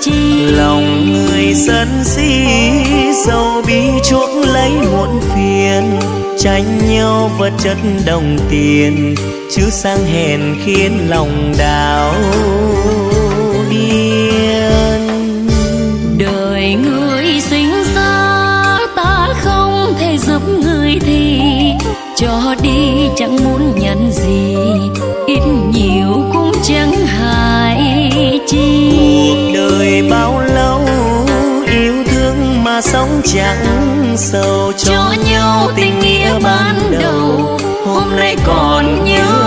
chi lòng người dân si sâu bi chuốc lấy muộn phiền, tranh nhau vật chất đồng tiền, chứ sang hèn khiến lòng đảo điên. Đời người sinh ra ta không thể giúp người thì, cho đi chẳng muốn nhận gì, ít nhiều cũng chẳng mà sống chẳng sầu cho nhau tình nghĩa ban đầu. Hôm nay còn nhớ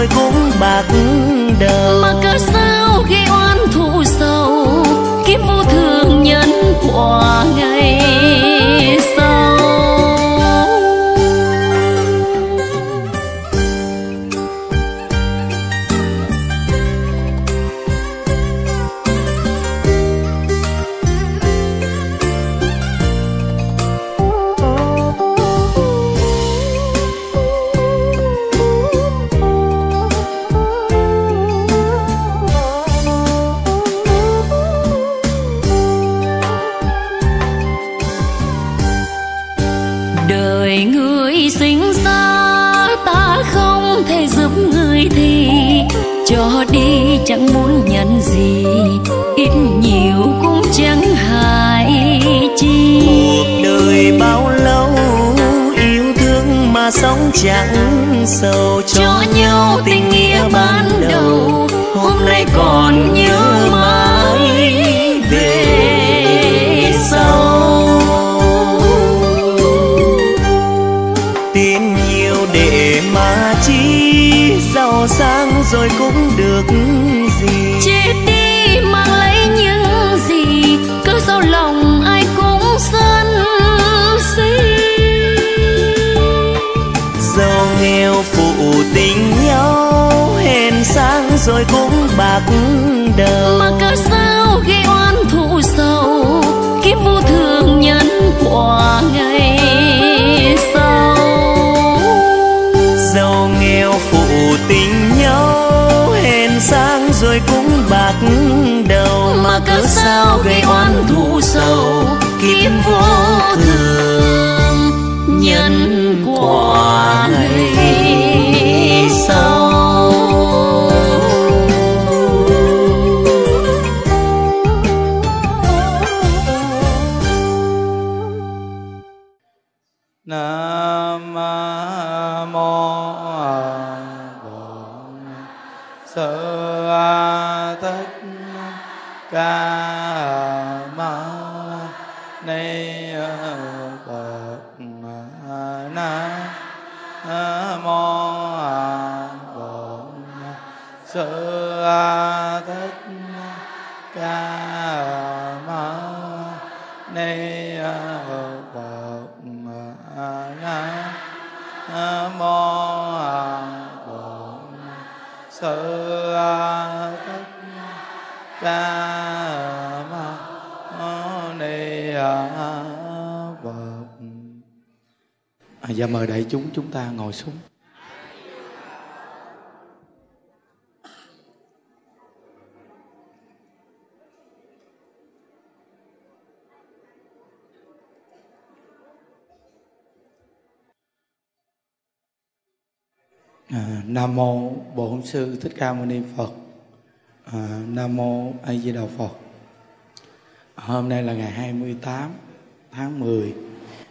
rồi cũng bạc đầu. Mà cớ sao gây oan thù sầu, kiếp vô thường nhân quả ngày rồi cũng bạc đầu. Mà cớ sao gây oan thù sầu kiếp vô thường nhân quả ngày sau? Giàu nghèo phụ tình nhau hèn sang rồi cũng bạc đầu. Mà cớ sao gây oan thù sầu kiếp vô thường nhân quả ngày Thích Ca Mâu Ni Phật Nam mô Bổn Sư Thích Ca Mâu Ni Phật và dạ mời đại chúng chúng ta ngồi xuống À, Nam mô Bổn sư Thích Ca Mâu Ni Phật. À, Nam mô A Di Đà Phật. Hôm nay là ngày 28 tháng 10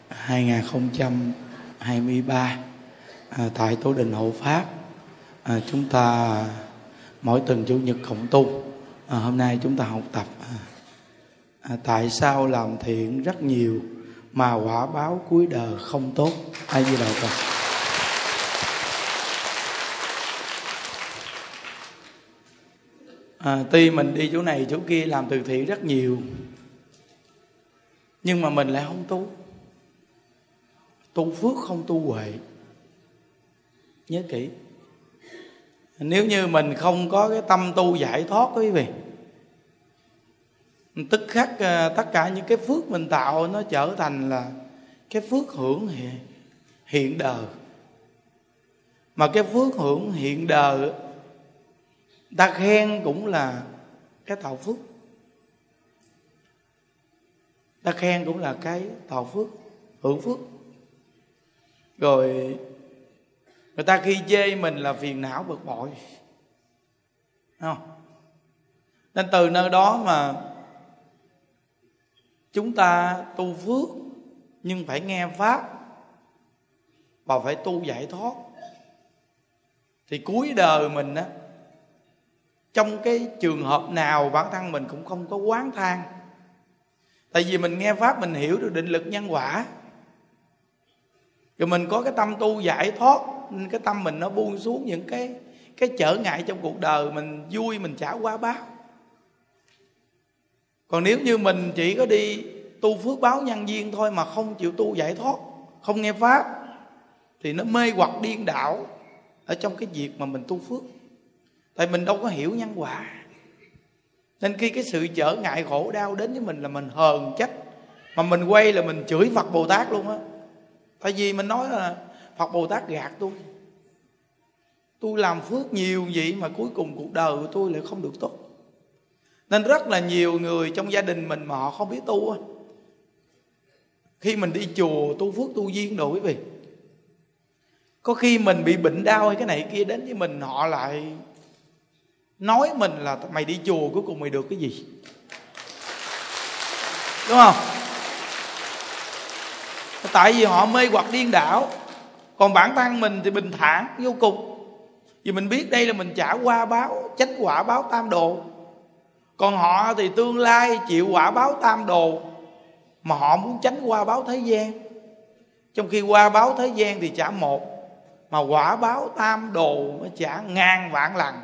2023 à, tại Tổ đình Hộ Pháp. À, chúng ta mỗi tuần chủ nhật cộng tu. À, hôm nay chúng ta học tập à, à, tại sao làm thiện rất nhiều mà quả báo cuối đời không tốt. A Di Đà Phật. À, tuy mình đi chỗ này chỗ kia làm từ thiện rất nhiều nhưng mà mình lại không tu. Tu phước không tu huệ. Nhớ kỹ. Nếu như mình không có cái tâm tu giải thoát quý vị tức khắc à, tất cả những cái phước mình tạo nó trở thành là cái phước hưởng hiện, hiện đời. Mà cái phước hưởng hiện đời ta khen cũng là cái tạo phước. Ta khen cũng là cái tạo phước, hưởng phước. Rồi, người ta khi chê mình là phiền não bực bội. Không? Nên từ nơi đó mà chúng ta tu phước, nhưng phải nghe pháp và phải tu giải thoát. Thì cuối đời mình á trong cái trường hợp nào bản thân mình cũng không có quán than tại vì mình nghe pháp mình hiểu được định lực nhân quả. Rồi mình có cái tâm tu giải thoát cái tâm mình nó buông xuống những cái cái trở ngại trong cuộc đời, mình vui, mình trả quá báo. Còn nếu như mình chỉ có đi tu phước báo nhân duyên thôi mà không chịu tu giải thoát, không nghe pháp, thì nó mê hoặc điên đảo ở trong cái việc mà mình tu phước tại mình đâu có hiểu nhân quả. Nên khi cái sự trở ngại khổ đau đến với mình là mình hờn trách, mà mình quay là mình chửi phật bồ tát luôn á. Tại vì mình nói là phật bồ tát gạt tôi. Tôi làm phước nhiều vậy mà cuối cùng cuộc đời của tôi lại không được tốt. Nên rất là nhiều người trong gia đình mình mà họ không biết tu á. Khi mình đi chùa, tu phước tu duyên đồ quý vị. Có khi mình bị bệnh đau hay cái này kia đến với mình, họ lại nói mình là mày đi chùa cuối cùng mày được cái gì? Đúng không? Tại vì họ mê hoặc điên đảo. Còn bản thân mình thì bình thản, vô cùng. Vì mình biết đây là mình trả qua báo, chánh quả báo tam đồ. Còn họ thì tương lai chịu quả báo tam đồ. Mà họ muốn tránh qua báo thế gian. Trong khi qua báo thế gian thì trả một, mà quả báo tam đồ nó trả ngàn vạn lần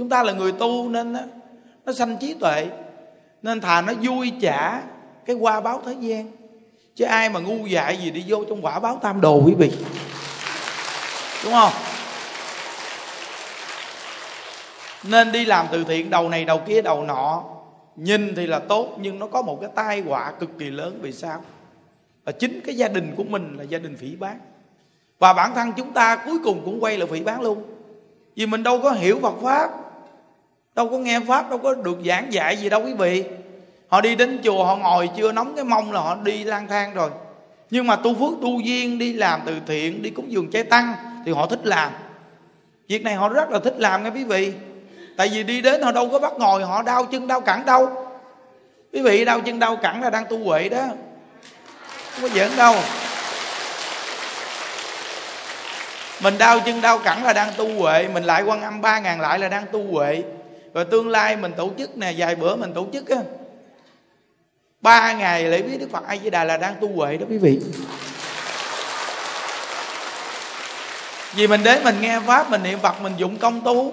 chúng ta là người tu nên nó, nó sanh trí tuệ nên thà nó vui trả cái qua báo thế gian. Chứ ai mà ngu dại gì đi vô trong quả báo tam đồ quý vị. Đúng không? Nên đi làm từ thiện đầu này đầu kia đầu nọ. Nhìn thì là tốt nhưng nó có một cái tai họa cực kỳ lớn. Vì sao? Và chính cái gia đình của mình là gia đình phỉ bán và bản thân chúng ta cuối cùng cũng quay lại phỉ bán luôn. Vì mình đâu có hiểu Phật pháp đâu có nghe pháp, đâu có được giảng dạy gì đâu quý vị. Họ đi đến chùa, họ ngồi chưa nóng cái mông là họ đi lang thang rồi. Nhưng mà tu phước, tu duyên, đi làm từ thiện, đi cúng dường trái tăng thì họ thích làm. Việc này họ rất là thích làm nghe quý vị. Tại vì đi đến họ đâu có bắt ngồi, họ đau chân, đau cẳng đâu. Quý vị, đau chân, đau cẳng là đang tu huệ đó. Không có giỡn đâu. Mình đau chân, đau cẳng là đang tu huệ, mình lại quan âm ba ngàn lại là đang tu huệ rồi tương lai mình tổ chức nè vài bữa mình tổ chức á. Ba ngày lễ viết đức phật a di đà là đang tu huệ đó quý vị. Vì mình đến mình nghe pháp mình niệm phật mình dụng công tu.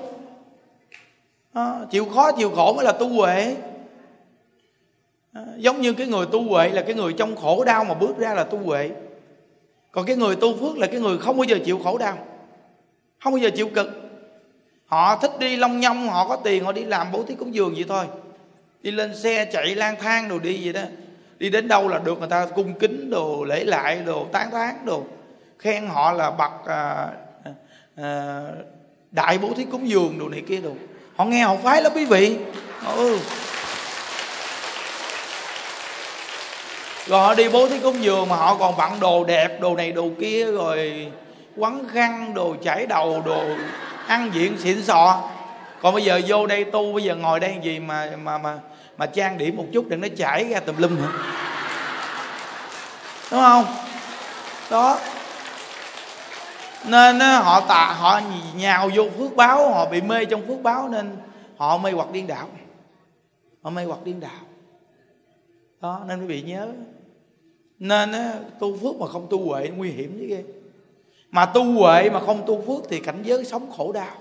À, chịu khó chịu khổ mới là tu huệ. À, giống như cái người tu huệ là cái người trong khổ đau mà bước ra là tu huệ. Còn cái người tu phước là cái người không bao giờ chịu khổ đau. Không bao giờ chịu cực họ thích đi long nhông họ có tiền họ đi làm bố thí cúng dường vậy thôi. Đi lên xe chạy lang thang đồ đi vậy đó. Đi đến đâu là được người ta cung kính đồ lễ lại đồ tán thán đồ. Khen họ là bậc à, à, đại bố thí cúng dường đồ này kia đồ. Họ nghe họ phái lắm quý vị. Ừ. rồi họ đi bố thí cúng dường mà họ còn vặn đồ đẹp đồ này đồ kia rồi quấn khăn đồ chải đầu đồ ăn diện xịn sò. Còn bây giờ vô đây tu, bây giờ ngồi đây gì mà mà mà mà trang điểm một chút đừng nó chảy ra tùm lum hả đúng không? Đó. Nên họ tạ, họ nhào vô phước báo, họ bị mê trong phước báo nên họ mê hoặc điên đạo. Họ mê hoặc điên đạo. Đó, nên quý vị nhớ. Nên tu phước mà không tu huệ nguy hiểm chứ ghê mà tu huệ mà không tu phước thì cảnh giới sống khổ đau.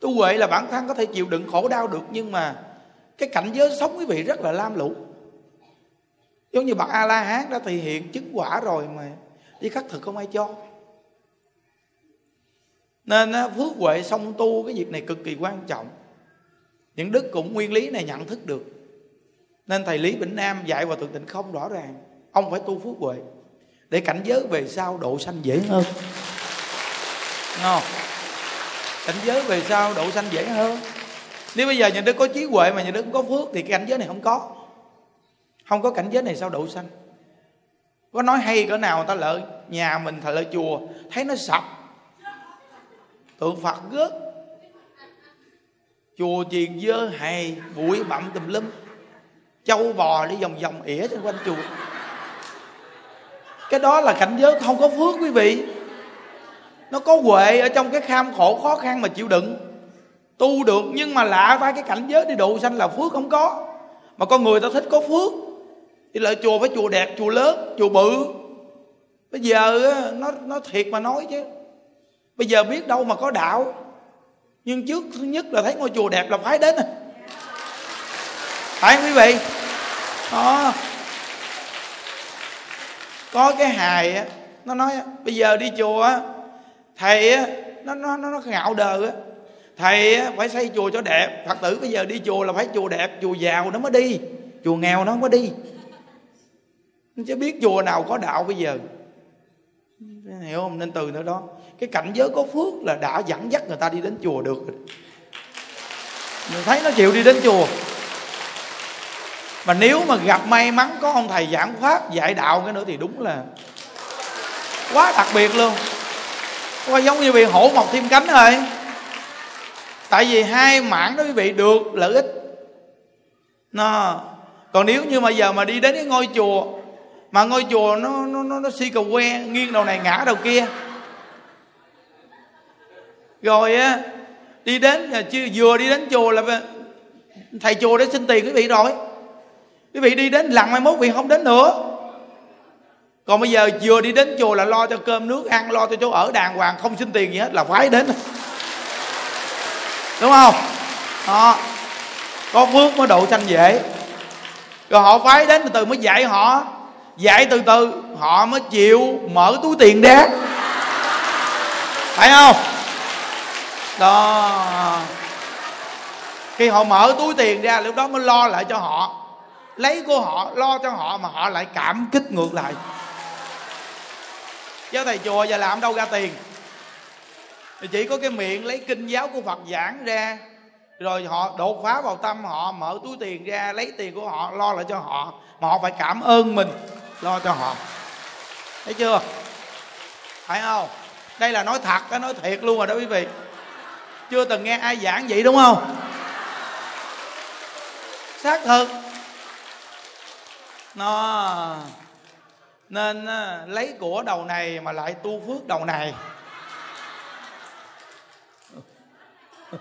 Tu huệ là bản thân có thể chịu đựng khổ đau được, nhưng mà cái cảnh giới sống quý vị rất là lam lũ. Giống như bậc a la hán đã thể hiện chứng quả rồi mà đi khắc thực không ai cho. Nên phước huệ song tu cái việc này cực kỳ quan trọng. Những đức cũng nguyên lý này nhận thức được. Nên thầy lý bình nam dạy vào thượng tịnh không rõ ràng, ông phải tu phước huệ để cảnh giới về sau độ sanh dễ hơn. Đúng không? Cảnh giới về sau độ sanh dễ hơn. Nếu bây giờ nhà đức có trí huệ mà nhà đức không có phước thì cái cảnh giới này không có. Không có cảnh giới này sao độ sanh? Có nói hay cỡ nào người ta lợi nhà mình thờ lợi chùa, thấy nó sập. Tượng phật gớt. Chùa chiền dơ hài, bụi bặm tùm lum. Châu bò đi vòng vòng ỉa trên quanh chùa cái đó là cảnh giới không có phước, quý vị. Nó có huệ ở trong cái kham khổ khó khăn mà chịu đựng. Tu được nhưng mà lạ vai cái cảnh giới đi độ sanh là phước không có. Mà con người ta thích có phước. Thì lại chùa phải chùa đẹp, chùa lớn, chùa bự. Bây giờ nó nó thiệt mà nói chứ. Bây giờ biết đâu mà có đạo. Nhưng trước thứ nhất là thấy ngôi chùa đẹp là phải đến. Phải không quý vị? Đó có cái hài á, nó nói, bây giờ đi chùa á, thầy á, nó nó nó nó ngạo đờ á, thầy á phải xây chùa cho đẹp. Phật tử bây giờ đi chùa là phải chùa đẹp, chùa giàu nó mới đi, chùa nghèo nó không có đi chứ biết chùa nào có đạo bây giờ. Hiểu không? Nên từ nữa đó, cái cảnh giới có phước là đã dẫn dắt người ta đi đến chùa được mình thấy nó chịu đi đến chùa mà nếu mà gặp may mắn có ông thầy giảng pháp dạy đạo cái nữa thì đúng là quá đặc biệt luôn. Quá giống như bị hổ mọc thêm cánh rồi tại vì hai mảng đó quý vị được lợi ích. Nó còn nếu như mà giờ mà đi đến cái ngôi chùa mà ngôi chùa nó nó nó, nó si cầu que nghiêng đầu này ngã đầu kia. Rồi á đi đến à, chưa vừa đi đến chùa là à, thầy chùa đã xin tiền quý vị rồi quý vị đi đến lần mai mốt vị không đến nữa. Còn bây giờ vừa đi đến chùa là lo cho cơm nước, ăn lo cho chỗ ở, đàng hoàng, không xin tiền gì hết, là phải đến. Đúng không? Đó. Có phước mới độ sanh dễ. Rồi họ phái đến từ từ mới dạy họ. Dạy từ từ, họ mới chịu mở túi tiền ra phải không? Đó. Khi họ mở túi tiền ra, lúc đó mới lo lại cho họ lấy của họ, lo cho họ mà họ lại cảm kích ngược lại. Giáo thầy chùa giờ làm đâu ra tiền? Thì chỉ có cái miệng lấy kinh giáo của phật giảng ra, rồi họ đột phá vào tâm họ, mở túi tiền ra, lấy tiền của họ, lo lại cho họ, mà họ phải cảm ơn mình, lo cho họ. Thấy chưa? Phải không? Đây là nói thật cái nói thiệt luôn rồi đó quý vị. Chưa từng nghe ai giảng vậy, đúng không? Xác thực nó, nên ờ, lấy của đầu này mà lại tu phước đầu này.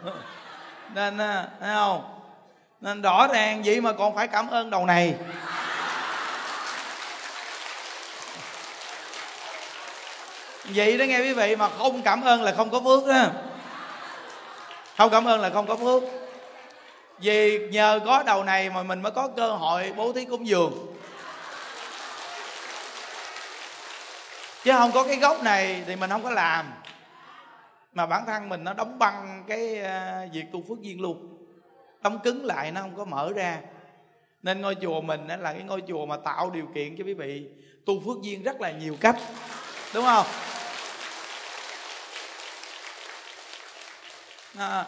Nên ờ, thấy không? Nên rõ ràng vậy mà còn phải cảm ơn đầu này. Vậy đó nghe quý vị, mà không cảm ơn là không có phước đó không cảm ơn là không có phước. Vì nhờ có đầu này mà mình mới có cơ hội bố thí cúng dường. Chứ không có cái gốc này thì mình không có làm. Mà bản thân mình nó đóng băng cái ờ, việc tu phước duyên luôn. Đóng cứng lại nó không có mở ra. Nên ngôi chùa mình là cái ngôi chùa mà tạo điều kiện cho quý vị tu phước duyên rất là nhiều cách. Đúng không? À,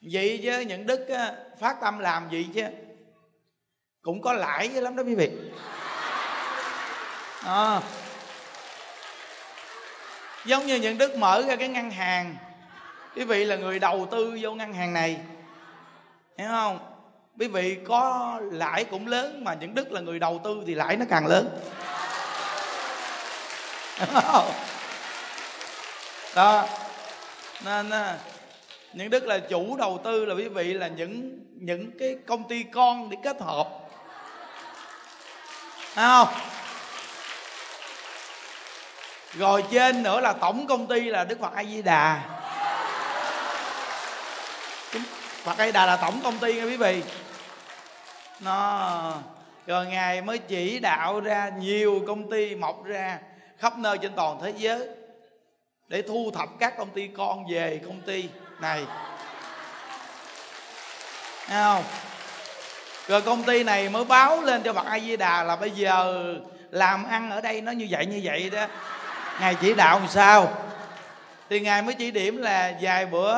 vậy chứ những đức phát tâm làm gì chứ? Cũng có lãi lắm đó quý vị. À, giống như những đức mở ra cái ngân hàng. Quý vị là người đầu tư vô ngân hàng này. Hiểu không? Quý vị có lãi cũng lớn mà những đức là người đầu tư thì lãi nó càng lớn. Đó. Nên à, những đức là chủ đầu tư là quý vị là những những cái công ty con để kết hợp. Hiểu không? Rồi trên nữa là tổng công ty là đức phật a di đà phật a di đà là tổng công ty nha quý vị. Nó, rồi ngài mới chỉ đạo ra nhiều công ty mọc ra khắp nơi trên toàn thế giới để thu thập các công ty con về công ty này. Thấy không? Rồi công ty này mới báo lên cho Phật A Di Đà là bây giờ làm ăn ở đây nó như vậy như vậy đó ngài chỉ đạo làm sao? Thì ngài mới chỉ điểm là vài bữa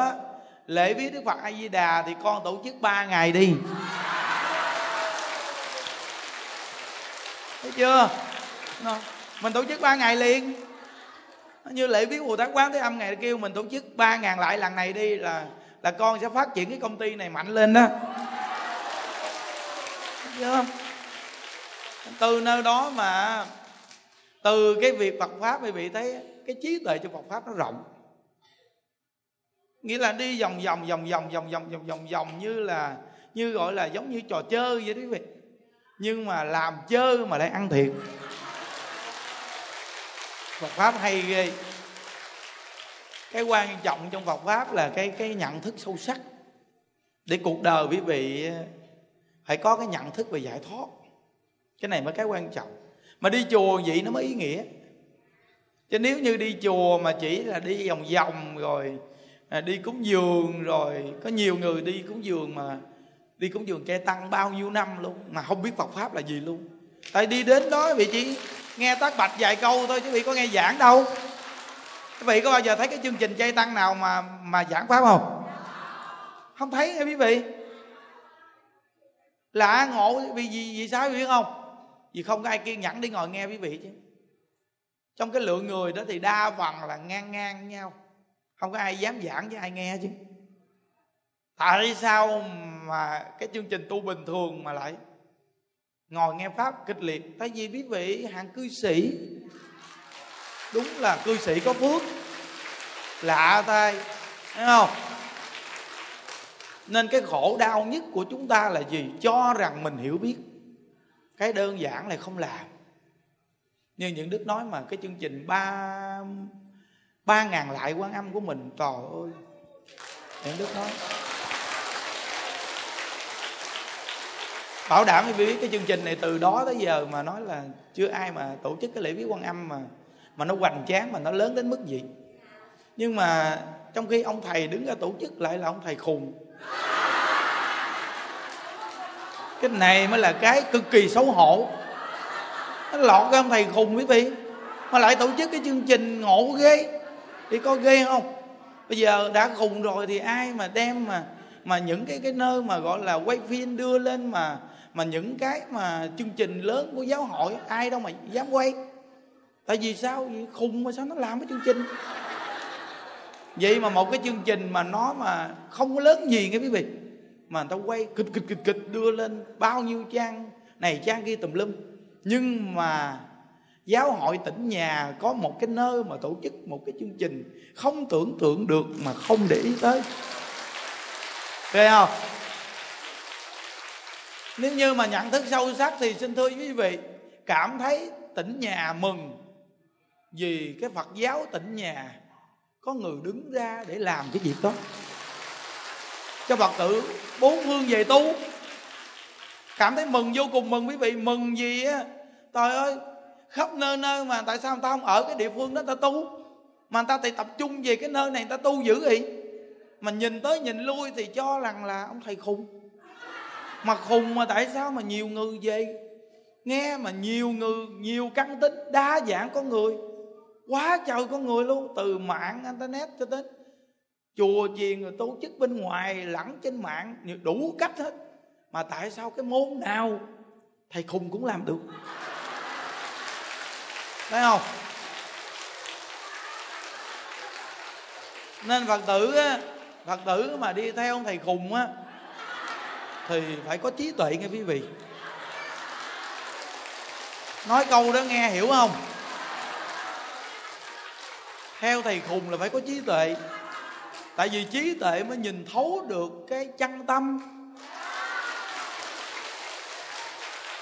lễ viết đức phật a di đà thì con tổ chức ba ngày đi. Thấy chưa? Mình tổ chức ba ngày liền. Như lễ viết bồ tát quán thế âm ngày kêu mình tổ chức ba ngàn lại lần này đi là là con sẽ phát triển cái công ty này mạnh lên đó. Thấy chưa? Từ nơi đó mà từ cái việc Phật pháp quý vị thấy cái trí tuệ cho Phật pháp nó rộng. Nghĩa là đi vòng vòng vòng vòng vòng vòng vòng vòng vòng như là, như gọi là giống như trò chơi vậy đó quý vị. Nhưng mà làm chơi mà lại ăn thiệt. Phật pháp hay ghê. Cái quan trọng trong Phật pháp là cái cái nhận thức sâu sắc. Để cuộc đời quý vị ờ, phải có cái nhận thức về giải thoát. Cái này mới cái quan trọng mà đi chùa vậy nó mới ý nghĩa. Chứ nếu như đi chùa mà chỉ là đi vòng vòng rồi à, đi cúng dường rồi có nhiều người đi cúng dường mà đi cúng dường che tăng bao nhiêu năm luôn mà không biết Phật pháp là gì luôn. Tại đi đến đó vị chỉ nghe tác bạch vài câu thôi chứ vị có nghe giảng đâu. Quý vị có bao giờ thấy cái chương trình chay tăng nào mà mà giảng pháp không? Không thấy nghe quý vị? Lạ ngộ vì gì vì sao quý vị không? Vì không có ai kiên nhẫn đi ngồi nghe quý vị chứ. Trong cái lượng người đó thì đa phần là ngang ngang nhau. Không có ai dám giảng với ai nghe chứ. Tại sao mà cái chương trình tu bình thường mà lại ngồi nghe pháp kịch liệt? Tại vì quý vị hàng cư sĩ, đúng là cư sĩ có phước. Lạ tay thấy không? Nên cái khổ đau nhất của chúng ta là gì? Cho rằng mình hiểu biết cái đơn giản này không làm. Như những đức nói mà, cái chương trình ba ba ngàn lại quan âm của mình, trời ơi. Những đức nói. Bảo đảm quý biết cái chương trình này từ đó tới giờ mà nói là chưa ai mà tổ chức cái lễ viếng quan âm mà mà nó hoành tráng, mà nó lớn đến mức gì. Nhưng mà trong khi ông thầy đứng ra tổ chức lại là ông thầy khùng cái này mới là cái cực kỳ xấu hổ. Nó lọt ra ông thầy khùng quý vị. Mà lại tổ chức cái chương trình ngộ ghê. Thì có ghê không? Bây giờ đã khùng rồi thì ai mà đem mà mà những cái cái nơi mà gọi là quay phim đưa lên mà mà những cái mà chương trình lớn của giáo hội, ai đâu mà dám quay. Tại vì sao? Vậy khùng mà sao nó làm cái chương trình? Vậy mà một cái chương trình mà nó mà không có lớn gì nghe quý vị mà người ta quay kịch kịch kịch kịch đưa lên bao nhiêu trang. Này, trang kia tùm lum. Nhưng mà giáo hội tỉnh nhà có một cái nơi mà tổ chức một cái chương trình không tưởng tượng được mà không để ý tới. Thấy không? Nếu như mà nhận thức sâu sắc thì xin thưa quý vị, cảm thấy tỉnh nhà mừng vì cái phật giáo tỉnh nhà có người đứng ra để làm cái việc đó cho phật tử. Bốn phương về tu. Cảm thấy mừng, vô cùng mừng quý vị. Mừng gì á? Trời ơi, khắp nơi nơi mà tại sao người ta không ở cái địa phương đó ta tu? Mà người ta thì tập trung về cái nơi này người ta tu dữ vậy. Mà nhìn tới nhìn lui thì cho rằng là ông thầy khùng. Mà khùng mà tại sao mà nhiều người về? Nghe mà nhiều người, nhiều căn tính đa dạng con người. Quá trời con người luôn. Từ mạng internet cho đến chùa chiền rồi tổ chức bên ngoài lẫn trên mạng đủ cách hết. Mà tại sao cái môn nào thầy khùng cũng làm được? Thấy không? Nên phật tử á, phật tử mà đi theo ông thầy khùng á, thì phải có trí tuệ nghe quý vị. Nói câu đó nghe hiểu không? Theo thầy khùng là phải có trí tuệ tại vì trí tuệ mới nhìn thấu được cái chân tâm.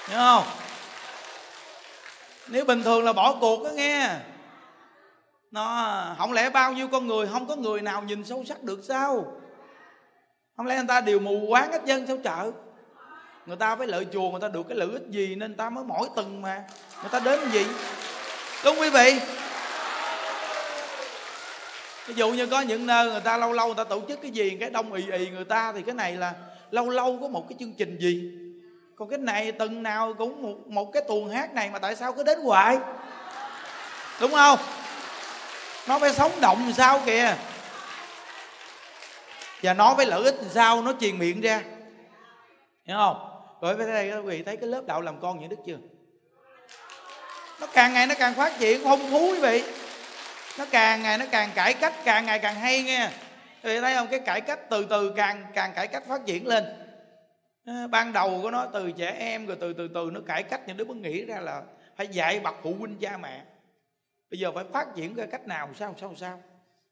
Nhớ không? Nếu bình thường là bỏ cuộc đó nghe. Nó, không lẽ bao nhiêu con người, không có người nào nhìn sâu sắc được sao? Không lẽ người ta đều mù quáng hết dân sao chợ? Người ta với lợi chùa, người ta được cái lợi ích gì nên người ta mới mỗi tuần mà. Người ta đến gì? Đúng quý vị? Ví dụ như có những nơi người ta lâu lâu người ta tổ chức cái gì cái đông ì ì người ta thì cái này là lâu lâu có một cái chương trình gì? Còn cái này tuần nào cũng một, một cái tuồng hát này mà tại sao cứ đến hoài? Đúng không? Nó phải sống động làm sao kìa. Và nó phải lợi ích làm sao nó truyền miệng ra. Hiểu không? Rồi với đây quý vị thấy cái lớp đạo làm con những đức chưa? Nó càng ngày nó càng phát triển phong phú quý vị nó càng ngày nó càng cải cách càng ngày càng hay nghe. Thì thấy không? Cái cải cách từ từ càng càng cải cách phát triển lên. Ờ, ban đầu của nó từ trẻ em rồi từ từ từ nó cải cách. Những đứa mới nghĩ ra là phải dạy bậc phụ huynh cha mẹ. Bây giờ phải phát triển ra cách nào? Sao sao sao?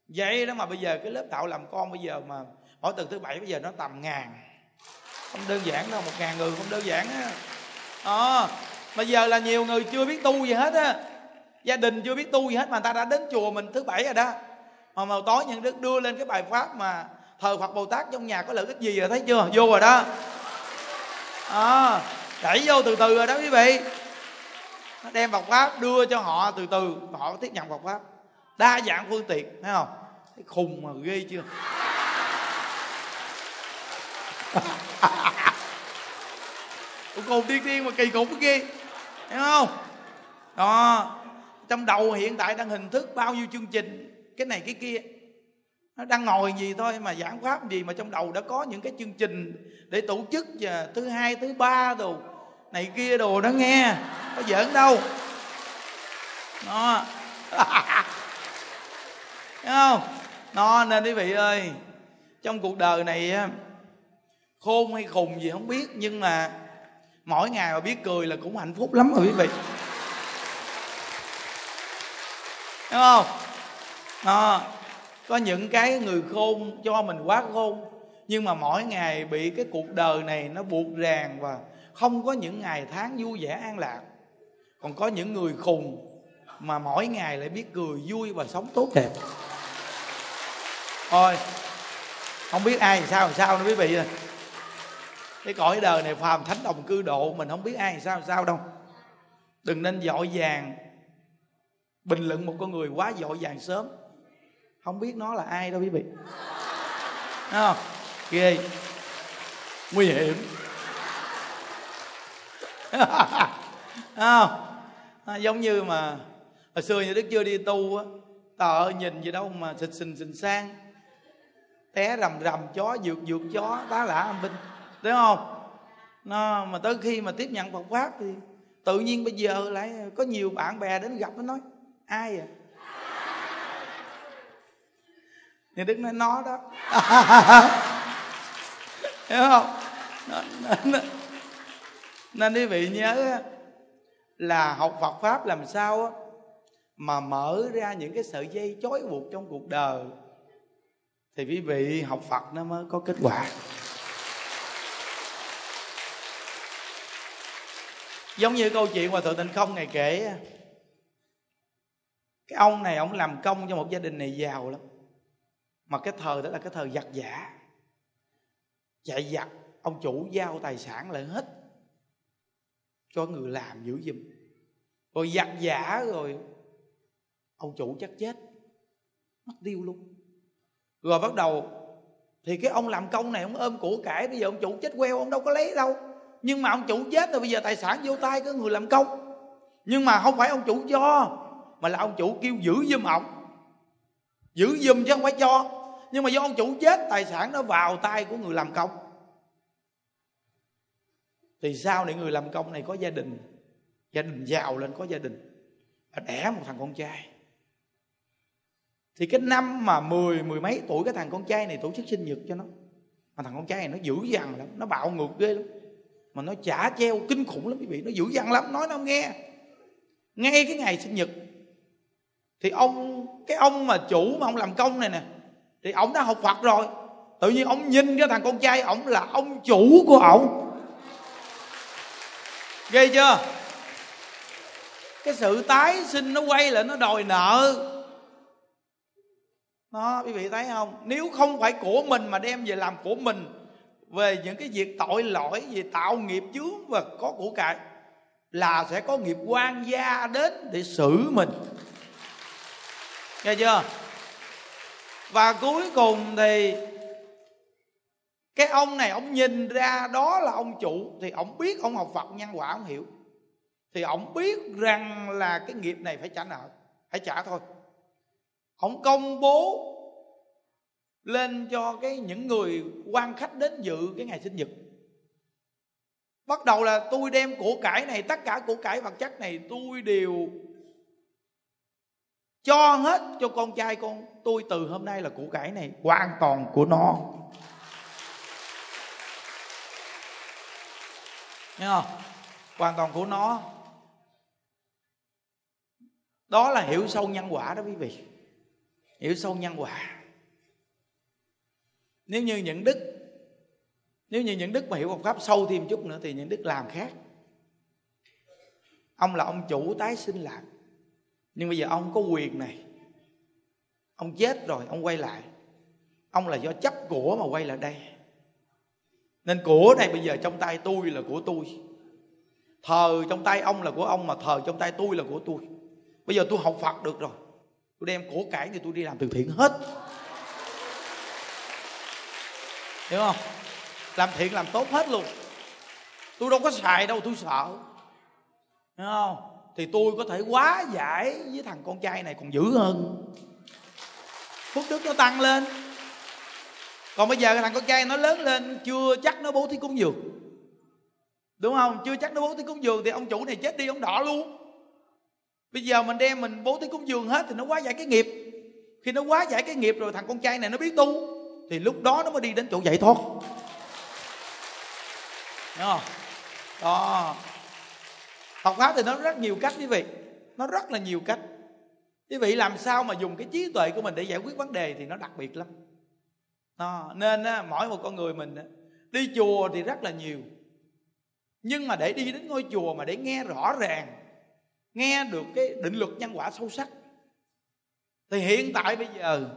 Vậy đó mà bây giờ cái lớp tạo làm con bây giờ mà mỗi tuần thứ bảy bây giờ nó tầm ngàn. Không đơn giản đâu một ngàn người không đơn giản á. Ờ, à, bây giờ là nhiều người chưa biết tu gì hết á gia đình chưa biết tu gì hết mà người ta đã đến chùa mình thứ bảy rồi đó. Mà màu tối những đức đưa lên cái bài pháp mà thờ phật bồ tát trong nhà có lợi ích gì rồi thấy chưa? Vô rồi đó. À, đẩy vô từ từ rồi đó quý vị. Nó đem Phật pháp đưa cho họ từ từ họ tiếp nhận Phật pháp. Đa dạng phương tiện thấy không? Thấy khùng mà ghê chưa? Cũng còn tiên tiên mà kỳ cục ghê Hiểu không? Đó. Trong đầu hiện tại đang hình thức bao nhiêu chương trình, Cái này cái kia. Nó đang ngồi gì thôi mà giảng pháp gì Mà trong đầu đã có những cái chương trình Để tổ chức và thứ hai, thứ ba đồ, Này kia đồ nó nghe, Có giỡn đâu. Nó Thấy không? Nó nên quý vị ơi, Trong cuộc đời này khôn hay khùng gì không biết, nhưng mà mỗi ngày mà biết cười là cũng hạnh phúc lắm rồi quý vị. Đúng không? À, có những cái người khôn cho mình quá khôn nhưng mà mỗi ngày bị cái cuộc đời này nó buộc ràng và không có những ngày tháng vui vẻ an lạc. Còn có những người khùng mà mỗi ngày lại biết cười vui và sống tốt đẹp. Thôi không biết ai sao sao nữa quý vị cái cõi đời này phàm thánh đồng cư độ mình không biết ai sao sao đâu. Đừng nên dội vàng bình luận một con người quá dội vàng sớm. Không biết nó là ai đâu quý vị. Thấy không? Ghê. Nguy hiểm. Không? À, giống như mà hồi xưa như đức chưa đi tu á tờ nhìn gì đâu mà xịt xình xình sang. Té rầm rầm chó dược dược chó tá lả âm binh. Đúng không? Nó mà tới khi mà tiếp nhận Phật pháp thì tự nhiên bây giờ lại có nhiều bạn bè đến gặp nó nói ai à? Thì đức nói nó đó. Hiểu không? Nên, nên quý vị nhớ là học Phật pháp làm sao mà mở ra những cái sợi dây chói buộc trong cuộc đời thì quý vị học Phật nó mới có kết quả. Giống như câu chuyện mà thượng tịnh không ngày kể cái ông này, ông làm công cho một gia đình này giàu lắm. Mà cái thời đó là cái thời giặc giả. Chạy giặc, ông chủ giao tài sản lại hết. Cho người làm giữ giùm. Rồi giặc giả rồi, ông chủ chắc chết. Mất tiêu luôn. Rồi bắt đầu, thì cái ông làm công này, ông ôm của cải, bây giờ ông chủ chết queo, ông đâu có lấy đâu. Nhưng mà ông chủ chết rồi, bây giờ tài sản vô tay cái người làm công. Nhưng mà không phải ông chủ cho mà là ông chủ kêu giữ giùm ổng, giữ giùm chứ không phải cho. Nhưng mà do ông chủ chết tài sản nó vào tay của người làm công. Thì sau này người làm công này có gia đình. Gia đình giàu lên có gia đình. Và đẻ một thằng con trai. Thì cái năm mà mười mười mấy tuổi cái thằng con trai này tổ chức sinh nhật cho nó. Mà thằng con trai này nó dữ dằn lắm nó bạo ngược ghê lắm. Mà nó chả treo kinh khủng lắm quý vị nó dữ dằn lắm nói nó không nghe. Ngay cái ngày sinh nhật thì ông, cái ông mà chủ mà ông làm công này nè, thì ông đã học Phật rồi. Tự nhiên ông nhìn cái thằng con trai ông là ông chủ của ông. Ghê chưa? Cái sự tái sinh nó quay lại, nó đòi nợ. Nó quý vị thấy không? Nếu không phải của mình mà đem về làm của mình, về những cái việc tội lỗi về tạo nghiệp chướng và có của cải, là sẽ có nghiệp quan gia đến để xử mình nghe chưa? Và cuối cùng thì cái ông này, ông nhìn ra đó là ông chủ, thì ông biết ông học phật, nhân quả ông hiểu. Thì ông biết rằng là cái nghiệp này phải trả nợ, phải trả thôi. Ông công bố lên cho cái những người quan khách đến dự cái ngày sinh nhật. Bắt đầu là tôi đem của cải này, tất cả của cải vật chất này, tôi đều cho hết cho con trai con. Tôi từ hôm nay là của cải này hoàn toàn của nó. Nghe không? Hoàn toàn của nó. Đó là hiểu sâu nhân quả đó quý vị. Hiểu sâu nhân quả. Nếu như những đức, nếu như những đức mà hiểu Phật pháp sâu thêm chút nữa thì những đức làm khác. Ông là ông chủ tái sinh lại nhưng bây giờ ông có quyền này. Ông chết rồi, ông quay lại. Ông là do chấp của mà quay lại đây. Nên của này bây giờ trong tay tôi là của tôi. Thờ trong tay ông là của ông mà thờ trong tay tôi là của tôi. Bây giờ tôi học phật được rồi. Tôi đem của cải thì tôi đi làm từ thiện hết. Hiểu không? Làm thiện làm tốt hết luôn. Tôi đâu có xài đâu, tôi sợ. Hiểu không? Thì tôi có thể quá giải với thằng con trai này còn dữ hơn. Phước đức nó tăng lên. Còn bây giờ thằng con trai nó lớn lên, chưa chắc nó bố thí cúng dường. Đúng không? Chưa chắc nó bố thí cúng dường thì ông chủ này chết đi, ông đỏ luôn. Bây giờ mình đem mình bố thí cúng dường hết thì nó quá giải cái nghiệp. Khi nó quá giải cái nghiệp rồi thằng con trai này nó biết tu, thì lúc đó nó mới đi đến chỗ giải thoát. Đúng không? Đó. Học pháp thì nó rất nhiều cách quý vị. Nó rất là nhiều cách. Quý vị làm sao mà dùng cái trí tuệ của mình để giải quyết vấn đề thì nó đặc biệt lắm. À, Nên á, mỗi một con người mình á, đi chùa thì rất là nhiều. Nhưng mà để đi đến ngôi chùa mà để nghe rõ ràng Nghe được cái định luật nhân quả sâu sắc Thì hiện tại bây giờ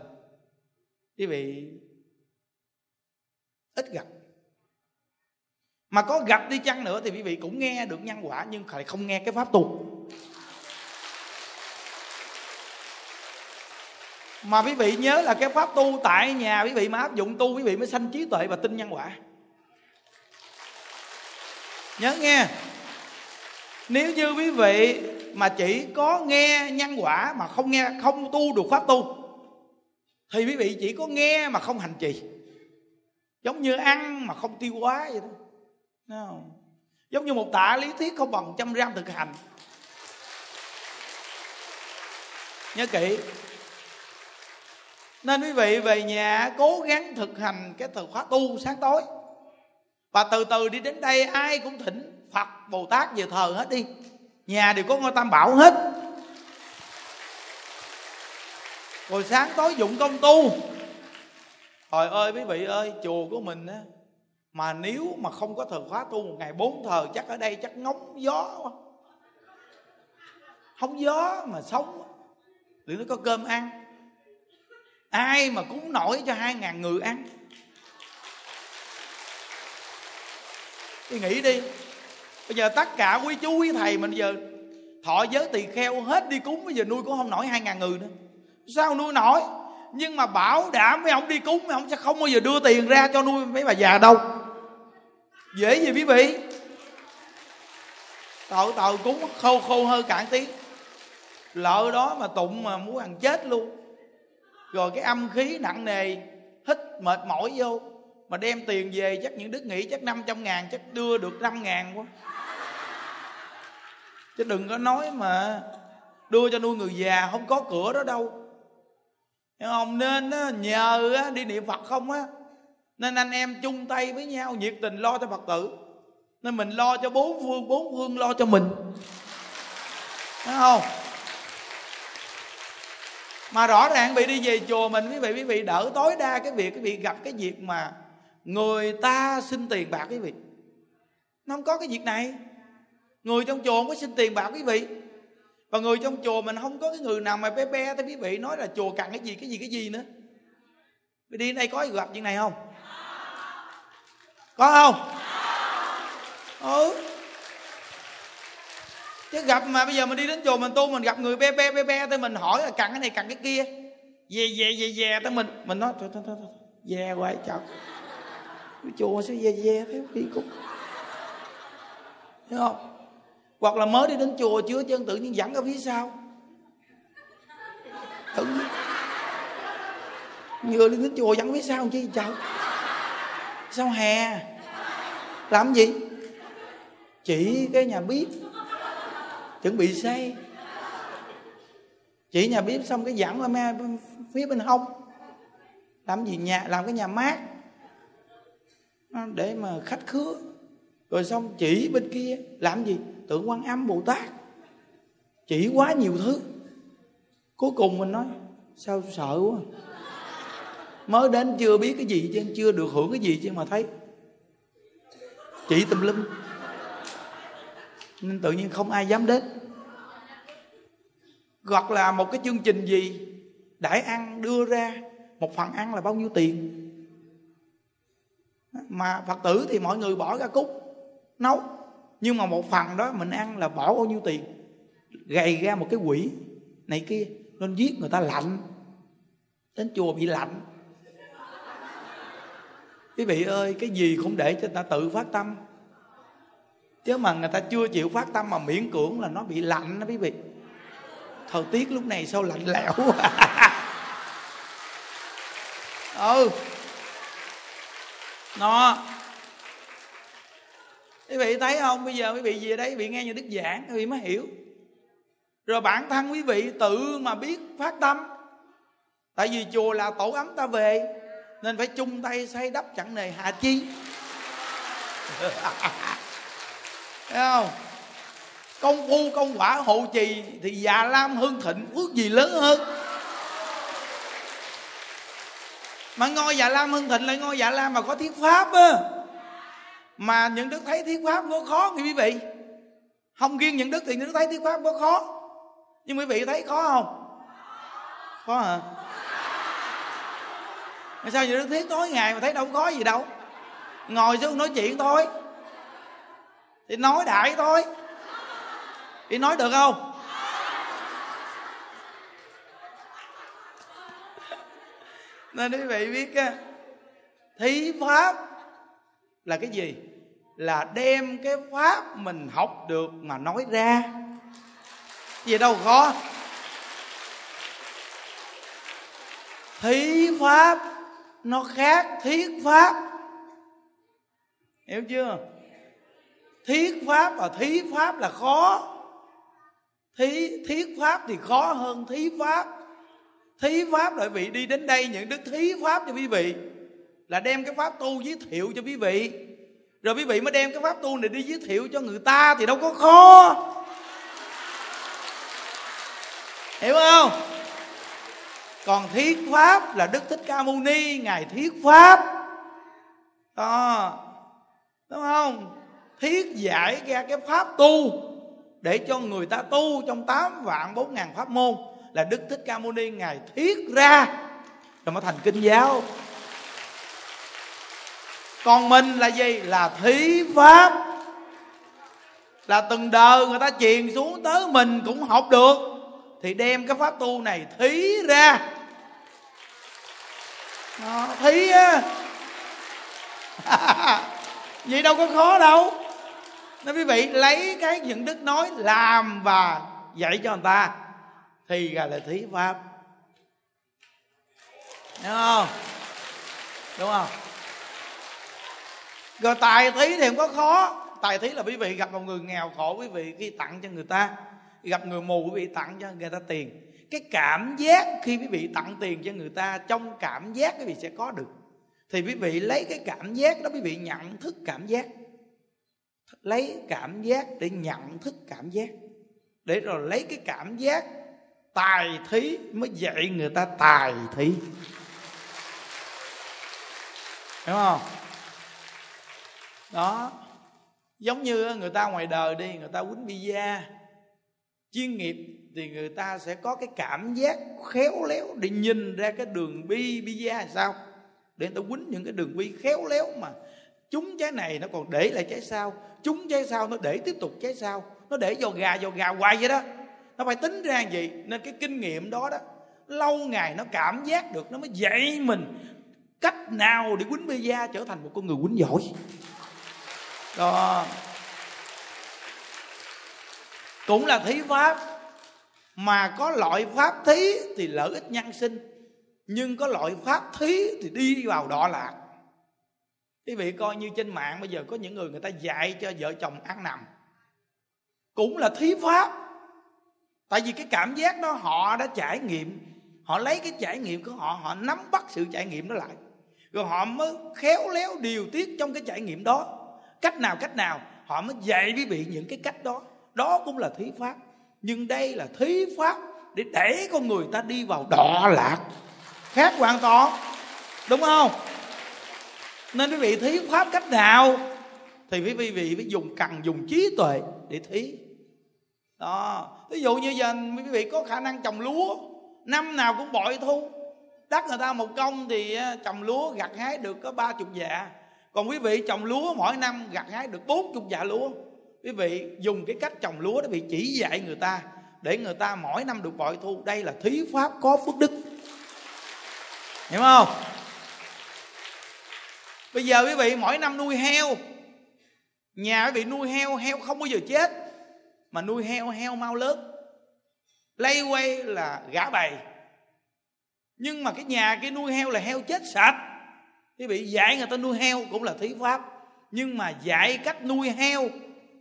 Quý vị ít gặp mà có gặp đi chăng nữa thì quý vị cũng nghe được nhân quả nhưng lại không nghe cái pháp tu. Mà quý vị nhớ là cái pháp tu tại nhà quý vị mà áp dụng tu quý vị mới sanh trí tuệ và tin nhân quả. Nhớ nghe. Nếu như quý vị mà chỉ có nghe nhân quả mà không nghe, không tu được pháp tu, thì quý vị chỉ có nghe mà không hành trì. Giống như ăn mà không tiêu hóa vậy đó nào giống như một tạ lý thuyết không bằng trăm gram thực hành. Nhớ kỹ. Nên quý vị về nhà cố gắng thực hành cái từ khóa tu sáng tối. Và từ từ đi đến đây ai cũng thỉnh phật bồ tát về thờ hết đi. Nhà đều có ngôi tam bảo hết. Rồi sáng tối dụng công tu. Trời ơi, quý vị ơi, chùa của mình á mà nếu mà không có thờ khóa tu một ngày, bốn thờ chắc ở đây chắc ngóng gió quá. Không gió mà sống liệu nó có cơm ăn? Ai mà cúng nổi cho hai ngàn người ăn? Thì nghĩ đi. Bây giờ tất cả quý chú, quý thầy mình giờ thọ giới tỳ kheo hết đi cúng, bây giờ nuôi cũng không nổi hai ngàn người nữa. Sao nuôi nổi? Nhưng mà bảo đảm mấy ông đi cúng, mấy ông sẽ không bao giờ đưa tiền ra cho nuôi mấy bà già đâu dễ gì quý vị? Tội tội cúng khô khô hơi cạn tiếng lợ đó mà tụng mà muốn ăn chết luôn. Rồi cái âm khí nặng nề, hít mệt mỏi vô. Mà đem tiền về, chắc những đức nghĩ chắc 500 ngàn, chắc đưa được 5 ngàn quá. Chứ đừng có nói mà đưa cho nuôi người già, không có cửa đó đâu. Hiểu không? Nên nhờ đi niệm phật không á nên anh em chung tay với nhau nhiệt tình lo cho phật tử. Nên mình lo cho bốn phương bốn phương lo cho mình. Thấy không? Mà rõ ràng bị đi về chùa mình, quý vị quý vị đỡ tối đa cái việc, quý vị gặp cái việc mà người ta xin tiền bạc, quý vị. Nó không có cái việc này. Người trong chùa không có xin tiền bạc, quý vị. Và người trong chùa mình không có cái người nào mà bé bé tới quý vị nói là chùa cần cái gì cái gì cái gì nữa. Đi đây có gặp chuyện này không? Có không? Ừ. Chứ gặp mà bây giờ mình đi đến chùa mình tu mình gặp người be be be be tới mình hỏi là cần cái này cần cái kia. Về về về về tới mình. Mình nói thôi thôi thôi, về quay chào chùa sẽ về về thế đi cũng. Hiểu không? Hoặc là mới đi đến chùa chưa chân tự nhiên dẫn ở phía sau. Tự nhiên. Vừa đi đến chùa dẫn phía sau chi chào sao hè? Làm gì? Chỉ cái nhà bếp. Chuẩn bị xây. Chỉ nhà bếp xong cái dẫn qua me phía bên hông. Làm gì nhà làm cái nhà mát. Để mà khách khứa. Rồi xong chỉ bên kia. Làm gì? Tượng quan âm bồ tát. Chỉ quá nhiều thứ. Cuối cùng mình nói, sao sợ quá? Mới đến chưa biết cái gì chứ chưa được hưởng cái gì chứ mà thấy. Chỉ tùm lum. Nên tự nhiên không ai dám đến. Hoặc là một cái chương trình gì đãi ăn đưa ra, một phần ăn là bao nhiêu tiền? Mà phật tử thì mọi người bỏ ra cúc, nấu. Nhưng mà một phần đó mình ăn là bỏ bao nhiêu tiền? Gầy ra một cái quỷ này kia, nên giết người ta lạnh. Đến chùa bị lạnh quý vị ơi, cái gì cũng để cho người ta tự phát tâm. Chứ mà người ta chưa chịu phát tâm mà miễn cưỡng là nó bị lạnh đó quý vị. Thời tiết lúc này sao lạnh lẽo ừ. Nó. Quý vị thấy không? Bây giờ quý vị về đây, quý vị nghe như đức giảng, quý vị mới hiểu. Rồi bản thân quý vị tự mà biết phát tâm. Tại vì chùa là tổ ấm ta về nên phải chung tay xây đắp chẳng nề hạ chi. Thấy không? Công phu công quả hộ trì thì già lam hưng thịnh phước gì lớn hơn. Mà ngôi già lam hưng thịnh lại ngôi già lam mà có thiết pháp á. Mà những đức thấy thiết pháp có khó quý vị. Không riêng những đức thì những đức thấy thiết pháp có khó. Nhưng quý vị thấy khó không? Khó hả? mà sao giờ đức thiết tối ngày mà thấy đâu có gì đâu? Ngồi xuống nói chuyện thôi. Thì nói đại thôi. Thì nói được không? Nên quý vị biết á, thí pháp là cái gì? Là đem cái pháp mình học được mà nói ra. Gì đâu khó thí pháp nó khác thiết pháp. Hiểu chưa? Thiết pháp và thí pháp là khó. Thí thiết pháp thì khó hơn thí pháp. Thí pháp lại vị đi đến đây, những đức thí pháp cho quý vị là đem cái pháp tu giới thiệu cho quý vị. Rồi quý vị mới đem cái pháp tu này đi giới thiệu cho người ta thì đâu có khó. Hiểu không? Còn thiết pháp là đức thích ca mâu ni, ngài thiết pháp. Đó. Đúng không? Thiết giải ra cái pháp tu để cho người ta tu trong 8 vạn 4 ngàn pháp môn là Đức Thích Ca Mâu Ni, Ngài thiết ra. Rồi mới thành kinh giáo. Còn mình là gì? Là thí pháp. Là từng đời người ta truyền xuống tới mình cũng học được. Thì đem cái pháp tu này thí ra. Đó, thấy á vậy đâu có khó đâu. Nói quý vị lấy cái những đức nói làm và dạy cho người ta thì gọi là thí pháp. Đúng không? Đúng không? Rồi tài thí thì không có khó. Tài thí là quý vị gặp một người nghèo khổ quý vị khi tặng cho người ta gặp người mù quý vị tặng cho người ta tiền cái cảm giác khi quý vị tặng tiền cho người ta, trong cảm giác quý vị sẽ có được. Thì quý vị lấy cái cảm giác đó, quý vị nhận thức cảm giác. Lấy cảm giác để nhận thức cảm giác. Để rồi lấy cái cảm giác tài thí mới dạy người ta tài thí. Hiểu không? Đó. Giống như người ta ngoài đời đi, người ta quýnh bia chuyên nghiệp thì người ta sẽ có cái cảm giác khéo léo để nhìn ra cái đường bi bi da hay sao? Để người ta quýnh những cái đường bi khéo léo mà chúng trái này nó còn để lại trái sau, chúng trái sau nó để tiếp tục trái sau, nó để vào gà vào gà hoài vậy đó. Nó phải tính ra gì? Nên cái kinh nghiệm đó đó, lâu ngày nó cảm giác được, nó mới dạy mình cách nào để quýnh bê da trở thành một con người quýnh giỏi. Đó. Cũng là thí pháp mà có loại pháp thí thì lợi ích nhân sinh, nhưng có loại pháp thí thì đi vào đọa lạc. Quý vị coi như trên mạng bây giờ có những người người ta dạy cho vợ chồng ăn nằm. Cũng là thí pháp. Tại vì cái cảm giác đó, họ đã trải nghiệm, họ lấy cái trải nghiệm của họ họ nắm bắt sự trải nghiệm đó lại. Rồi họ mới khéo léo điều tiết trong cái trải nghiệm đó. Cách nào cách nào, họ mới dạy quý vị những cái cách đó. Đó cũng là thí pháp nhưng đây là thí pháp để đẩy con người ta đi vào đọa lạc. Khác hoàn toàn. Đúng không? Nên quý vị thí pháp cách nào thì quý vị, vị phải dùng cần dùng trí tuệ để thí. Đó. Ví dụ như giờ quý vị có khả năng trồng lúa năm nào cũng bội thu. Đất người ta một công thì ờ, trồng lúa gặt hái được có ba chục dạ. Còn quý vị trồng lúa mỗi năm gặt hái được bốn chục dạ lúa quý vị dùng cái cách trồng lúa để bị chỉ dạy người ta, để người ta mỗi năm được bội thu. Đây là thí pháp có phước đức. Hiểu không? Bây giờ quý vị mỗi năm nuôi heo. Nhà quý vị nuôi heo heo không bao giờ chết, mà nuôi heo heo mau lớn. Lây quay là gã bầy. Nhưng mà cái nhà cái nuôi heo là heo chết sạch. Quý vị dạy người ta nuôi heo cũng là thí pháp. Nhưng mà dạy cách nuôi heo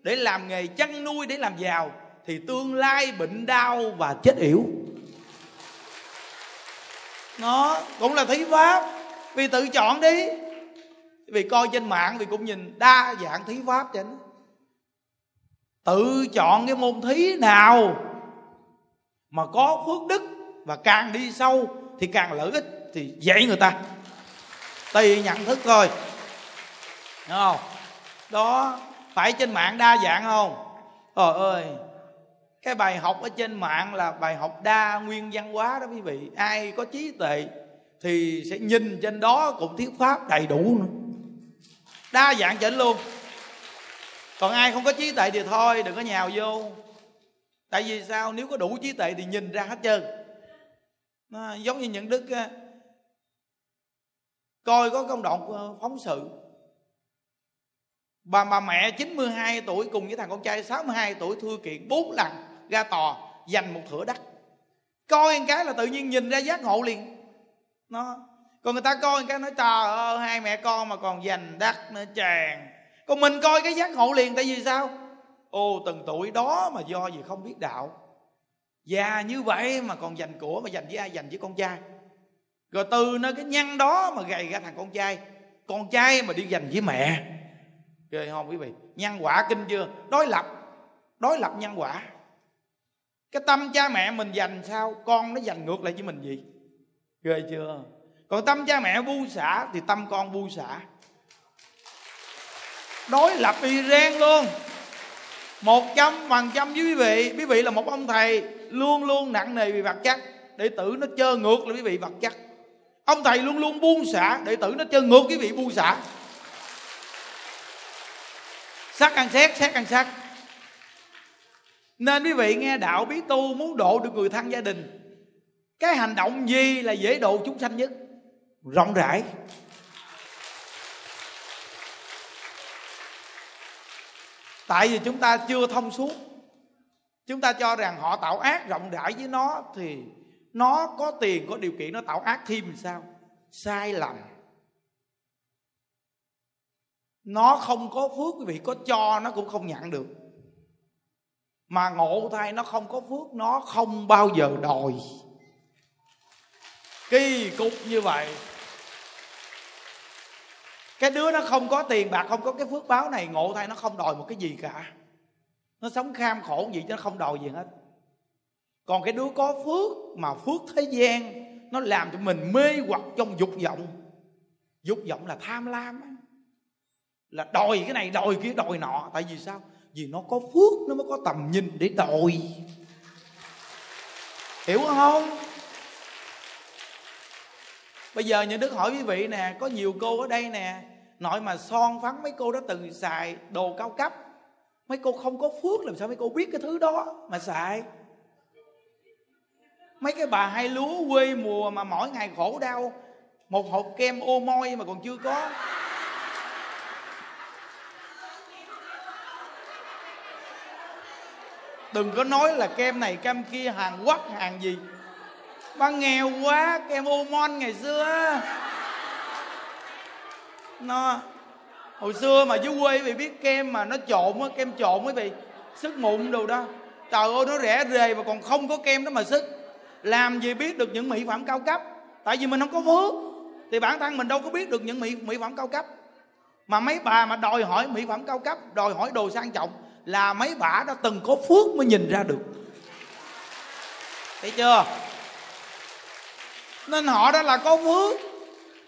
để làm nghề chăn nuôi để làm giàu, thì tương lai bệnh đau và chết yểu. Nó cũng là thí pháp. Vì tự chọn đi, vì coi trên mạng, vì cũng nhìn đa dạng thí pháp cho nó tự chọn cái môn thí nào mà có phước đức và càng đi sâu thì càng lợi ích thì dạy người ta. Tùy nhận thức thôi. Đúng không? Đó phải trên mạng đa dạng không? Trời ơi, cái bài học ở trên mạng là bài học đa nguyên văn hóa đó quý vị. Ai có trí tuệ thì sẽ nhìn trên đó cũng thuyết pháp đầy đủ nữa. Đa dạng chỉnh luôn. Còn ai không có trí tuệ thì thôi, đừng có nhào vô. Tại vì sao? Nếu có đủ trí tuệ thì nhìn ra hết trơn. Nó giống như những đức ờ, coi có công đoạn ờ, phóng sự bà bà mẹ 92 tuổi cùng với thằng con trai 62 tuổi thưa kiện bốn lần ra tòa, giành một thửa đất. Coi một cái là tự nhiên nhìn ra giác ngộ liền. Nó, còn người ta coi một cái nói, trời ơi, hai mẹ con mà còn giành đất nữa chàng. Còn mình coi cái giác ngộ liền, tại vì sao? Ô, từng tuổi đó mà do gì không biết đạo. Già như vậy mà còn giành của, mà giành với ai? Giành với con trai. Rồi từ nơi cái nhăn đó mà gầy ra thằng con trai. Con trai mà đi giành với mẹ ghê không quý vị? Nhân quả kinh chưa? Đối lập. Đối lập nhân quả. Cái tâm cha mẹ mình dành sao? Con nó dành ngược lại với mình gì? Ghê chưa? Còn tâm cha mẹ bu xả thì tâm con bu xả đối lập y ren luôn. Một trăm phần trăm với quý vị. Quý vị là một ông thầy luôn luôn nặng nề vì vật chất. Đệ tử nó chơi ngược lại quý vị vật chất. Ông thầy luôn luôn buông xả đệ tử nó chơi ngược quý vị buông xả sắc ăn xét xét ăn sắc nên quý vị nghe đạo bí tu muốn độ được người thân gia đình, cái hành động gì là dễ độ chúng sanh nhất? Rộng rãi. Tại vì chúng ta chưa thông suốt. Chúng ta cho rằng họ tạo ác rộng rãi với nó thì nó có tiền, có điều kiện nó tạo ác thêm thì sao? Sai lầm nó không có phước, quý vị có cho nó cũng không nhận được. Mà ngộ thay nó không có phước, nó không bao giờ đòi. Kỳ cục như vậy. Cái đứa nó không có tiền bạc không có cái phước báo này, ngộ thay nó không đòi một cái gì cả. Nó sống kham khổ gì chứ nó không đòi gì hết. Còn cái đứa có phước mà phước thế gian, nó làm cho mình mê hoặc trong dục vọng. Dục vọng là tham lam là đòi cái này, đòi kia, đòi nọ. Tại vì sao? Vì nó có phước, nó mới có tầm nhìn để đòi. Hiểu không? Bây giờ những đức hỏi quý vị nè, có nhiều cô ở đây nè, nội mà son phấn mấy cô đó từng xài đồ cao cấp. Mấy cô không có phước, làm sao mấy cô biết cái thứ đó mà xài? Mấy cái bà hai lúa quê mùa mà mỗi ngày khổ đau, một hộp kem ô môi mà còn chưa có. Đừng có nói là kem này, kem kia, hàng quốc hàng gì. Ba nghèo quá, kem omon ngày xưa. Nó, hồi xưa mà dưới quê vì biết kem mà nó trộn á, kem trộn quý vị sức mụn đồ đó. Trời ơi, nó rẻ rề và còn không có kem đó mà sức. Làm gì biết được những mỹ phẩm cao cấp. Tại vì mình không có phước, thì bản thân mình đâu có biết được những mỹ mỹ phẩm cao cấp. Mà mấy bà mà đòi hỏi mỹ phẩm cao cấp, đòi hỏi đồ sang trọng là mấy bả đã từng có phước mới nhìn ra được. Thấy chưa? Nên họ đó là có phước.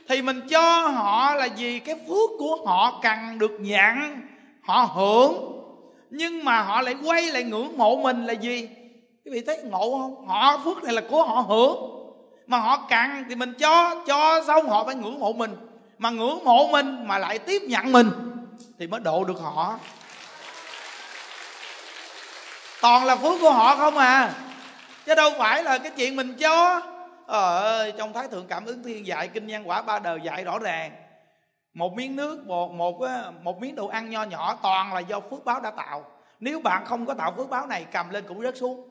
Thì mình cho họ là gì cái phước của họ cần được nhận, họ hưởng. Nhưng mà họ lại quay lại ngưỡng mộ mình là gì? Quý vị thấy ngộ không? Họ phước này là của họ hưởng. Mà họ cần thì mình cho cho xong họ phải ngưỡng mộ mình. Mà ngưỡng mộ mình mà lại tiếp nhận mình thì mới độ được họ toàn là phước của họ không à. Chứ đâu phải là cái chuyện mình cho ờ ơi, trong thái thượng cảm ứng thiên dạy, kinh nhân quả ba đời dạy rõ ràng. Một miếng nước, một một ờ, một miếng đồ ăn nho nhỏ toàn là do phước báo đã tạo. Nếu bạn không có tạo phước báo này, cầm lên cũng rớt xuống.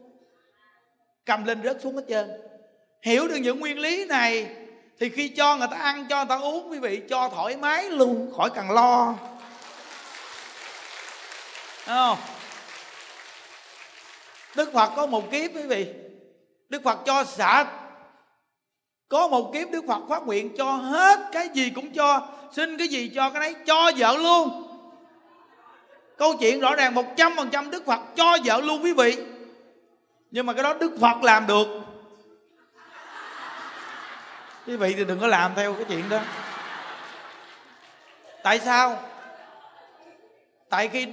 Cầm lên rớt xuống hết trơn. Hiểu được những nguyên lý này, thì khi cho người ta ăn, cho người ta uống, quý vị cho thoải mái luôn khỏi cần lo. Đúng không? Đức phật có một kiếp, quý vị. Đức phật cho xả. Có một kiếp đức phật phát nguyện cho hết cái gì cũng cho. Xin cái gì cho cái đấy cho vợ luôn. Câu chuyện rõ ràng một trăm phần trăm đức phật cho vợ luôn, quý vị. Nhưng mà cái đó đức phật làm được. Quý vị thì đừng có làm theo cái chuyện đó. Tại sao? Tại khi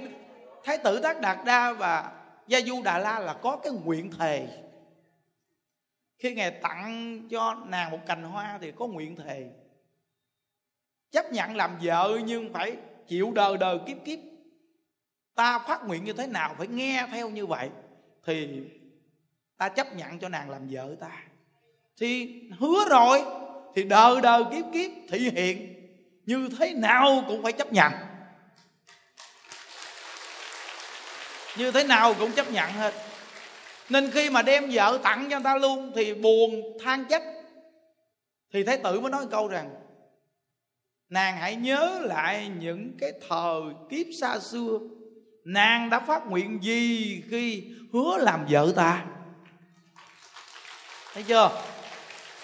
thái tử tác đạt đa và gia du đà la là có cái nguyện thề. Khi ngài tặng cho nàng một cành hoa thì có nguyện thề. Chấp nhận làm vợ nhưng phải chịu đời đời kiếp kiếp. Ta phát nguyện như thế nào phải nghe theo như vậy thì ta chấp nhận cho nàng làm vợ ta. Thì hứa rồi thì đời đời kiếp kiếp thị hiện. Như thế nào cũng phải chấp nhận. Như thế nào cũng chấp nhận hết. Nên khi mà đem vợ tặng cho người ta luôn thì buồn, than trách. Thì thái tử mới nói câu rằng, nàng hãy nhớ lại những cái thời kiếp xa xưa. Nàng đã phát nguyện gì khi hứa làm vợ ta? Thấy chưa?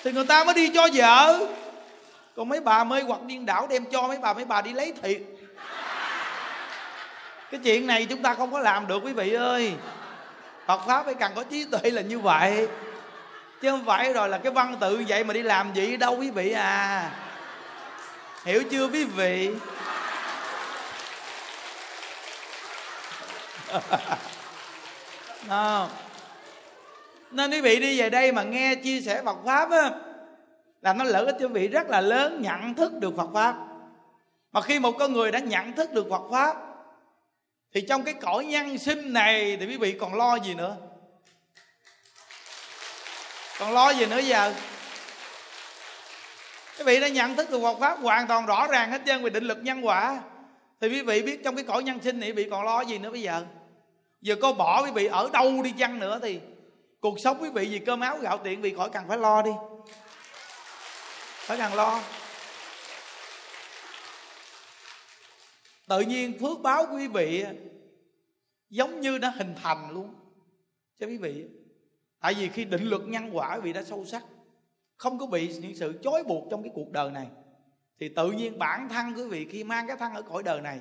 Thì người ta mới đi cho vợ. Còn mấy bà mê hoặc điên đảo đem cho mấy bà mấy bà đi lấy thiệt cái chuyện này chúng ta không có làm được quý vị ơi. Phật pháp phải cần có trí tuệ là như vậy. Chứ không phải rồi là cái văn tự vậy mà đi làm gì đâu quý vị à. Hiểu chưa quý vị? À. nên quý vị đi về đây mà nghe chia sẻ Phật pháp á, là nó lợi ích cho quý vị rất là lớn nhận thức được Phật pháp. Mà khi một con người đã nhận thức được Phật pháp thì trong cái cõi nhân sinh này thì quý vị còn lo gì nữa? Còn lo gì nữa giờ? Quý vị đã nhận thức được một pháp hoàn toàn rõ ràng hết trơn về định lực nhân quả. Thì quý vị biết trong cái cõi nhân sinh này quý vị còn lo gì nữa bây giờ? Giờ có bỏ quý vị ở đâu đi chăng nữa thì cuộc sống quý vị vì cơm áo gạo tiền vì khỏi cần phải lo đi. Phải cần lo. Tự nhiên phước báo của quý vị giống như nó hình thành luôn. Cho quý vị, tại vì khi định luật nhân quả quý vị đã sâu sắc, không có bị những sự chối buộc trong cái cuộc đời này, thì tự nhiên bản thân quý vị khi mang cái thân ở cõi đời này,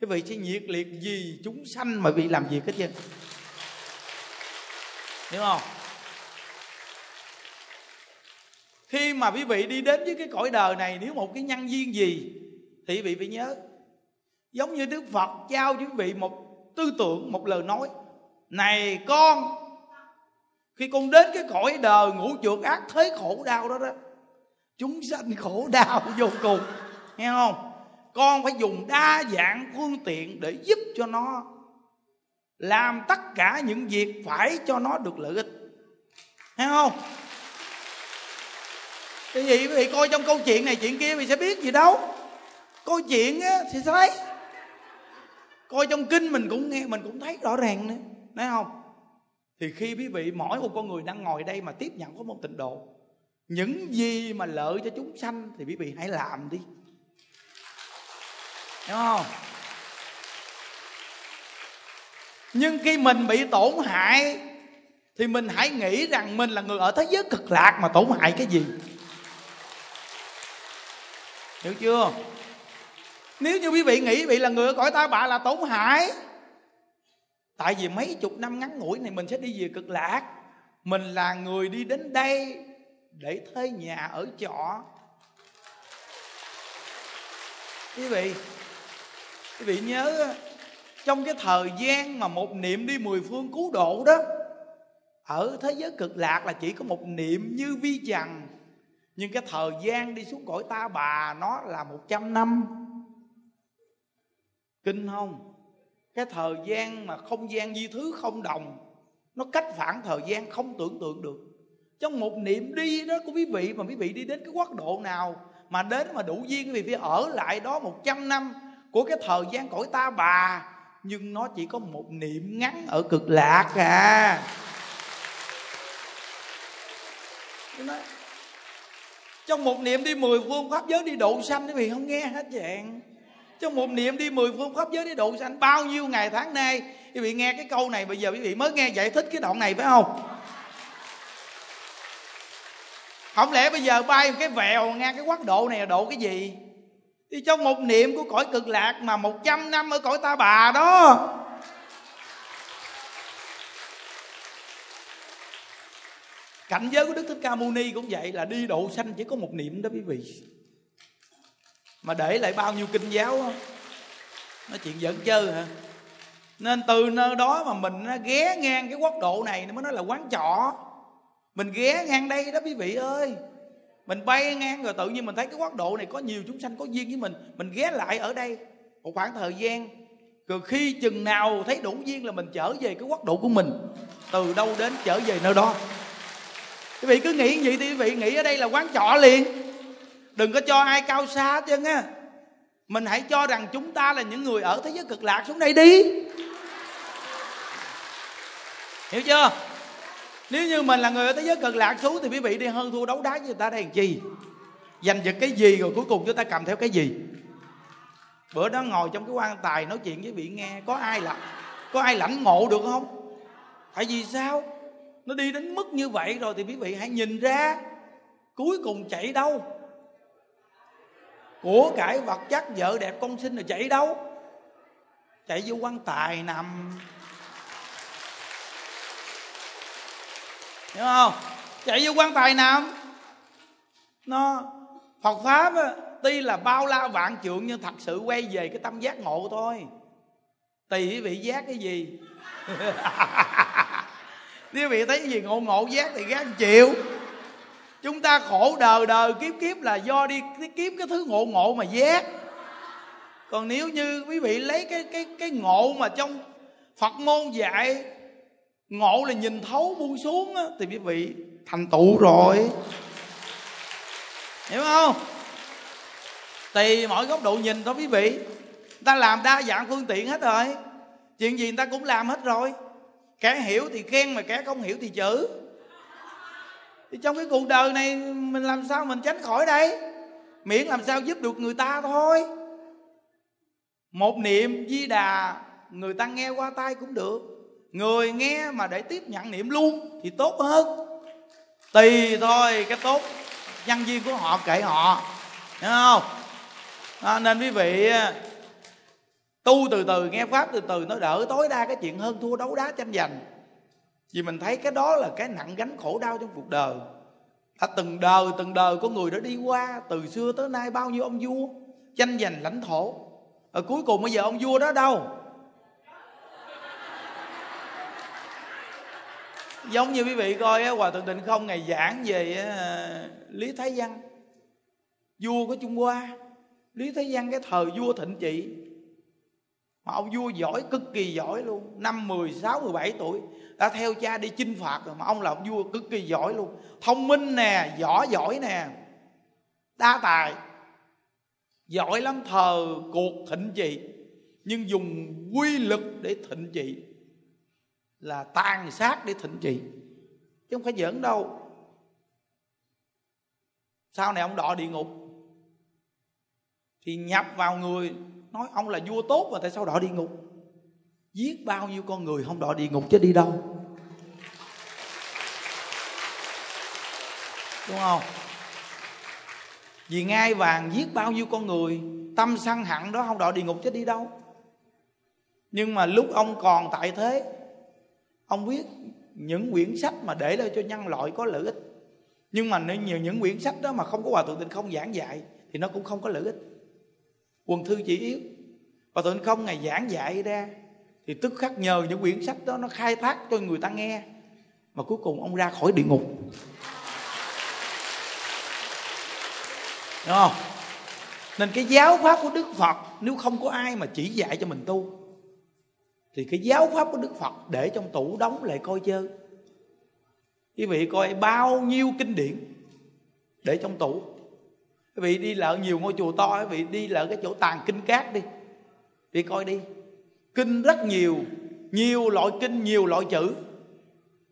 quý vị sẽ nhiệt liệt gì chúng sanh mà bị làm việc hết trơn. Hiểu không? Khi mà quý vị đi đến với cái cõi đời này, nếu một cái nhân duyên gì, thì quý vị phải nhớ giống như đức phật trao quý vị một tư tưởng, một lời nói, này con, khi con đến cái cõi đời ngũ trượt ác thế khổ đau đó đó, chúng sanh khổ đau vô cùng. Nghe không? Con phải dùng đa dạng phương tiện để giúp cho nó, làm tất cả những việc phải cho nó được lợi ích. Nghe không? Cái gì vì coi trong câu chuyện này, chuyện kia mình sẽ biết gì đâu. Coi chuyện á thì thấy coi trong kinh mình cũng nghe, mình cũng thấy rõ ràng nữa thấy không? Thì khi quý vị mỗi một con người đang ngồi đây mà tiếp nhận có một tịnh độ, những gì mà lợi cho chúng sanh thì quý vị hãy làm đi. Hiểu không? Nhưng khi mình bị tổn hại, thì mình hãy nghĩ rằng mình là người ở thế giới cực lạc mà tổn hại cái gì. Hiểu chưa? Nếu như quý vị nghĩ quý vị là người ở cõi ta bà là tổn hại. Tại vì mấy chục năm ngắn ngủi này mình sẽ đi về cực lạc. Mình là người đi đến đây để thuê nhà ở trọ. Quý vị quý vị nhớ, trong cái thời gian mà một niệm đi mười phương cứu độ đó, ở thế giới cực lạc là chỉ có một niệm như vi trần nhưng cái thời gian đi xuống cõi ta bà nó là một trăm năm kinh không? Cái thời gian mà không gian di thứ không đồng, nó cách phản thời gian không tưởng tượng được. Trong một niệm đi đó, của quý vị, mà quý vị đi đến cái quốc độ nào mà đến mà đủ duyên, quý vị phải ở lại đó một trăm năm của cái thời gian cõi ta bà. Nhưng nó chỉ có một niệm ngắn ở cực lạc à. Trong một niệm đi mười phương pháp giới đi độ sanh, quý vị không nghe hết dạng trong một niệm đi, mười phương pháp giới đi độ sanh bao nhiêu ngày tháng nay? Quý vị nghe cái câu này bây giờ quý vị mới nghe giải thích cái đoạn này, phải không? Không lẽ bây giờ bay một cái vèo nghe cái quốc độ này là độ cái gì? Thì trong một niệm của cõi cực lạc mà một trăm năm ở cõi ta bà đó. Cảnh giới của đức thích ca mâu ni cũng vậy, là đi độ sanh chỉ có một niệm đó quý vị mà để lại bao nhiêu kinh giáo không nói chuyện giỡn chơi hả? Nên từ nơi đó mà mình ghé ngang cái quốc độ này mới nói là quán trọ. Mình ghé ngang đây đó quý vị ơi. Mình bay ngang rồi tự nhiên mình thấy cái quốc độ này có nhiều chúng sanh, có duyên với mình. Mình ghé lại ở đây một khoảng thời gian. Rồi khi chừng nào thấy đủ duyên là mình trở về cái quốc độ của mình. Từ đâu đến trở về nơi đó. Quý vị cứ nghĩ vậy thì quý vị nghĩ ở đây là quán trọ liền đừng có cho ai cao xa hết trơn á. Mình hãy cho rằng chúng ta là những người ở thế giới cực lạc xuống đây đi. Hiểu chưa? Nếu như mình là người ở thế giới cực lạc xuống thì quý vị đi hơn thua đấu đá với người ta đây làm chi? Giành giật cái gì rồi cuối cùng chúng ta cầm theo cái gì? Bữa đó ngồi trong cái quan tài nói chuyện với vị nghe, có ai là, có ai lãnh ngộ được không? Tại vì sao? Nó đi đến mức như vậy rồi thì quý vị hãy nhìn ra, cuối cùng chạy đâu? Của cải vật chất vợ đẹp con sinh rồi chạy đâu? Chạy vô quan tài nằm. Hiểu không? Chạy vô quan tài nằm. Nó phật pháp á, tuy là bao la vạn trượng nhưng thật sự quay về cái tâm giác ngộ thôi. Tùy quý vị giác cái gì. Nếu quý vị thấy cái gì ngộ ngộ giác thì gác chịu chúng ta khổ đời đời kiếp kiếp là do đi kiếm cái thứ ngộ ngộ mà giác còn nếu như quý vị lấy cái cái cái ngộ mà trong Phật môn dạy ngộ là nhìn thấu buông xuống á, thì quý vị thành tựu rồi. Hiểu không? Tùy mọi góc độ nhìn thôi quý vị. Ta làm đa dạng phương tiện hết rồi. Chuyện gì người ta cũng làm hết rồi. Kẻ hiểu thì khen mà kẻ không hiểu thì chữ thì trong cái cuộc đời này mình làm sao mình tránh khỏi đây? Miễn làm sao giúp được người ta thôi. Một niệm di đà người ta nghe qua tay cũng được. Người nghe mà để tiếp nhận niệm luôn thì tốt hơn. Tùy thôi cái tốt nhân viên của họ kệ họ. Hiểu không? À, nên quý vị à, tu từ từ nghe pháp từ từ nó đỡ tối đa cái chuyện hơn thua đấu đá tranh giành vì mình thấy cái đó là cái nặng gánh khổ đau trong cuộc đời. À, từng đời từng đời có người đã đi qua từ xưa tới nay bao nhiêu ông vua tranh giành lãnh thổ. Ở cuối cùng bây giờ ông vua đó đâu? Giống như quý vị coi hòa thượng tịnh không ngày giảng về lý thái văn. Vua của trung hoa. Lý thái văn cái thời vua thịnh trị. Mà ông vua giỏi cực kỳ giỏi luôn. Năm 16, 17 tuổi đã theo cha đi chinh phạt rồi mà ông là ông vua cực kỳ giỏi luôn. Thông minh nè, võ giỏi nè, đa tài. Giỏi lắm, thờ cuộc thịnh trị. Nhưng dùng quy lực để thịnh trị là tàn sát để thịnh trị. Chứ không phải giỡn đâu. Sau này ông đọ địa ngục, thì nhập vào người, nói ông là vua tốt mà tại sao đọ địa ngục? Giết bao nhiêu con người không đọa địa ngục chứ đi đâu. Đúng không? Vì ngai vàng giết bao nhiêu con người, tâm săn hận đó không đọa địa ngục chứ đi đâu. Nhưng mà lúc ông còn tại thế, ông viết những quyển sách mà để lại cho nhân loại có lợi ích. Nhưng mà nếu những quyển sách đó mà không có hòa thượng tịnh không giảng dạy, thì nó cũng không có lợi ích. Quần thư chỉ yếu. Và tịnh không ngày giảng dạy ra thì tức khắc nhờ những quyển sách đó nó khai thác cho người ta nghe. Mà cuối cùng ông ra khỏi địa ngục. Đúng không? Nên cái giáo pháp của đức phật, nếu không có ai mà chỉ dạy cho mình tu, thì cái giáo pháp của đức phật để trong tủ đóng lại coi chơi quý vị coi bao nhiêu kinh điển để trong tủ. Quý vị đi lỡ nhiều ngôi chùa to, quý vị đi lỡ cái chỗ tàn kinh cát đi. Đi coi đi kinh rất nhiều nhiều loại kinh, nhiều loại chữ.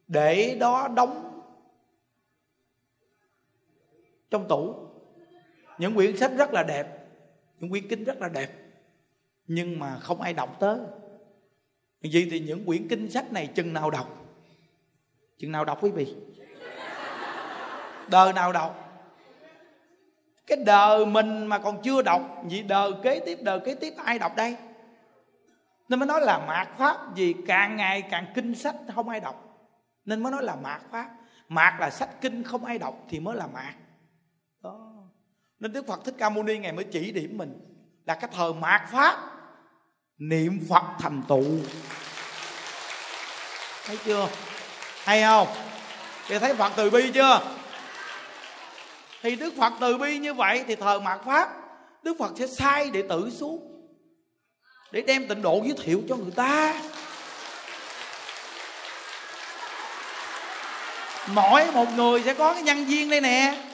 Để đó đóng trong tủ. Những quyển sách rất là đẹp, những quyển kinh rất là đẹp. Nhưng mà không ai đọc tới. Vì thì những quyển kinh sách này chừng nào đọc? Chừng nào đọc quý vị? Đời nào đọc? Cái đời mình mà còn chưa đọc. Vì đời kế tiếp, đời kế tiếp ai đọc đây? Nên mới nói là mạt pháp, vì càng ngày càng kinh sách không ai đọc. Nên mới nói là mạt pháp. Mạt là sách kinh không ai đọc thì mới là mạt. Đó. Nên đức phật thích ca mâu ni ngày mới chỉ điểm mình là cái thời mạt pháp, niệm phật thành tựu. Thấy chưa? Hay không? Thì thấy phật từ bi chưa? Thì đức phật từ bi như vậy thì thời mạt pháp, đức phật sẽ sai đệ tử xuống để đem tịnh độ giới thiệu cho người ta. Mỗi một người sẽ có cái nhân viên đây nè.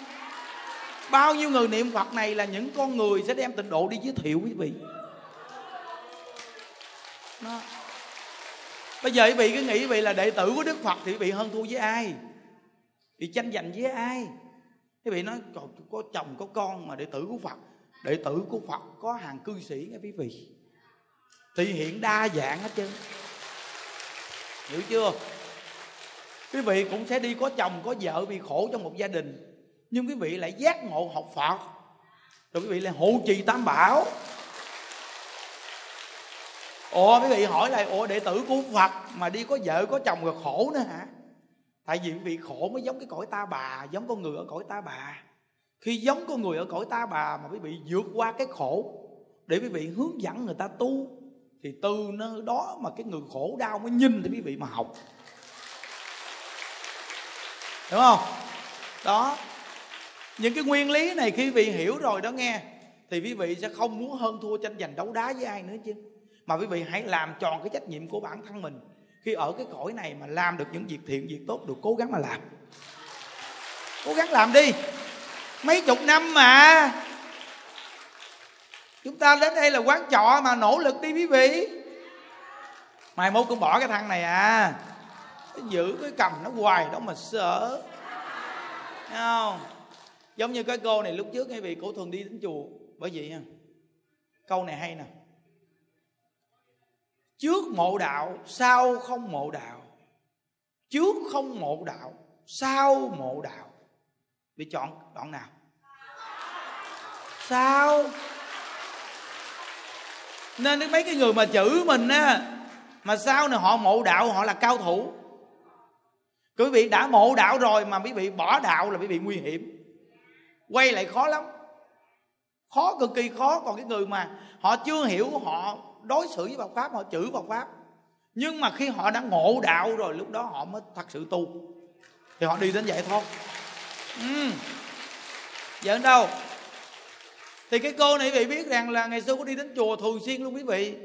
Bao nhiêu người niệm phật này là những con người sẽ đem tịnh độ đi giới thiệu quý vị. Đó. bây giờ quý vị cứ nghĩ quý vị là đệ tử của đức phật thì quý vị hơn thua với ai? Thì tranh giành với ai? Quý vị nói có chồng, có con mà đệ tử của phật. Đệ tử của phật có hàng cư sĩ nghe quý vị thì hiện đa dạng hết trơn. Hiểu chưa? Quý vị cũng sẽ đi có chồng, có vợ bị khổ trong một gia đình. Nhưng quý vị lại giác ngộ học phật. Rồi quý vị lại hộ trì tam bảo. Ồ quý vị hỏi lại ồ đệ tử của phật mà đi có vợ, có chồng rồi khổ nữa hả? Tại vì quý vị khổ mới giống cái cõi ta bà, giống con người ở cõi ta bà. Khi giống con người ở cõi ta bà mà quý vị vượt qua cái khổ, để quý vị hướng dẫn người ta tu thì từ nơi đó mà cái người khổ đau mới nhìn thì quý vị mà học. Đúng không? Đó. Những cái nguyên lý này khi quý vị hiểu rồi đó nghe, thì quý vị sẽ không muốn hơn thua tranh giành đấu đá với ai nữa chứ. Mà quý vị hãy làm tròn cái trách nhiệm của bản thân mình. Khi ở cái cõi này mà làm được những việc thiện, việc tốt, được cố gắng mà làm. Cố gắng làm đi. Mấy chục năm mà chúng ta đến đây là quán trọ mà nỗ lực đi quý vị. Mai mốt cũng bỏ cái thằng này à. Giữ cái cầm nó hoài đó mà sợ. Thấy không? Giống như cái cô này lúc trước quý vị cổ thường đi đến chùa. Bởi vậy nha, câu này hay nè. Trước mộ đạo, sau không mộ đạo. Trước không mộ đạo, sau mộ đạo. Bị chọn đoạn nào? Sao nên mấy cái người mà chữ mình á, mà sau này họ mộ đạo, họ là cao thủ. Quý vị đã mộ đạo rồi mà quý vị bỏ đạo là quý vị nguy hiểm. Quay lại khó lắm. Khó cực kỳ khó. Còn cái người mà họ chưa hiểu, họ đối xử với Phật pháp, họ chữ Phật pháp. Nhưng mà khi họ đã ngộ đạo rồi, lúc đó họ mới thật sự tu. Thì họ đi đến giải thoát ừ. giỡn đâu? Thì cái cô này quý vị biết rằng là ngày xưa có đi đến chùa thường xuyên luôn quý vị.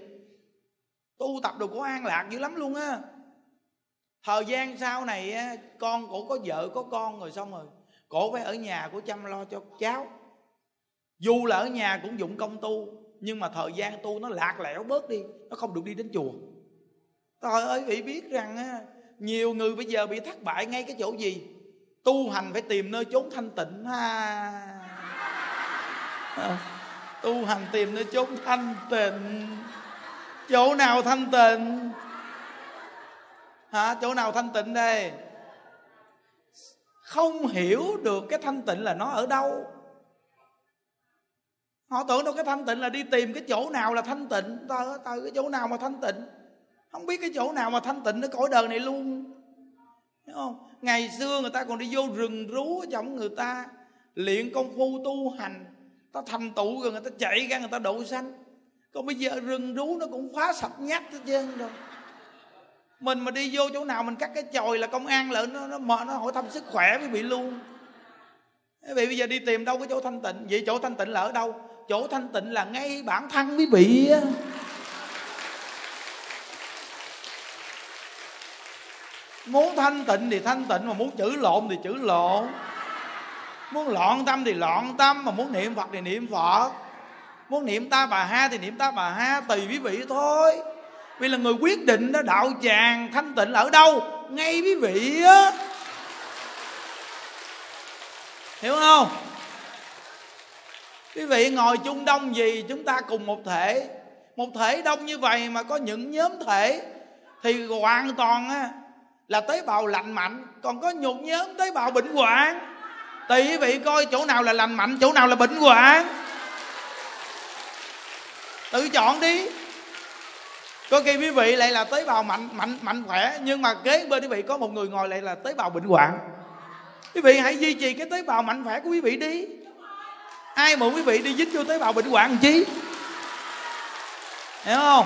Tu tập được có an lạc dữ lắm luôn á. Thời gian sau này á, con cổ có vợ có con rồi xong rồi cổ phải ở nhà của chăm lo cho cháu. Dù là ở nhà cũng dụng công tu nhưng mà thời gian tu nó lạc lẽo bớt đi nó không được đi đến chùa. Trời ơi vị biết rằng á, nhiều người bây giờ bị thất bại ngay cái chỗ gì? Tu hành phải tìm nơi chốn thanh tịnh ha à, tu hành tìm nơi chốn thanh tịnh. Chỗ nào thanh tịnh? Hả? Chỗ nào thanh tịnh đây? Không hiểu được cái thanh tịnh là nó ở đâu. Họ tưởng đâu cái thanh tịnh là đi tìm cái chỗ nào là thanh tịnh. Ta ta cái chỗ nào mà thanh tịnh? Không biết cái chỗ nào mà thanh tịnh ở cõi đời này luôn. Hiểu không? Ngày xưa người ta còn đi vô rừng rú ở trong người ta luyện công phu tu hành ta thành tựu rồi người ta chạy ra người ta độ sanh còn bây giờ rừng rú nó cũng phá sập nhát hết trơn rồi. Mình mà đi vô chỗ nào mình cắt cái chòi là công an lợn nó nó mệt, nó hỏi thăm sức khỏe mới bị luôn. Quý vị bây giờ đi tìm đâu cái chỗ thanh tịnh. Vậy chỗ thanh tịnh là ở đâu? Chỗ thanh tịnh là ngay bản thân quý vị á. Muốn thanh tịnh thì thanh tịnh mà muốn chữ lộn thì chữ lộn muốn loạn tâm thì loạn tâm, mà muốn niệm phật thì niệm phật. Muốn niệm ta bà ha thì niệm ta bà ha, tùy quý vị thôi. Vì là người quyết định đó, đạo tràng, thanh tịnh ở đâu? Ngay quý vị á. Hiểu không? Quý vị ngồi chung đông gì, chúng ta cùng một thể. Một thể đông như vậy mà có những nhóm thể, thì hoàn toàn á, là tế bào lành mạnh. Còn có nhột nhóm tế bào bệnh hoạn tùy quý vị coi chỗ nào là lành mạnh, chỗ nào là bệnh hoạn. Tự chọn đi. Có khi quý vị lại là tế bào mạnh mạnh mạnh khỏe, nhưng mà kế bên quý vị có một người ngồi lại là tế bào bệnh hoạn. Quý vị hãy duy trì cái tế bào mạnh khỏe của quý vị đi. Ai mà quý vị đi dính vô tế bào bệnh hoạn chi? Hiểu không?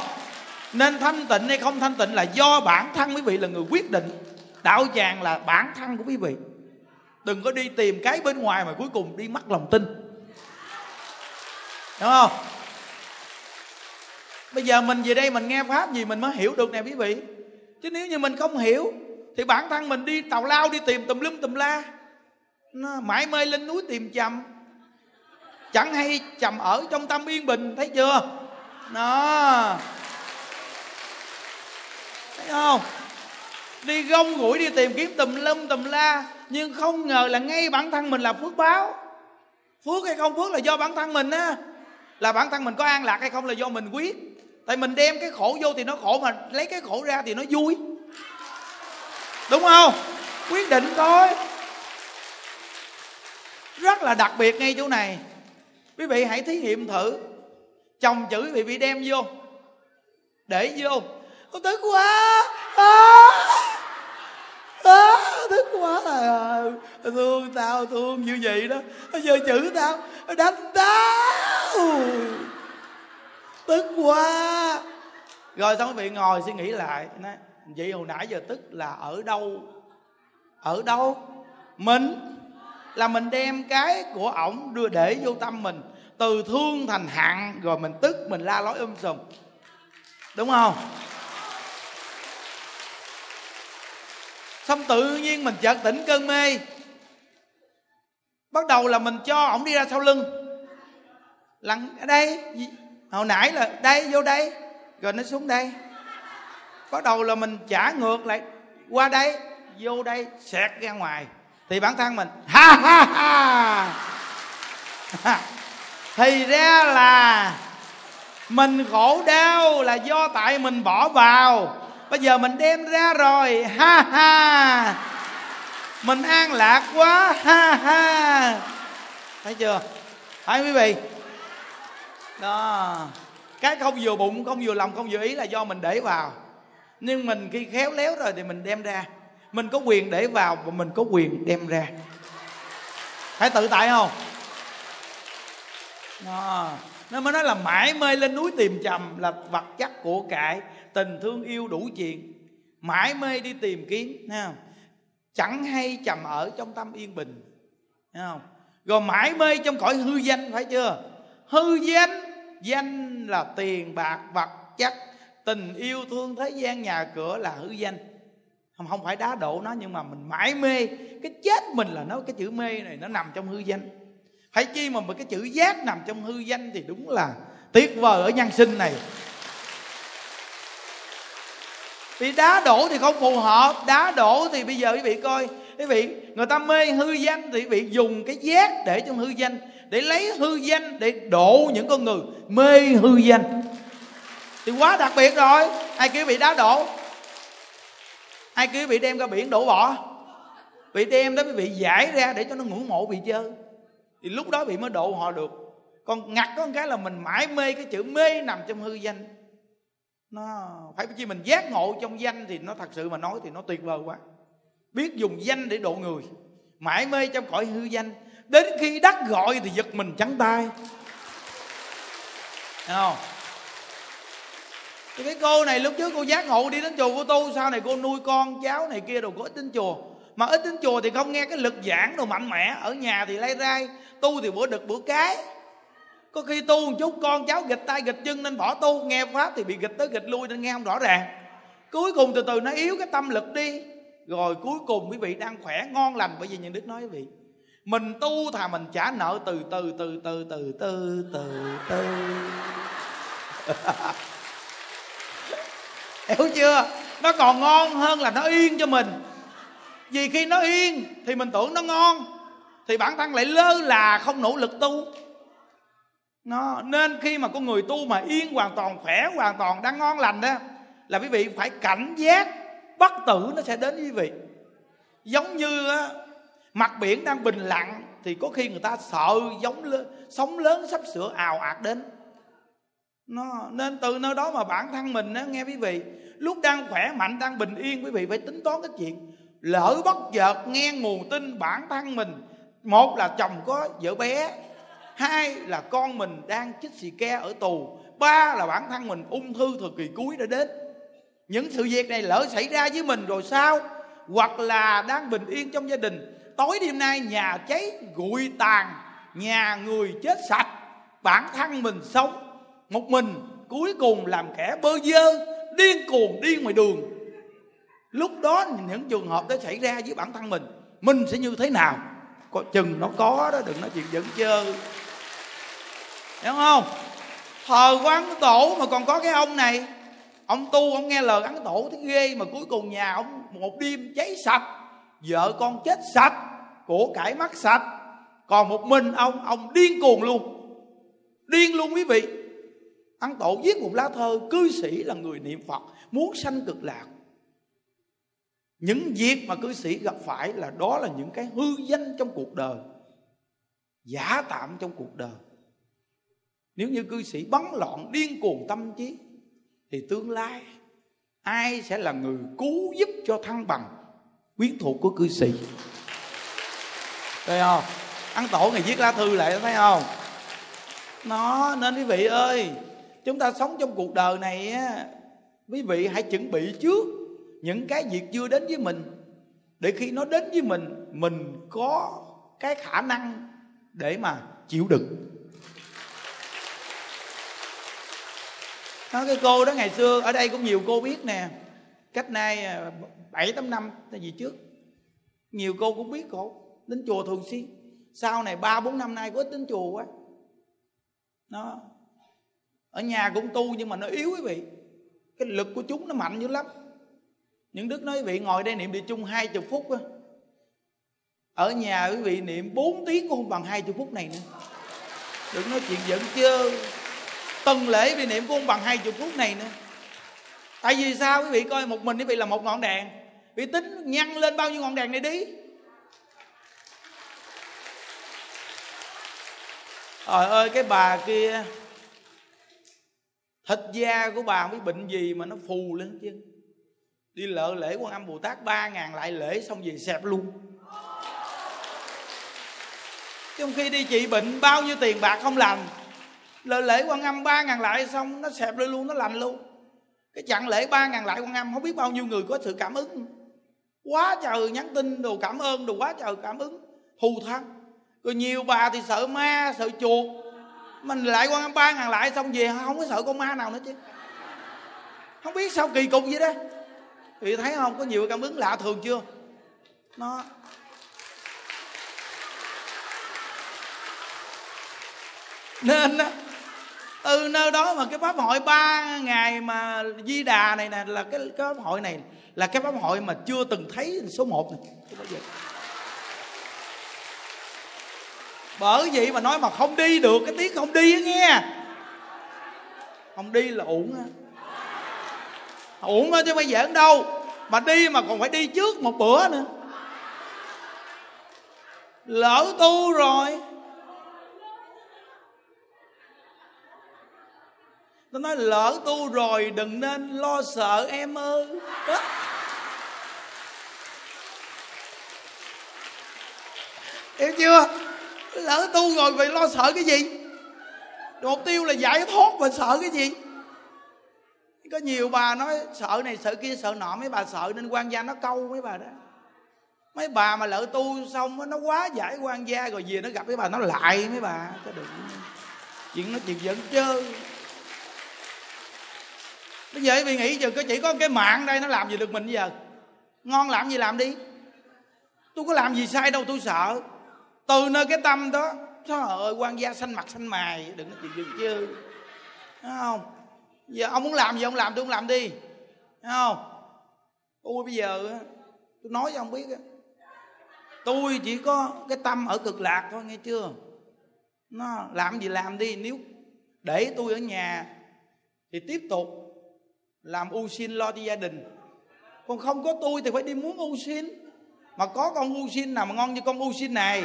Nên thanh tịnh hay không thanh tịnh là do bản thân quý vị là người quyết định. Đạo tràng là bản thân của quý vị đừng có đi tìm cái bên ngoài mà cuối cùng đi mất lòng tin. Đúng không? Bây giờ mình về đây mình nghe pháp gì mình mới hiểu được nè quý vị. Chứ nếu như mình không hiểu, thì bản thân mình đi tàu lao đi tìm tùm lum tùm la. Nó mãi mê lên núi tìm chầm. Chẳng hay chầm ở trong tâm yên bình, thấy chưa? Đó. Thấy không? Đi gông gũi, đi tìm kiếm tùm lum, tùm la. Nhưng không ngờ là ngay bản thân mình là phước báo. Phước hay không phước là do bản thân mình á. Là bản thân mình có an lạc hay không là do mình quyết tại mình đem cái khổ vô thì nó khổ, mà lấy cái khổ ra thì nó vui. Đúng không? Quyết định thôi. Rất là đặc biệt ngay chỗ này. Quý vị hãy thí nghiệm thử. Chồng chữ quý vị bị đem vô. Để vô. Con tức quá à, à, tức quá à, thương tao thương như vậy đó. Nó giờ chữ tao đánh tao. Tức quá. Rồi xong quý vị ngồi suy nghĩ lại. Nói vậy hồi nãy giờ tức là ở đâu? Ở đâu? Mình là mình đem cái của ổng đưa để vô tâm mình. Từ thương thành hận rồi mình tức mình la lối um sùm. Đúng không? Xong tự nhiên mình chợt tỉnh cơn mê. Bắt đầu là mình cho ổng đi ra sau lưng. Lặng ở đây. Hồi nãy là đây, vô đây. Rồi nó xuống đây. Bắt đầu là mình trả ngược lại qua đây, vô đây, xẹt ra ngoài. Thì bản thân mình ha ha. Ha. Thì ra là mình khổ đau là do tại mình bỏ vào bây giờ mình đem ra rồi. Ha ha. Mình an lạc quá. Ha ha. Thấy chưa? Thấy quý vị? Đó. Cái không vừa bụng, không vừa lòng, không vừa ý là do mình để vào. Nhưng mình khi khéo léo rồi thì mình đem ra. Mình có quyền để vào và mình có quyền đem ra. Phải tự tại không? Đó. nó mới nói là mãi mê lên núi tìm trầm là vật chất của cải tình thương yêu đủ chuyện, mãi mê đi tìm kiếm, thấy không? Chẳng hay trầm ở trong tâm yên bình, thấy không? Rồi mãi mê trong cõi hư danh, phải chưa? Hư danh danh là tiền, bạc, vật, chất. Tình yêu thương thế gian, nhà cửa là hư danh. Không không phải đá đổ nó, nhưng mà mình mãi mê. Cái chết mình là nó, cái chữ mê này, nó nằm trong hư danh. Phải chi mà cái chữ giác nằm trong hư danh thì đúng là tuyệt vời ở nhân sinh này vì đá đổ thì không phù hợp, đá đổ thì bây giờ quý vị coi, quý vị, người ta mê hư danh thì quý vị dùng cái giác để trong hư danh, để lấy hư danh để đổ những con người mê hư danh. Thì quá đặc biệt rồi. Ai kêu bị đá đổ? Ai kêu bị đem ra biển đổ bỏ? Bị đem đó bị giải ra để cho nó ngưỡng mộ bị chơi thì lúc đó bị mới độ họ được. Còn ngặt có một cái là mình mãi mê cái chữ mê nằm trong hư danh nó phải chi mình giác ngộ trong danh thì nó thật sự mà nói thì nó tuyệt vời quá. Biết dùng danh để độ người. Mãi mê trong cõi hư danh. Đến khi đắc gọi thì giật mình trắng tay. Không? Thì cái cô này lúc trước cô giác ngộ đi đến chùa cô tu, sau này cô nuôi con, cháu này kia đồ có ít đến chùa. Mà ít đến chùa thì không nghe cái lực giảng đồ mạnh mẽ. Ở nhà thì lay rai, tu thì bữa đực bữa cái có khi tu một chút, con cháu gịch tay gịch chân nên bỏ tu. Nghe pháp thì bị gịch tới gịch lui nên nghe không rõ ràng. Cuối cùng từ từ nó yếu cái tâm lực đi. Rồi cuối cùng quý vị đang khỏe, ngon lành. Bởi vì những đức nói quý vị, mình tu thà mình trả nợ từ từ từ từ từ từ từ từ. Hiểu chưa? Nó còn ngon hơn là nó yên cho mình. Vì khi nó yên thì mình tưởng nó ngon, thì bản thân lại lơ là không nỗ lực tu nó nên khi mà con người tu mà yên hoàn toàn khỏe hoàn toàn đang ngon lành đó là quý vị phải cảnh giác bất tử nó sẽ đến với quý vị. Giống như á, mặt biển đang bình lặng thì có khi người ta sợ giống lớn, sóng lớn sắp sửa ào ạt đến. Nó nên từ nơi đó mà bản thân mình á, nghe quý vị lúc đang khỏe mạnh đang bình yên quý vị phải tính toán cái chuyện lỡ bất chợt nghe nguồn tin bản thân mình. Một là chồng có vợ bé hai là con mình đang chích xì ke ở tù. Ba là bản thân mình ung thư thời kỳ cuối đã đến. Những sự việc này lỡ xảy ra với mình rồi sao? Hoặc là đang bình yên trong gia đình. Tối đêm nay nhà cháy gụi tàn, nhà người chết sạch, bản thân mình sống. Một mình cuối cùng làm kẻ bơ vơ, điên cuồng đi ngoài đường. Lúc đó những trường hợp đó xảy ra với bản thân mình mình sẽ như thế nào? Có chừng nó có đó, đừng nói chuyện dẫn chơi hiểu không? Thờ của ấn tổ mà còn có cái ông này. Ông tu, ông nghe lời ấn tổ thấy ghê, mà cuối cùng nhà ông một đêm cháy sạch, vợ con chết sạch, của cải mất sạch. Còn một mình ông ông điên cuồng luôn. Điên luôn quý vị. Ấn tổ viết một lá thơ cư sĩ là người niệm phật, muốn sanh cực lạc. Những việc mà cư sĩ gặp phải là đó là những cái hư danh trong cuộc đời, giả tạm trong cuộc đời nếu như cư sĩ bắn loạn điên cuồng tâm trí, thì tương lai ai sẽ là người cứu giúp cho thăng bằng quyến thuộc của cư sĩ? Thấy không? Ăn tổ ngày viết lá thư lại, thấy không? Nó nên quý vị ơi, chúng ta sống trong cuộc đời này á, quý vị hãy chuẩn bị trước những cái việc chưa đến với mình, để khi nó đến với mình mình có cái khả năng để mà chịu đựng. Nói cái cô đó ngày xưa, ở đây cũng nhiều cô biết nè. Cách nay à, bảy, tám năm gì trước, nhiều cô cũng biết cổ, đến chùa thường xuyên. Sau này ba, bốn năm nay có ít đến chùa quá. Nó, ở nhà cũng tu nhưng mà nó yếu quý vị. Cái lực của chúng nó mạnh dữ lắm. Những đức nói quý vị ngồi đây niệm địa chung hai chục phút á. Ở nhà quý vị niệm 4 tiếng cũng không bằng hai chục phút này nữa. Đừng nói chuyện giận chưa Từng lễ vì niệm cũng không bằng hai chục phút này nữa. Tại vì sao quý vị coi một mình quý vị là một ngọn đèn? Vị tính nhăn lên bao nhiêu ngọn đèn này đi? Trời ơi, cái bà kia, thịt da của bà mới bệnh gì mà nó phù lên chứ? Đi lợ lễ quan âm bồ tát ba ngàn lại lễ xong về xẹp luôn. Trong khi đi trị bệnh, bao nhiêu tiền bạc không lành lời lễ quan âm ba ngàn lại xong, nó xẹp lên luôn, nó lành luôn. Cái chặn lễ ba ngàn lại quan âm, không biết bao nhiêu người có sự cảm ứng. Quá trời nhắn tin đồ cảm ơn, đồ quá trời cảm ứng. Thù thắng rồi nhiều bà thì sợ ma, sợ chuột. Mình lại quan âm ba ngàn lại xong về, không có sợ con ma nào nữa chứ. Không biết sao kỳ cục vậy đó. Thì thấy không, có nhiều cảm ứng lạ thường chưa? Nó nên á từ nơi đó mà cái pháp hội ba ngày mà di đà này nè là cái, cái pháp hội này là cái pháp hội mà chưa từng thấy số 1 này. Bởi vậy mà nói mà không đi được cái tiếng không đi á nghe. Không đi là uổng á. Uổng á chứ không giỡn đâu. Mà đi mà còn phải đi trước một bữa nữa. Lỡ tu rồi nó nói, lỡ tu rồi đừng nên lo sợ em ơi. Đó. hiểu chưa? Lỡ tu rồi vậy lo sợ cái gì? Mục tiêu là giải thoát và sợ cái gì? Có nhiều bà nói, sợ này, sợ kia, sợ nọ. Mấy bà sợ nên quan gia nó câu mấy bà đó. Mấy bà mà lỡ tu xong nó quá giải quan gia rồi về nó gặp mấy bà, nó lại mấy bà. Cho đừng chuyện nó chuyện dẫn chơi bây giờ vì nghĩ giờ có chỉ có cái mạng đây nó làm gì được mình bây giờ. Ngon làm gì làm đi. Tôi có làm gì sai đâu, tôi sợ. Từ nơi cái tâm đó, trời ơi, quan gia xanh mặt xanh mày đừng nói chuyện gì chứ Thấy không? Giờ ông muốn làm gì, ông làm tôi không làm đi. Thấy không? Tôi bây giờ tôi nói cho ông biết tôi chỉ có cái tâm ở cực lạc thôi, nghe chưa? Nó làm gì làm đi, nếu để tôi ở nhà thì tiếp tục làm u xin lo cho gia đình. Còn không có tôi thì phải đi muốn u xin mà có con u xin nào mà ngon như con u xin này?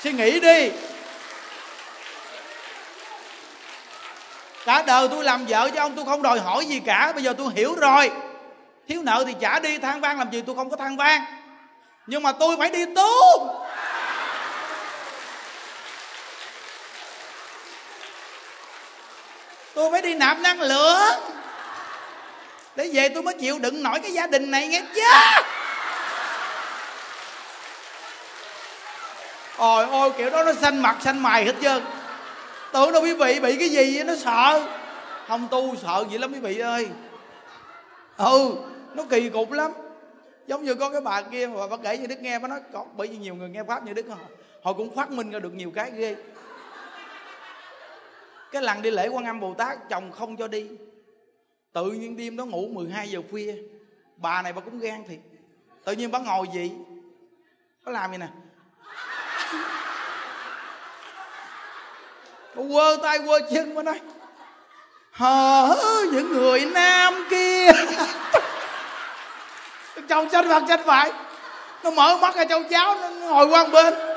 Suy nghĩ đi. Cả đời tôi làm vợ cho ông, tôi không đòi hỏi gì cả. Bây giờ tôi hiểu rồi. Thiếu nợ thì trả đi than vang, làm gì tôi không có than vang. Nhưng mà tôi phải đi tốt tôi phải đi nạp năng lượng. Để về tôi mới chịu đựng nổi cái gia đình này nghe chưa ôi ôi kiểu đó nó xanh mặt, xanh mày hết trơn. Tưởng đâu quý vị bị cái gì nó sợ. Không, tu sợ gì lắm quý vị ơi. Ừ nó kỳ cục lắm. Giống như có cái bà kia mà bà kể như đức nghe, bà nói, có, bởi vì nhiều người nghe pháp như đức họ họ cũng phát minh ra được nhiều cái ghê cái lần đi lễ quan âm bồ tát, chồng không cho đi. Tự nhiên đêm đó ngủ 12 giờ khuya. Bà này bà cũng gan thiệt. Tự nhiên bà ngồi gì có làm gì nè? Bà quơ tay quơ chân bà nói, hờ những người nam kia. Chồng chết mặt chết phải. Nó mở mắt ra, châu cháu nó ngồi qua bên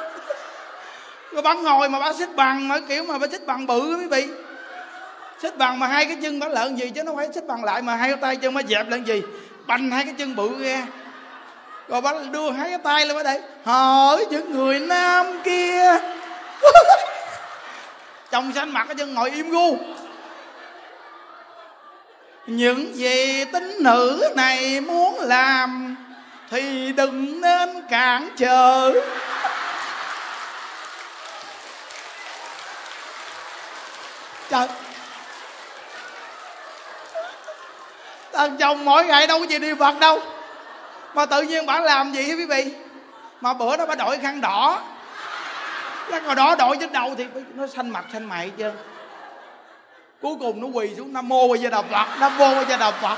rồi bà ngồi mà bà xích bằng mà kiểu mà bà xích bằng bự quý vị. Xích bằng mà hai cái chân bà lợn gì chứ nó phải xích bằng lại mà hai cái tay chân bà dẹp lên gì. Bành hai cái chân bự ra. Rồi bà đưa hai cái tay lên bà đây hỏi những người nam kia. Chồng xanh mặt cái chân ngồi im gu. Những gì tính nữ này muốn làm thì đừng nên cản trở. Trời. Thằng chồng mỗi ngày đâu có gì đi phật đâu. Mà tự nhiên bà làm gì quý vị? Mà bữa đó bà đội khăn đỏ. Cái hồi đó đội trên đầu thì nó xanh mặt xanh mày chứ. Cuối cùng nó quỳ xuống, nam mô a gia đà phật, nam mô a gia đà phật,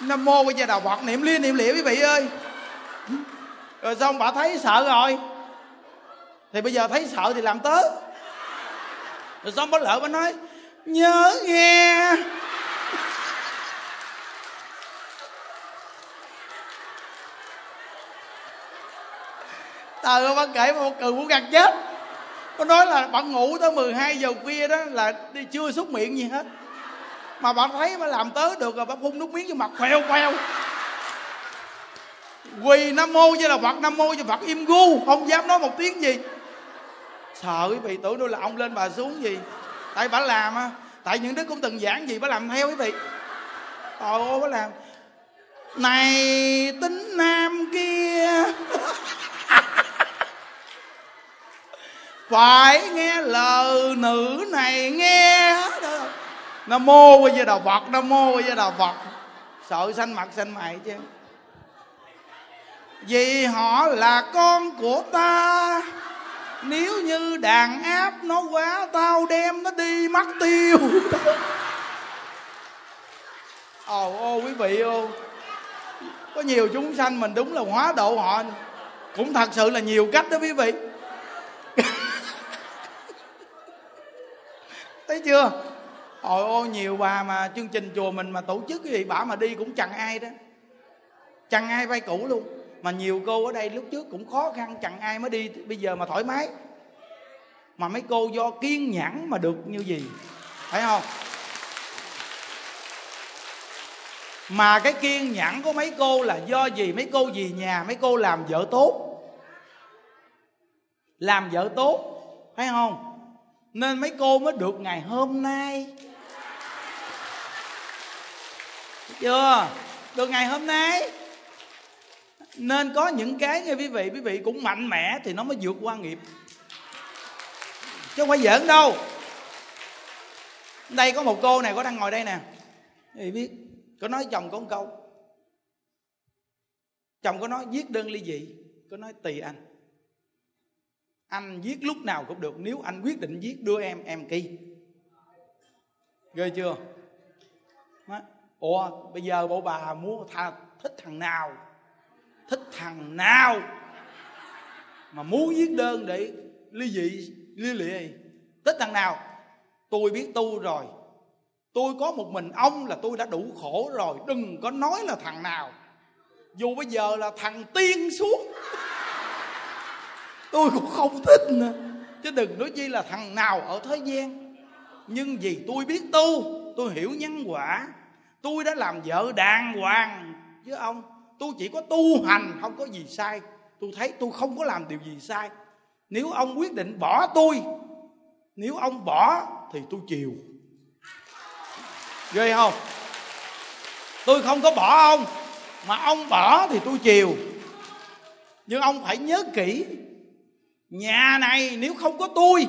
nam mô a gia đà phật. Niệm liên niệm liễu quý vị ơi. Rồi xong bà thấy sợ rồi. Thì bây giờ thấy sợ thì làm tớ rồi xong bà lỡ bà nói, nhớ nghe. Tờ ơi bà kể một cười muốn gạt chết. Bà nói là bạn ngủ tới 12 giờ khuya đó là đi chưa xúc miệng gì hết. Mà bạn thấy bà làm tới được rồi, bà phun nước miếng vô mặt khoeo khoeo quỳ nam mô với là phật, nam mô với phật im gu. Không dám nói một tiếng gì sợ quý vị tưởng đâu là ông lên bà xuống gì. Tại bà làm á tại những đứa cũng từng giảng gì bà làm theo quý vị. Trời ơi bà làm. Này tính nam kia. Phải nghe lời nữ này nghe nó mô qua giờ đầu vật, nó mô qua giờ đầu vật, sợ xanh mặt xanh mày chứ. Vì họ là con của ta nếu như đàn áp nó quá, tao đem nó đi mất tiêu. Ồ, ô, quý vị ô. Có nhiều chúng sanh mình đúng là hóa độ họ. Cũng thật sự là nhiều cách đó, quý vị. Thấy chưa? Oh ô, nhiều bà mà chương trình chùa mình mà tổ chức cái gì bả mà đi cũng chẳng ai đó. Chẳng ai vai cũ luôn mà nhiều cô ở đây lúc trước cũng khó khăn, chẳng ai mới đi, bây giờ mà thoải mái. Mà mấy cô do kiên nhẫn mà được như gì, phải không? Mà cái kiên nhẫn của mấy cô là do gì? Mấy cô gì nhà, mấy cô làm vợ tốt. Làm vợ tốt, phải không? Nên mấy cô mới được ngày hôm nay. Chưa? Được ngày hôm nay nên có những cái nghe quý vị quý vị cũng mạnh mẽ thì nó mới vượt qua nghiệp. Chứ không phải giỡn đâu. Đây có một cô này có đang ngồi đây nè. Thì biết, có nói chồng có một câu. Chồng có nói, viết đơn ly dị. Có nói, tùy anh. Anh viết lúc nào cũng được, nếu anh quyết định viết, đưa em em kỳ ghê chưa? Ủa, bây giờ bộ bà muốn tha thích thằng nào? Thích thằng nào mà muốn viết đơn để ly dị, ly lịa thích thằng nào? Tôi biết tu rồi. Tôi có một mình ông là tôi đã đủ khổ rồi. Đừng có nói là thằng nào. Dù bây giờ là thằng tiên xuống. Tôi cũng không thích nữa. Chứ đừng nói chi là thằng nào ở thế gian. Nhưng vì tôi biết tu, tôi hiểu nhân quả. Tôi đã làm vợ đàng hoàng. Với ông tôi chỉ có tu hành, không có gì sai. Tôi thấy tôi không có làm điều gì sai. Nếu ông quyết định bỏ tôi, nếu ông bỏ thì tôi chiều. Ghê không? Tôi không có bỏ ông, mà ông bỏ thì tôi chiều. Nhưng ông phải nhớ kỹ, nhà này nếu không có tôi,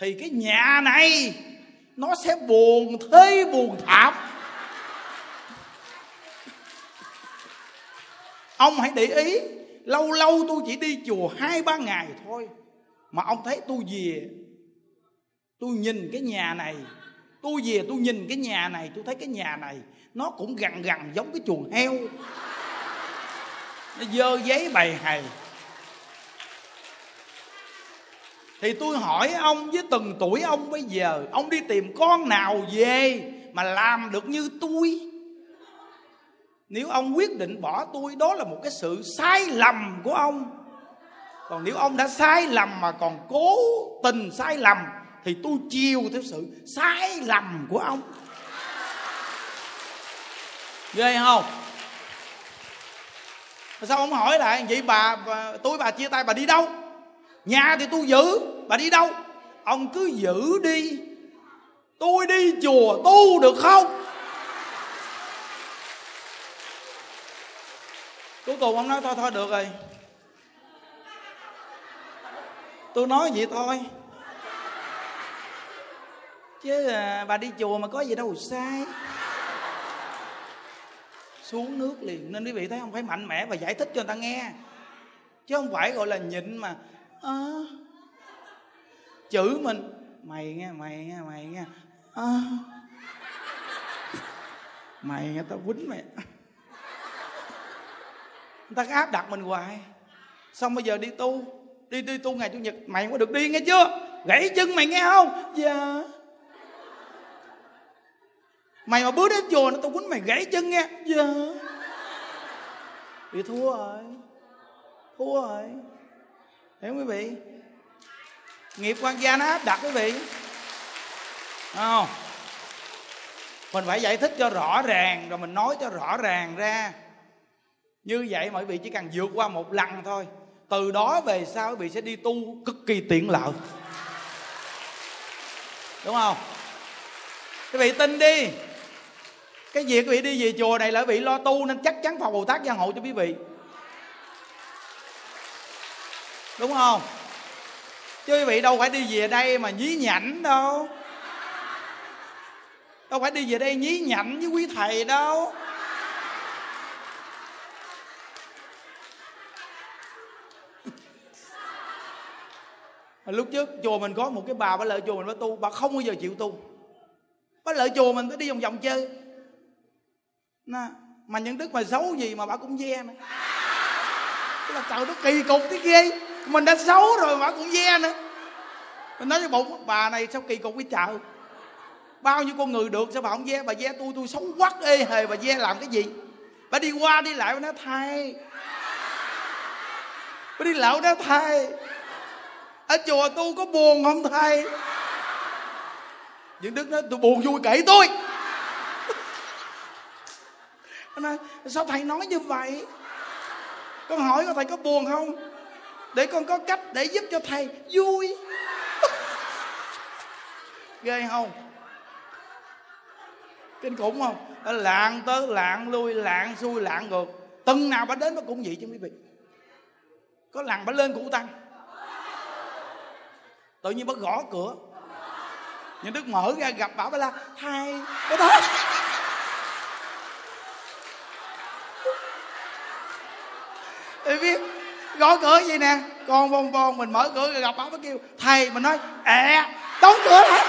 thì cái nhà này nó sẽ buồn thế buồn thảm. Ông hãy để ý, lâu lâu tôi chỉ đi chùa hai, ba ngày thôi, mà ông thấy tôi về, tôi nhìn cái nhà này, tôi về tôi nhìn cái nhà này, tôi thấy cái nhà này, nó cũng gần gần giống cái chuồng heo. Nó dơ giấy bày hày thì tôi hỏi ông, với từng tuổi ông bây giờ, ông đi tìm con nào về mà làm được như tôi? Nếu ông quyết định bỏ tôi đó là một cái sự sai lầm của ông. Còn nếu ông đã sai lầm mà còn cố tình sai lầm thì tôi chiều theo sự sai lầm của ông. Ghê không? Sao ông hỏi lại vậy bà, bà tôi bà chia tay bà đi đâu? Nhà thì tôi giữ bà đi đâu? Ông cứ giữ đi tôi đi chùa tu được không? Cuối cùng ông nói thôi thôi được rồi. Tôi nói vậy thôi. Chứ à, bà đi chùa mà có gì đâu sai. Xuống nước liền. Nên quý vị thấy không? Phải mạnh mẽ và giải thích cho người ta nghe. Chứ không phải gọi là nhịn mà à, chữ mình. Mày nghe mày nghe mày nghe. À, mày nghe tao quýnh mày người ta áp đặt mình hoài. Xong bây giờ đi tu, đi đi tu ngày chủ nhật, mày không có được đi, nghe chưa? Gãy chân mày nghe không? Dạ. Mày mà bước đến chùa nó tao quýnh mày gãy chân nghe. Dạ. Bị thua rồi. Thua rồi. Hiểu quý vị? Nghiệp quan gia nó áp đặt quý vị. Không? Mình phải giải thích cho rõ ràng, rồi mình nói cho rõ ràng ra như vậy mọi vị chỉ cần vượt qua một lần thôi. Từ đó về sau quý vị sẽ đi tu cực kỳ tiện lợi. Đúng không? Quý vị tin đi. Cái việc quý vị đi về chùa này là quý vị lo tu nên chắc chắn phật bồ tát gia hộ cho quý vị. Đúng không? Chứ quý vị đâu phải đi về đây mà nhí nhảnh đâu. Đâu phải đi về đây nhí nhảnh với quý thầy đâu. Lúc trước chùa mình có một cái bà bà lợi chùa mình bà tu bà không bao giờ chịu tu. Bà lợi chùa mình cứ đi vòng vòng chơi. Nè, mà những đức mà xấu gì mà bà cũng ve nữa. Tức là trời nó kỳ cục thế ghê mình đã xấu rồi mà bà cũng ve nữa. Mình nói với bụng bà này sao kỳ cục với chợ bao nhiêu con người được sao bà không ve? Bà ve tôi tôi xấu quắc ê hề bà ve làm cái gì? Bà đi qua đi lại bà nói thay bà đi lạo nói thay ở chùa tu có buồn không thầy? Những đức nói tôi buồn vui kể tôi. Nói, sao thầy nói như vậy? Con hỏi con thầy có buồn không? Để con có cách để giúp cho thầy vui. Ghê không? Kinh khủng không? Lạng tới lạng lui lạng xuôi lạng ngược. Từng nào bà đến nó cũng vậy chứ quý vị. Có lần bà lên cụ tăng tự nhiên bà gõ cửa. Nhưng đức mở ra gặp bảo bà la thầy bà thấy thì biết, gõ cửa gì nè? Con von von mình mở cửa gặp bảo bà kêu, thầy, mình nói, ẹ, đóng cửa lại.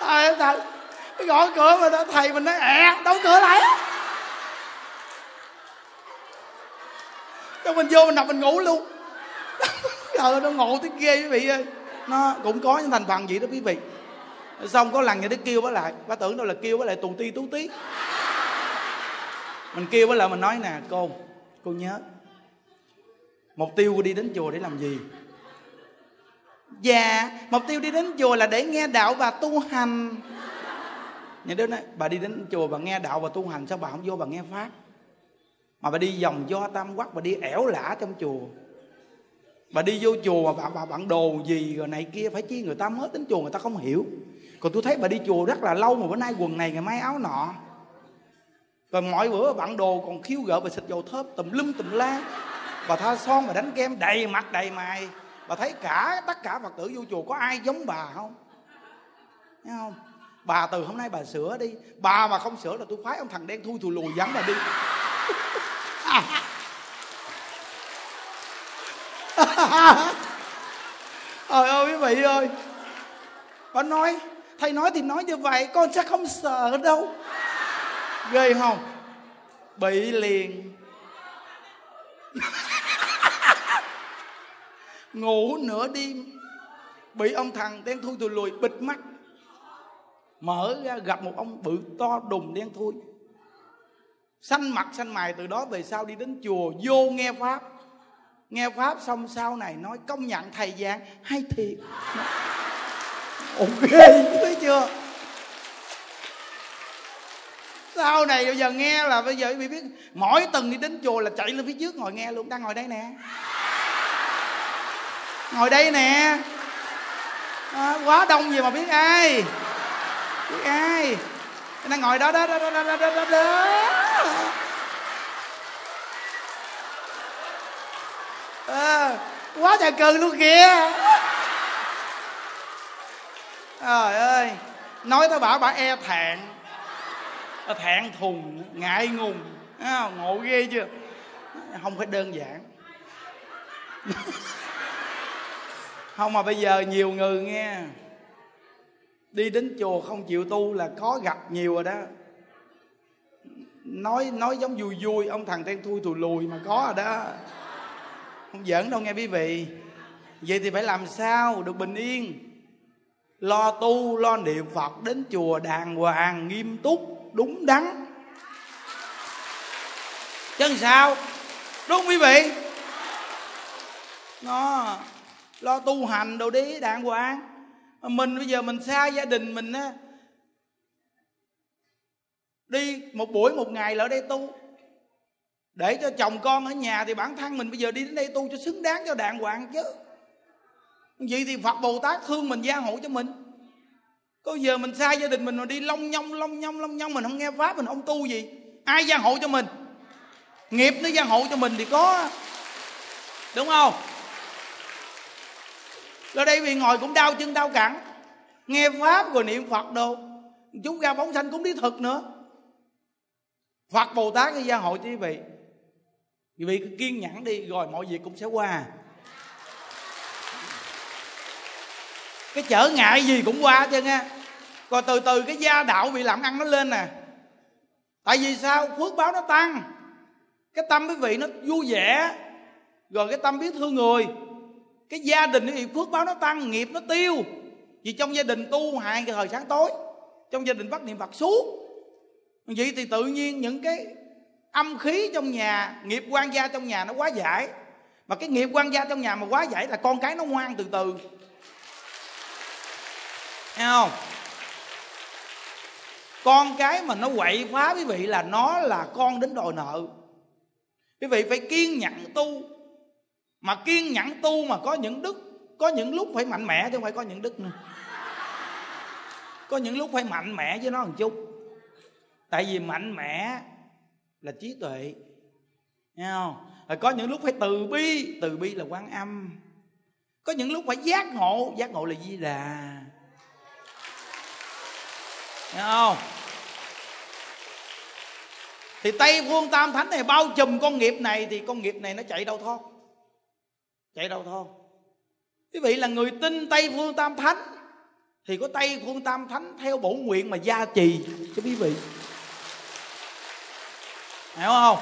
Thầy thầy gõ cửa mà đó, thầy mình nói, ẹ, đóng cửa lại cho mình vô mình nằm mình ngủ luôn. Trời nó ngộ tới ghê quý vị ơi. Nó cũng có những thành phần vậy đó quý vị. Xong có lần nhà đức kêu với lại bả tưởng đâu là kêu với lại tù ti tú tí mình kêu với lại, mình nói nè, cô cô nhớ, mục tiêu của đi đến chùa để làm gì? Dạ mục tiêu đi đến chùa là để nghe đạo và tu hành. Nhà đức nói, bà đi đến chùa bà nghe đạo và tu hành, sao bà không vô bà nghe pháp? Mà bà đi vòng do tam quắc bà đi ẻo lả trong chùa. Bà đi vô chùa mà bà, bà bạn đồ gì rồi này kia phải chi người ta mới đến chùa người ta không hiểu. Còn tôi thấy bà đi chùa rất là lâu mà bữa nay quần này ngày mai áo nọ. Còn mọi bữa bạn đồ còn khiêu gợi bà xịt dầu thơm tùm lum tùm la. Bà tha son bà đánh kem đầy mặt đầy mày. Bà thấy cả tất cả phật tử vô chùa có ai giống bà không? Thấy không? Bà từ hôm nay bà sửa đi. Bà mà không sửa là tôi phái ông thằng đen thui thù lùi dám bà đi. trời ơi, quý vị ơi. Bà nói, thầy nói thì nói như vậy, con sẽ không sợ đâu. Ghê không? Bị liền. Ngủ nửa đêm, bị ông thằng đen thui từ lùi bịt mắt. Mở ra gặp một ông bự to đùng đen thui xanh mặt xanh mày từ đó về sau đi đến chùa vô nghe pháp. Nghe pháp xong sau này nói công nhận thầy giảng hay thiệt. Ok thấy chưa? Sau này bây giờ nghe là bây giờ bị biết mỗi tuần đi đến chùa là chạy lên phía trước ngồi nghe luôn đang ngồi đây nè. Ngồi đây nè. À, quá đông gì mà biết ai? Biết ai? Đang ngồi đó đó đó đó đó đó, đó, đó. À, quá trời cưng luôn kìa. Trời ơi nói tới bảo bà e thẹn. Thẹn thùng ngại ngùng à, ngộ ghê chưa? Không phải đơn giản. Không mà bây giờ nhiều người nghe. Đi đến chùa không chịu tu là có gặp nhiều rồi đó. Nói nói giống vui vui ông thằng đen thui thù lùi mà có rồi đó không giỡn đâu nghe quý vị. Vậy thì phải làm sao được bình yên? Lo tu, lo niệm phật, đến chùa đàng hoàng, nghiêm túc, đúng đắn. Chứ sao? Đúng không quý vị? Nó lo tu hành đồ đi, đàng hoàng. Mình bây giờ mình xa gia đình mình á, đi một buổi một ngày ở đây tu để cho chồng con ở nhà thì bản thân mình bây giờ đi đến đây tu cho xứng đáng cho đàng hoàng chứ. Vậy thì phật bồ tát thương mình, gia hộ cho mình. Có giờ mình sai gia đình mình mà đi long nhong long nhong long nhong, mình không nghe pháp, mình không tu gì. Ai gia hộ cho mình? Nghiệp nó gia hộ cho mình thì có. Đúng không? Ở đây vì ngồi cũng đau chân, đau cẳng. Nghe pháp rồi niệm phật đồ. Chúng ra bóng xanh cũng đi thực nữa. Phật bồ tát cái gia hộ cho quý vị quý vị cứ kiên nhẫn đi, rồi mọi việc cũng sẽ qua. Cái trở ngại gì cũng qua chứ nghe còn từ từ cái gia đạo bị làm ăn nó lên nè. Tại vì sao? Phước báo nó tăng. Cái tâm quý vị nó vui vẻ. Rồi cái tâm biết thương người. Cái gia đình thì phước báo nó tăng, nghiệp nó tiêu. Vì trong gia đình tu hai cái thời sáng tối. Trong gia đình bắt niệm phật suốt. Vậy thì tự nhiên những cái âm khí trong nhà, nghiệp quan gia trong nhà nó quá giải. Mà cái nghiệp quan gia trong nhà mà quá giải là con cái nó ngoan từ từ. Nghe không? Con cái mà nó quậy phá, quý vị, là nó là con đến đòi nợ. Quý vị phải kiên nhẫn tu. Mà kiên nhẫn tu mà có những đức, có những lúc phải mạnh mẽ chứ không phải có những đức nữa. Có những lúc phải mạnh mẽ với nó một chút. Tại vì mạnh mẽ là trí tuệ. Nghe không? Rồi có những lúc phải từ bi từ bi là quan âm. Có những lúc phải giác ngộ giác ngộ là di đà. Nghe không? Thì tây phương tam thánh này bao trùm con nghiệp này thì con nghiệp này nó chạy đâu thoát? Chạy đâu thoát? Quý vị là người tin tây phương tam thánh thì có tây phương tam thánh theo bổ nguyện mà gia trì cho quý vị hiểu không?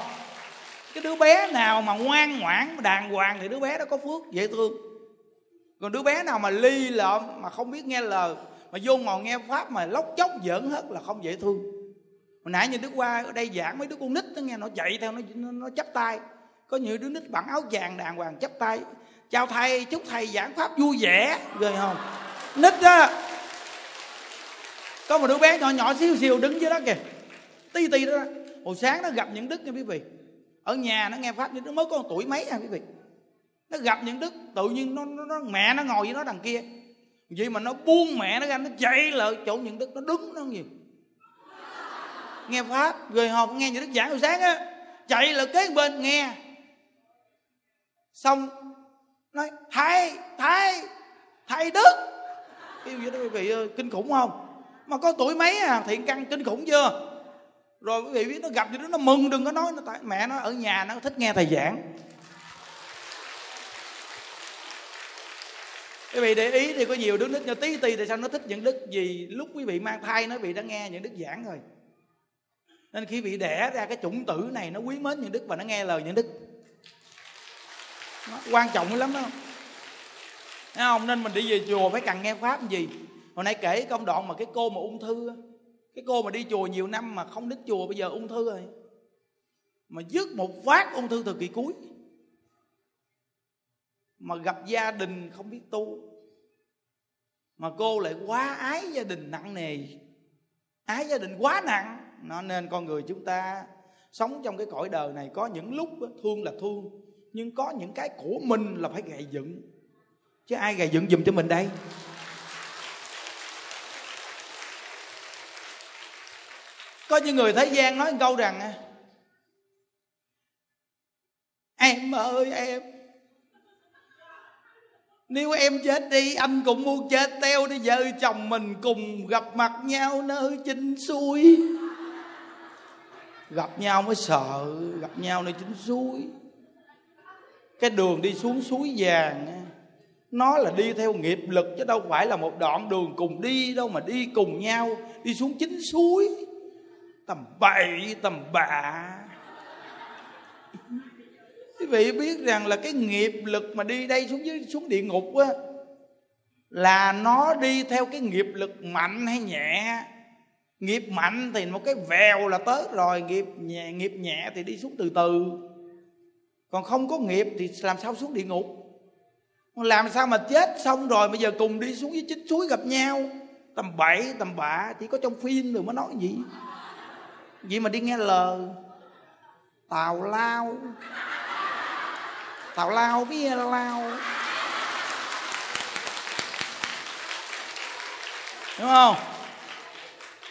Cái đứa bé nào mà ngoan ngoãn đàng hoàng thì đứa bé đó có phước dễ thương. Còn đứa bé nào mà ly lợm mà không biết nghe lời mà vô ngồi nghe pháp mà lóc chóc giỡn hết là không dễ thương. Hồi nãy như đứa qua ở đây giảng mấy đứa con nít nó nghe nó chạy theo nó nó, nó chắp tay. Có nhiều đứa nít bằng áo vàng đàng hoàng chắp tay. Chào thầy chúc thầy giảng pháp vui vẻ. Rồi không? Nít đó có một đứa bé nhỏ nhỏ xíu xíu đứng dưới đó kìa. Tí tí đó hồi sáng nó gặp những đức nha quý vị. Ở nhà nó nghe pháp nhưng nó mới có một tuổi mấy nha quý vị. Nó gặp những đức tự nhiên nó, nó, nó mẹ nó ngồi với nó đằng kia. Vậy mà nó buông mẹ nó ra nó chạy lại chỗ những đức nó đứng nó nhiều. Nghe pháp rồi học nghe những đức giảng hồi sáng á chạy lại kế bên nghe. Xong nói thầy thầy thầy đức. Kêu vậy đó quý vị ơi kinh khủng không? Mà có tuổi mấy à thiện căn kinh khủng chưa? Rồi quý vị biết nó gặp gì đó, nó mừng đừng có nói nó tại mẹ nó ở nhà, nó thích nghe thầy giảng. Quý vị để ý thì có nhiều đứa nít nhỏ tí tì tại sao nó thích những đức gì? Lúc quý vị mang thai nó bị đã nghe những đức giảng rồi. Nên khi bị đẻ ra cái chủng tử này, nó quý mến những đức và nó nghe lời những đức. Nó quan trọng lắm đó. Thấy không? Nên mình đi về chùa phải cần nghe pháp gì? Hồi nãy kể công đoạn mà cái cô mà ung thư cái cô mà đi chùa nhiều năm mà không đến chùa, bây giờ ung thư rồi. Mà dứt một phát ung thư thời kỳ cuối. Mà gặp gia đình không biết tu. Mà cô lại quá ái gia đình nặng nề. Ái gia đình quá nặng. Nó nên con người chúng ta sống trong cái cõi đời này. Có những lúc thương là thương, nhưng có những cái của mình là phải gầy dựng. Chứ ai gầy dựng giùm cho mình đây? Có những người thế gian nói một câu rằng em ơi, em, nếu em chết đi, anh cũng muốn chết theo đi vợ chồng mình cùng gặp mặt nhau nơi chính suối. Gặp nhau mới sợ, gặp nhau nơi chính suối. Cái đường đi xuống suối vàng nó là đi theo nghiệp lực chứ đâu phải là một đoạn đường cùng đi đâu mà đi cùng nhau, đi xuống chính suối tầm bậy, tầm bạ. Quý vị biết rằng là cái nghiệp lực mà đi đây xuống dưới, xuống địa ngục á, là nó đi theo cái nghiệp lực mạnh hay nhẹ. Nghiệp mạnh thì một cái vèo là tới rồi, nghiệp nhẹ nghiệp nhẹ thì đi xuống từ từ. Còn không có nghiệp thì làm sao xuống địa ngục? Làm sao mà chết xong rồi, bây giờ cùng đi xuống dưới chín suối gặp nhau? Tầm bảy tầm bạ, chỉ có trong phim rồi mới nói gì gì mà đi nghe lời. Tào lao. Tào lao với lao. Đúng không?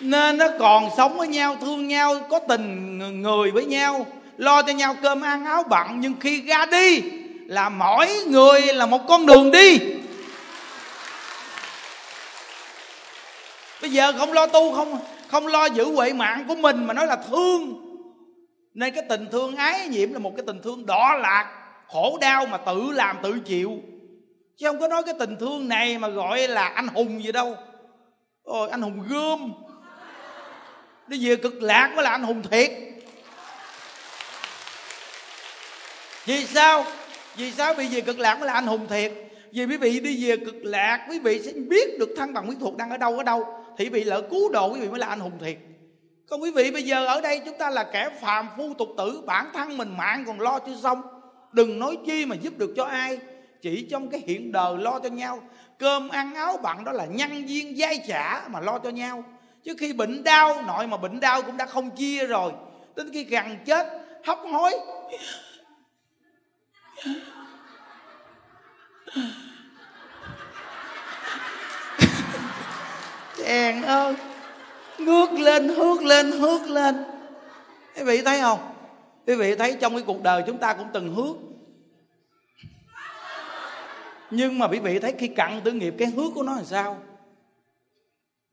Nên nó còn sống với nhau, thương nhau, có tình người với nhau, lo cho nhau cơm ăn áo bận, nhưng khi ra đi là mỗi người là một con đường đi. Bây giờ không lo tu không à? Không lo giữ huệ mạng của mình mà nói là thương. Nên cái tình thương ái nhiễm là một cái tình thương đỏ lạc, khổ đau mà tự làm tự chịu. Chứ không có nói cái tình thương này mà gọi là anh hùng gì đâu. Ôi, anh hùng gươm. Đi về cực lạc mới là anh hùng thiệt. Vì sao? Vì sao bị về cực lạc mới là anh hùng thiệt? Vì quý vị đi về cực lạc, quý vị sẽ biết được thân bằng quyến thuộc đang ở đâu ở đâu thì quý vị lỡ cứu độ quý vị mới là anh hùng thiệt. Còn quý vị bây giờ ở đây chúng ta là kẻ phàm phu tục tử, bản thân mình mạng còn lo chưa xong. Đừng nói chi mà giúp được cho ai, chỉ trong cái hiện đời lo cho nhau. Cơm ăn áo bận đó là nhân viên giai trả mà lo cho nhau. Chứ khi bệnh đau, nội mà bệnh đau cũng đã không chia rồi. Đến khi gần chết hấp hối. Chèn ơi, ngước lên, hước lên hước lên. Quý vị thấy không? Quý vị thấy trong cái cuộc đời chúng ta cũng từng hước. Nhưng mà quý vị thấy khi cặn tử nghiệp, cái hước của nó là sao?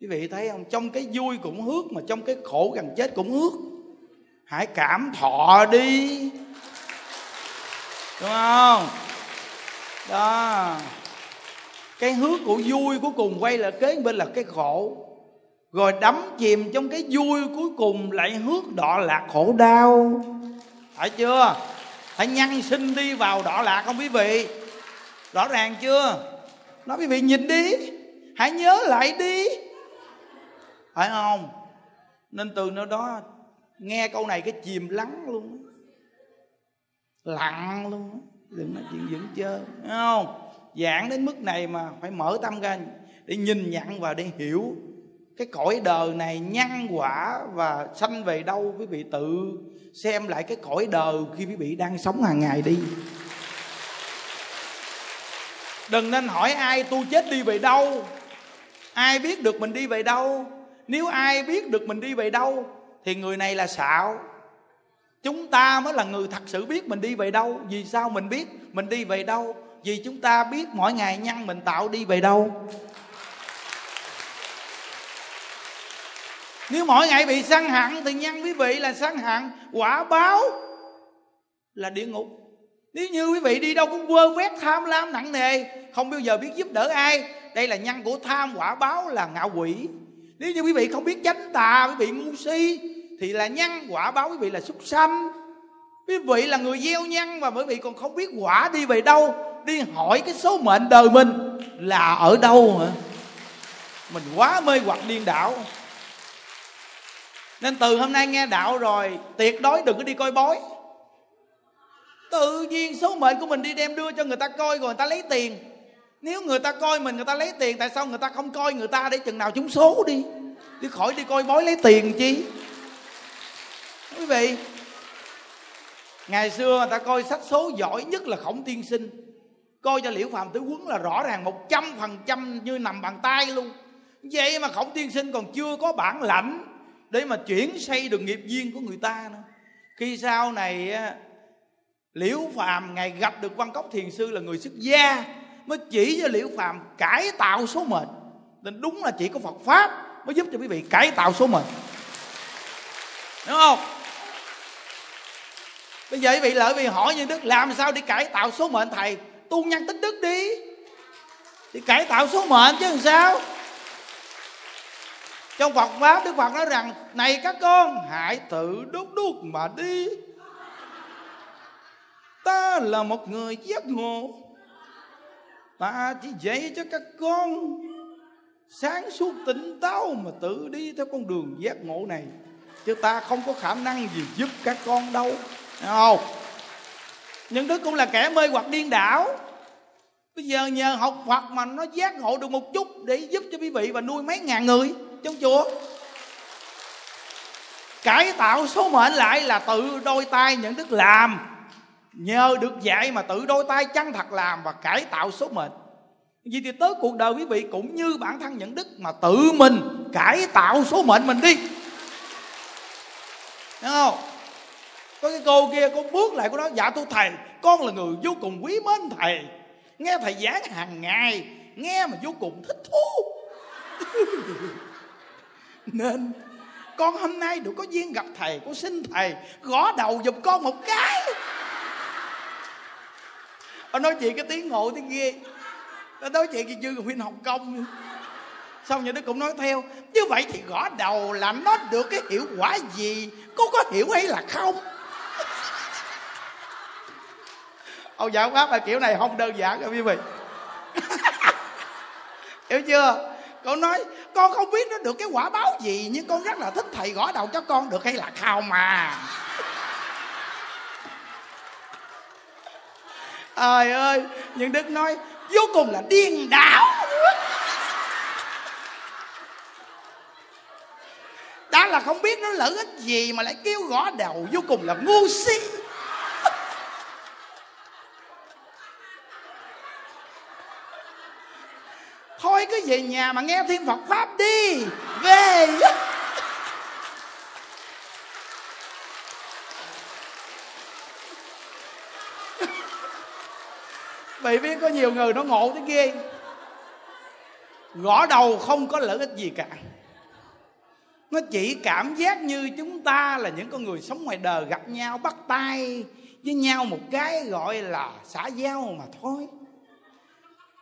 Quý vị thấy không? Trong cái vui cũng hước, mà trong cái khổ gần chết cũng hước. Hãy cảm thọ đi. Đúng không? Đó cái hướng của vui cuối cùng quay lại kế bên là cái khổ. Rồi đắm chìm trong cái vui cuối cùng lại hước đọ lạc khổ đau. Phải chưa? Phải nhăn sinh đi vào đọ lạc không quý vị? Rõ ràng chưa? Nói quý vị nhìn đi. Hãy nhớ lại đi. Phải không? Nên từ nơi đó nghe câu này cái chìm lắng luôn. Lặng luôn. Đừng nói chuyện dưỡng chơi. Không? Giảng đến mức này mà phải mở tâm ra để nhìn nhận và để hiểu cái cõi đời này nhân quả và sanh về đâu quý vị tự xem lại cái cõi đời khi quý vị đang sống hàng ngày đi. Đừng nên hỏi ai tu chết đi về đâu. Ai biết được mình đi về đâu? Nếu ai biết được mình đi về đâu thì người này là xạo. Chúng ta mới là người thật sự biết mình đi về đâu. Vì sao mình biết mình đi về đâu? Vì chúng ta biết mỗi ngày nhân mình tạo đi về đâu. Nếu mỗi ngày bị săn hẳn thì nhân quý vị là săn hẳn quả báo là địa ngục. Nếu như quý vị đi đâu cũng quơ vét tham lam nặng nề, không bao giờ biết giúp đỡ ai. Đây là nhân của tham, quả báo là ngạo quỷ. Nếu như quý vị không biết chánh tà, quý vị ngu si, thì là nhân quả báo quý vị là súc sanh. Quý vị là người gieo nhân và quý vị còn không biết quả đi về đâu đi hỏi cái số mệnh đời mình là ở đâu hả? Mình quá mê hoặc điên đảo. Nên từ hôm nay nghe đạo rồi, tuyệt đối đừng có đi coi bói. Tự nhiên số mệnh của mình đi đem đưa cho người ta coi rồi người ta lấy tiền. Nếu người ta coi mình, người ta lấy tiền, tại sao người ta không coi người ta để chừng nào chúng số đi? Đi khỏi đi coi bói lấy tiền chi? Quý vị, ngày xưa người ta coi sách số giỏi nhất là khổng tiên sinh coi cho liễu phàm tứ quấn là rõ ràng một trăm phần trăm như nằm bàn tay luôn. Vậy mà khổng tiên sinh còn chưa có bản lãnh để mà chuyển xây được nghiệp duyên của người ta nữa. Khi sau này liễu phàm ngày gặp được quan cốc thiền sư là người xuất gia, mới chỉ cho liễu phàm cải tạo số mệnh. Nên đúng là chỉ có phật pháp mới giúp cho quý vị cải tạo số mệnh. Đúng không? Bây giờ quý vị lợi vì hỏi như đức, làm sao để cải tạo số mệnh, thầy? Tu nhân tích đức đi. Thì cải tạo số mệnh chứ làm sao? Trong Phật pháp, Đức Phật nói rằng, này các con, hãy tự đúc đúc mà đi. Ta là một người giác ngộ. Ta chỉ dạy cho các con sáng suốt tỉnh táo mà tự đi theo con đường giác ngộ này. Chứ ta không có khả năng gì giúp các con đâu. Thấy không? Những đức cũng là kẻ mê hoặc điên đảo. Bây giờ nhờ học phật mà nó giác ngộ được một chút để giúp cho quý vị và nuôi mấy ngàn người trong chùa. Cải tạo số mệnh lại là tự đôi tay những đức làm. Nhờ được dạy mà tự đôi tay chân thật làm và cải tạo số mệnh. Vì thì tới cuộc đời quý vị cũng như bản thân những đức mà tự mình cải tạo số mệnh mình đi. Đúng không? Có cái cô kia, cô bước lại cô nói dạ tôi thầy, con là người vô cùng quý mến thầy. Nghe thầy giảng hàng ngày, nghe mà vô cùng thích thú. Nên, con hôm nay được có duyên gặp thầy, con xin thầy gõ đầu giùm con một cái. Ông nói chuyện cái tiếng ngộ tiếng ghê. Nó nói chuyện như huynh hồng kông. Xong rồi nó cũng nói theo, như vậy thì gõ đầu là nó được cái hiệu quả gì? Cô có hiểu hay là không? Ông giáo pháp là kiểu này, không đơn giản rồi quý vị. Hiểu chưa? Cậu nói, con không biết nó được cái quả báo gì, nhưng con rất là thích thầy gõ đầu cho con được hay là không mà trời ơi, nhưng đức nói, vô cùng là điên đảo. Đã là không biết nó lợi ích gì mà lại kêu gõ đầu, vô cùng là ngu si. Thôi cứ về nhà mà nghe thiên phật pháp đi. Về. Vậy biết có nhiều người nó ngộ thế ghê Gõ đầu không có lợi ích gì cả. Nó chỉ cảm giác như chúng ta là những con người sống ngoài đời gặp nhau bắt tay với nhau một cái gọi là xã giao mà thôi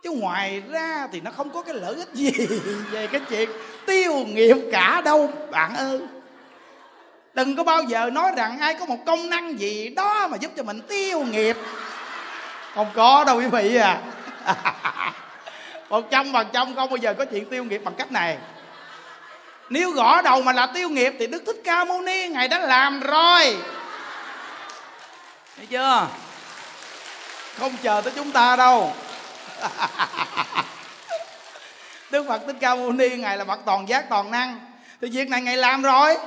chứ ngoài ra thì nó không có cái lợi ích gì về cái chuyện tiêu nghiệp cả đâu, bạn ơi. Đừng có bao giờ nói rằng ai có một công năng gì đó mà giúp cho mình tiêu nghiệp. Không có đâu quý vị à. Một trăm phần trăm không bao giờ có chuyện tiêu nghiệp bằng cách này. Nếu gõ đầu mà là tiêu nghiệp thì đức thích ca mâu ni ngài đã làm rồi. Thấy chưa? Không chờ tới chúng ta đâu. đức phật thích ca mâu ni, ngài là bậc toàn giác, toàn năng. Thì việc này ngài làm rồi.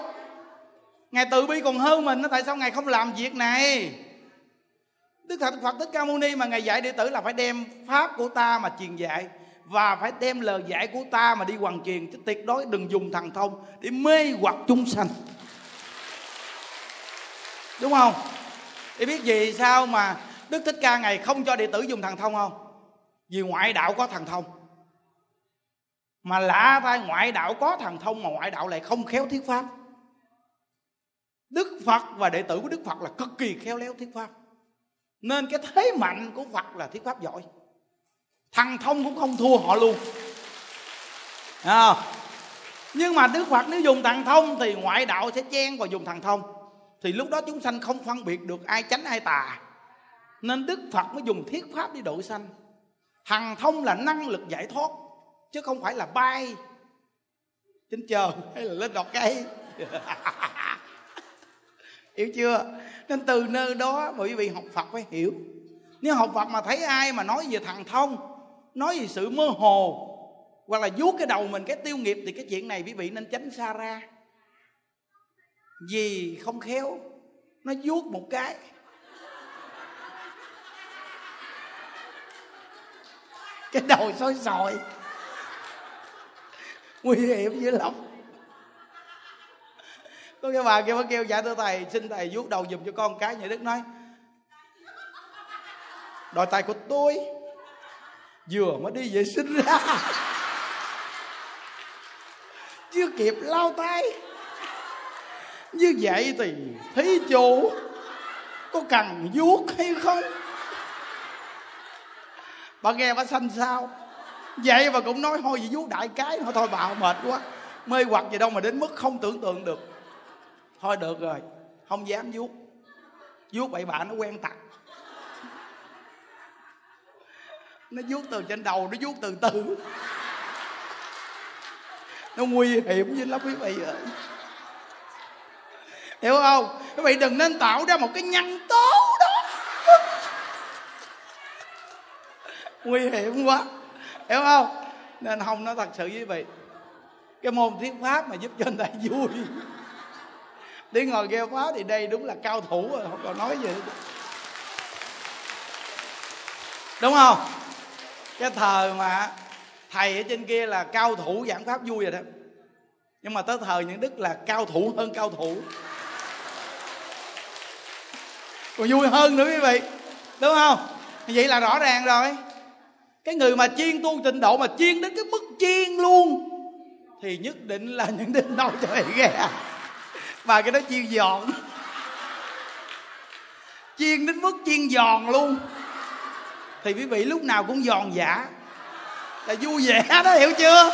Ngài tự bi còn hơn mình, tại sao ngài không làm việc này? Đức thật phật thích ca mâu ni mà ngài dạy đệ tử là phải đem pháp của ta mà truyền dạy và phải đem lời dạy của ta mà đi hoàn truyền. Chứ tuyệt đối đừng dùng thần thông để mê hoặc chúng sanh. Đúng không? Để biết gì sao mà đức thích ca ngày không cho đệ tử dùng thần thông không? Vì ngoại đạo có thần thông. Mà lạ thay ngoại đạo có thần thông mà ngoại đạo lại không khéo thuyết pháp. Đức phật và đệ tử của đức phật là cực kỳ khéo léo thuyết pháp. Nên cái thế mạnh của phật là thuyết pháp giỏi. Thần thông cũng không thua họ luôn. À, nhưng mà đức phật nếu dùng thần thông thì ngoại đạo sẽ chen vào dùng thần thông. Thì lúc đó chúng sanh không phân biệt được ai chánh ai tà. Nên đức phật mới dùng thiết pháp đi độ sanh thần thông là năng lực giải thoát, chứ không phải là bay trên trời hay là lên đọt cây. Hiểu chưa? Nên từ nơi đó mà quý vị học phật phải hiểu. Nếu học phật mà thấy ai mà nói về thằng thông, nói về sự mơ hồ, hoặc là vuốt cái đầu mình, cái tiêu nghiệp, thì cái chuyện này quý vị nên tránh xa ra. Vì không khéo, nó vuốt một cái. Cái đầu sói sòi nguy hiểm dữ lắm. Có cái bà kia mới kêu dạ thưa thầy, xin thầy vuốt đầu giùm cho con cái. Nhà đức nói đòi tài của tôi vừa mới đi vệ sinh ra. Chưa kịp lau tay. Như vậy thì thí chủ có cần vuốt hay không? Bà nghe bà xanh sao? Vậy mà cũng nói, thôi gì vuốt đại cái, thôi thôi, bà mệt quá. Mê hoặc gì đâu mà đến mức không tưởng tượng được. Thôi, được rồi, không dám vuốt vuốt bậy bạ, nó quen tặc. Nó vuốt từ trên đầu, nó vuốt từ từ. Nó nguy hiểm như lắm, quý vị ơi. Hiểu không? Quý vị đừng nên tạo ra một cái nhân tốt đó nguy hiểm quá. Hiểu không? Nên không nói thật sự với vị. Cái môn thuyết pháp mà giúp cho anh ta vui. Đi ngồi nghe phá thì đây đúng là cao thủ rồi, không còn nói gì. Nữa đúng không? Cái thời mà thầy ở trên kia là cao thủ giảng pháp vui rồi đó. Nhưng mà tới thời những đức là cao thủ hơn cao thủ. Còn vui hơn nữa quý vị. Đúng không? Vậy là rõ ràng rồi cái người mà chiên tu trình độ mà chiên đến cái mức chiên luôn, thì nhất định là những đứa nói cho mày nghe. Và cái đó chiên giòn. Chiên đến mức chiên giòn luôn. Thì quý vị lúc nào cũng giòn giả. Là vui vẻ đó, hiểu chưa?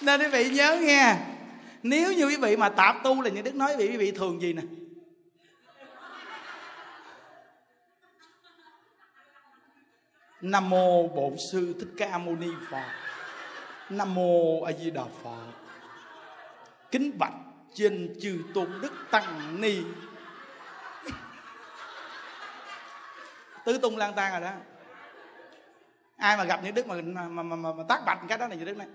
Nên quý vị nhớ nghe, nếu như quý vị mà tạp tu là những đức nói quý vị thường gì nè? Nam mô bổn sư thích ca mâu ni phật. Nam mô a di đà phật. Kính bạch trên chư tôn đức tăng ni. Tứ tung lang tan rồi đó. Ai mà gặp những đức mà mà mà, mà, mà tác bạch cái đó này như đức này.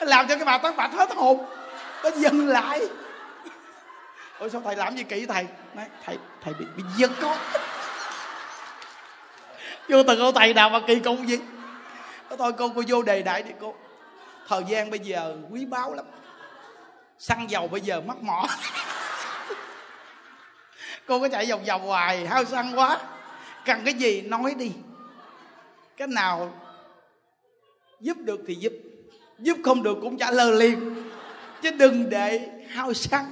Làm cho cái bà tác bạch hết hồn. Nó dừng lại ôi sao thầy làm gì kỹ thầy? Nói thầy thầy bị bị giật con. Vô từng ông thầy nào mà kỳ công gì nói, thôi cô cô vô đề đại đi cô. Thời gian bây giờ quý báu lắm. Xăng dầu bây giờ mắc mỏ. Cô có chạy vòng vòng hoài hao xăng quá. Cần cái gì nói đi. Cái nào giúp được thì giúp. Giúp không được cũng trả lời liền. Chứ đừng để hao xăng.